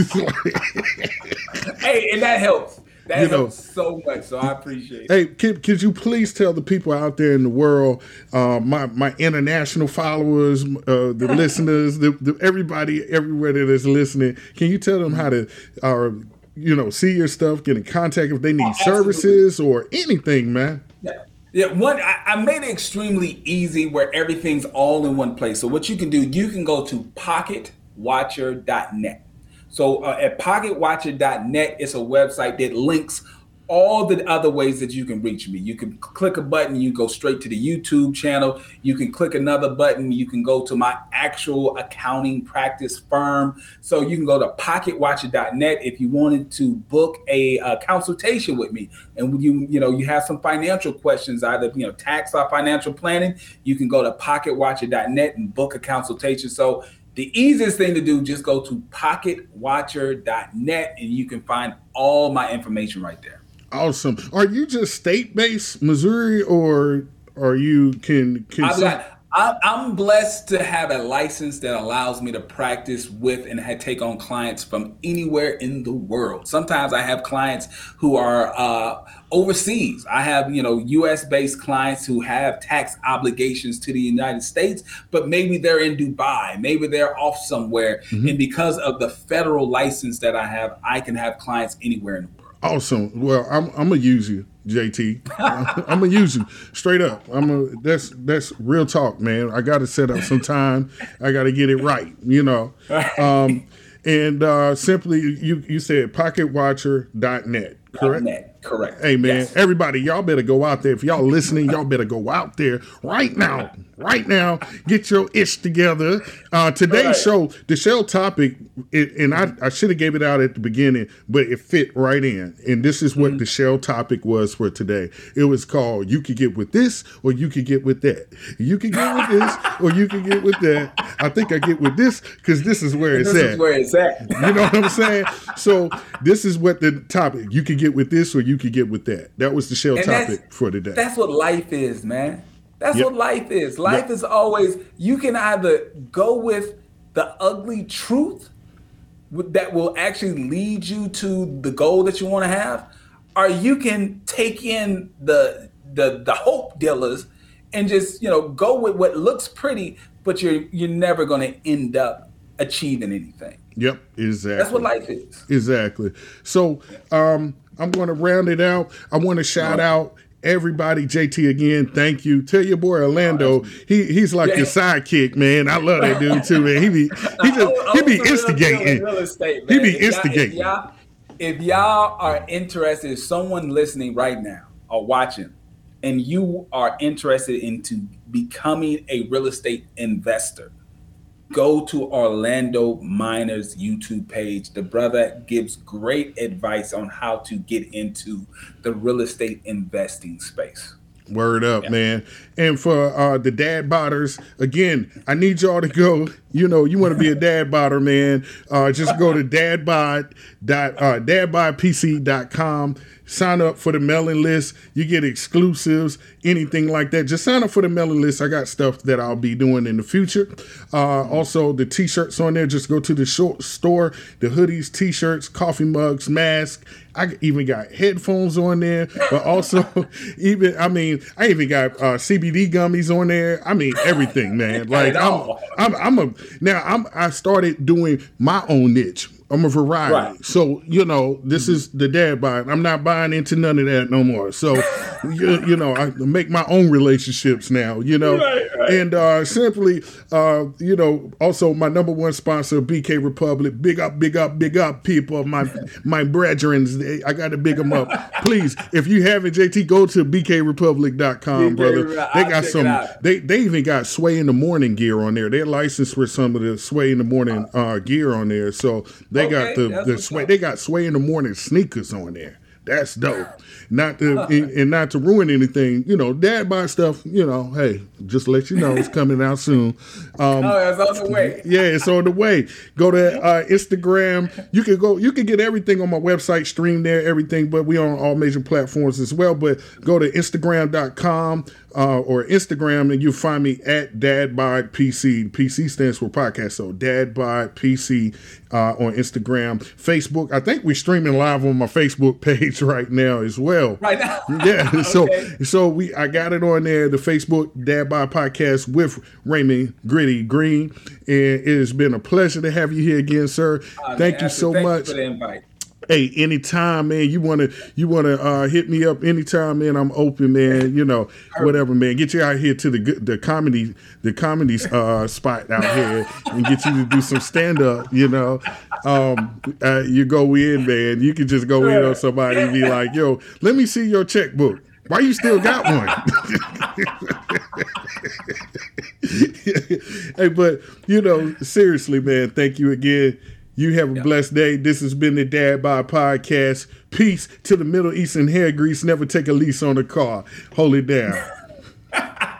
S2: Hey, and that helps. That
S1: You know-
S2: so much. So I appreciate it.
S1: Hey, could, could you please tell the people out there in the world, uh, my my international followers, uh, the listeners, the, the everybody everywhere that is listening, can you tell them how to, uh, you know, see your stuff, get in contact if they need
S2: absolutely.
S1: services or anything, man?
S2: Yeah. Yeah, one I, I made it extremely easy where everything's all in one place. So what you can do, you can go to pocketwatcher.net. So uh, at pocketwatcher.net, it's a website that links all the other ways that you can reach me. You can click a button, you go straight to the YouTube channel. You can click another button, you can go to my actual accounting practice firm. So you can go to pocketwatcher.net if you wanted to book a, uh consultation with me, and you you know you have some financial questions, either you know tax or financial planning. You can go to pocketwatcher.net and book a consultation. So the easiest thing to do, just go to pocketwatcher.net and you can find all my information right there.
S1: Awesome. Are you just state based, Missouri, or are you can can
S2: I've got, I, I'm blessed to have a license that allows me to practice with and take on clients from anywhere in the world. Sometimes I have clients who are uh, overseas. I have, you know, U.S. based clients who have tax obligations to the United States, but maybe they're in Dubai, maybe they're off somewhere, and because of the federal license that I have, I can have clients anywhere in the world.
S1: Awesome. Well, I'm I'm gonna use you, JT. I'm gonna use you straight up. I'm a that's that's real talk, man. I got to set up some time. I got to get it right, you know. Um, and uh, simply, you you said pocketwatcher.net, correct?
S2: Net. Correct.
S1: Hey man,
S2: Yes.
S1: everybody, y'all better go out there. If y'all listening, y'all better go out there right now. Right now, get your ish together. Uh, today's
S2: Right.
S1: show, the show topic, it, and I, I should have gave it out at the beginning, but it fit right in. And this is
S2: Mm-hmm.
S1: what the show topic was for today. It was called "You could get with this, or you could get with that. You could get with this, or you could get with that." I think I get with this because this is where it's
S2: This
S1: at.
S2: is where it's at.
S1: You know what I'm saying? So this is what the topic. You could get with this or you could get with that. That was the show
S2: And
S1: topic for today.
S2: That's what life is, man. That's
S1: Yep.
S2: what life is. Life
S1: Yep.
S2: is always you can either go with the ugly truth that will actually lead you to the goal that you want to have, or you can take in the the the hope dealers and just you know go with what looks pretty, but you're you're never going to end up achieving anything.
S1: Yep, exactly.
S2: That's what life is.
S1: Exactly. So um, I'm going to round it out. I want to shout out everybody. JT again, thank you. Tell your boy Orlando, he he's like
S2: Yeah.
S1: your sidekick, man. I love that dude too, man. He be he just he be instigating.
S2: Estate,
S1: He be instigating.
S2: If y'all, if y'all are interested, if someone listening right now or watching, and you are interested into becoming a real estate investor, go to Orlando Miners YouTube page. The brother gives great advice on how to get into the real estate investing space.
S1: Word up, man. And for uh, the dad botters, again, I need y'all to go. You know, you want to be a dad botter, man. Uh, just go to dadbod dot uh. Sign up for the mailing list. You get exclusives, anything like that. Just sign up for the mailing list. I got stuff that I'll be doing in the future. Uh, also, the t-shirts on there. Just go to the short store. The hoodies, t-shirts, coffee mugs, masks. I even got headphones on there, but also even I mean I even got uh, CBD gummies on there. I mean everything, man. Like I'm. I'm I'm a now I'm I started doing my own niche. I'm a variety.
S2: Right.
S1: So, you know, this is the dad buying. I'm not buying into none of that no more. So, you, you know, I make my own relationships now, you know.
S2: Right, right.
S1: And uh, simply, uh, you know, also my number one sponsor, BK Republic. Big up, big up, big up, people. My my brethren, I got to big them up. Please, if you haven't, JT, go to bkrepublic.com,
S2: BK,
S1: brother. They got some. They they even got Sway in the Morning gear on there. They're licensed for some of the Sway in the Morning uh, gear on there. So they got
S2: Okay,
S1: the the Sway. They got Sway in the Morning sneakers on there. That's dope. Not to and, and not to ruin anything, you know. Dad buy stuff, you know. Hey, just let you know, it's coming out soon. Um,
S2: Oh, that's on the way.
S1: yeah, it's on the way. Go to uh, Instagram. You can go. You can get everything on my website. Stream there, everything. But we on all major platforms as well. But go to Instagram.com uh, or Instagram, and you'll find me at Dad Bod PC. PC stands for podcast. So Dad Bod PC uh, on Instagram, Facebook. I think we're streaming live on my Facebook page right now as well.
S2: Right now.
S1: Yeah, so
S2: Okay.
S1: so we I got it on there, the Facebook Dad Bod Podcast with Raymond Gritty Greene, and it has been a pleasure to have you here again, sir.
S2: Uh,
S1: Thank
S2: man,
S1: you so much.
S2: thank
S1: much.
S2: For the invite.
S1: hey, anytime, man. You wanna you wanna uh, hit me up anytime, man. I'm open, man. You know, whatever, man. Get you out here to the good- the comedy the comedy uh, spot out here and get you to do some stand up. You know, um, uh, you go in, man. You can just go in on somebody and be like, "Yo, let me see your checkbook." Why you still got one? hey, but you know, seriously, man, thank you again. You have a blessed day. This has been the Dad Bod Podcast. Peace to the Middle Eastern hair grease. Never take a lease on a car. Hold it down.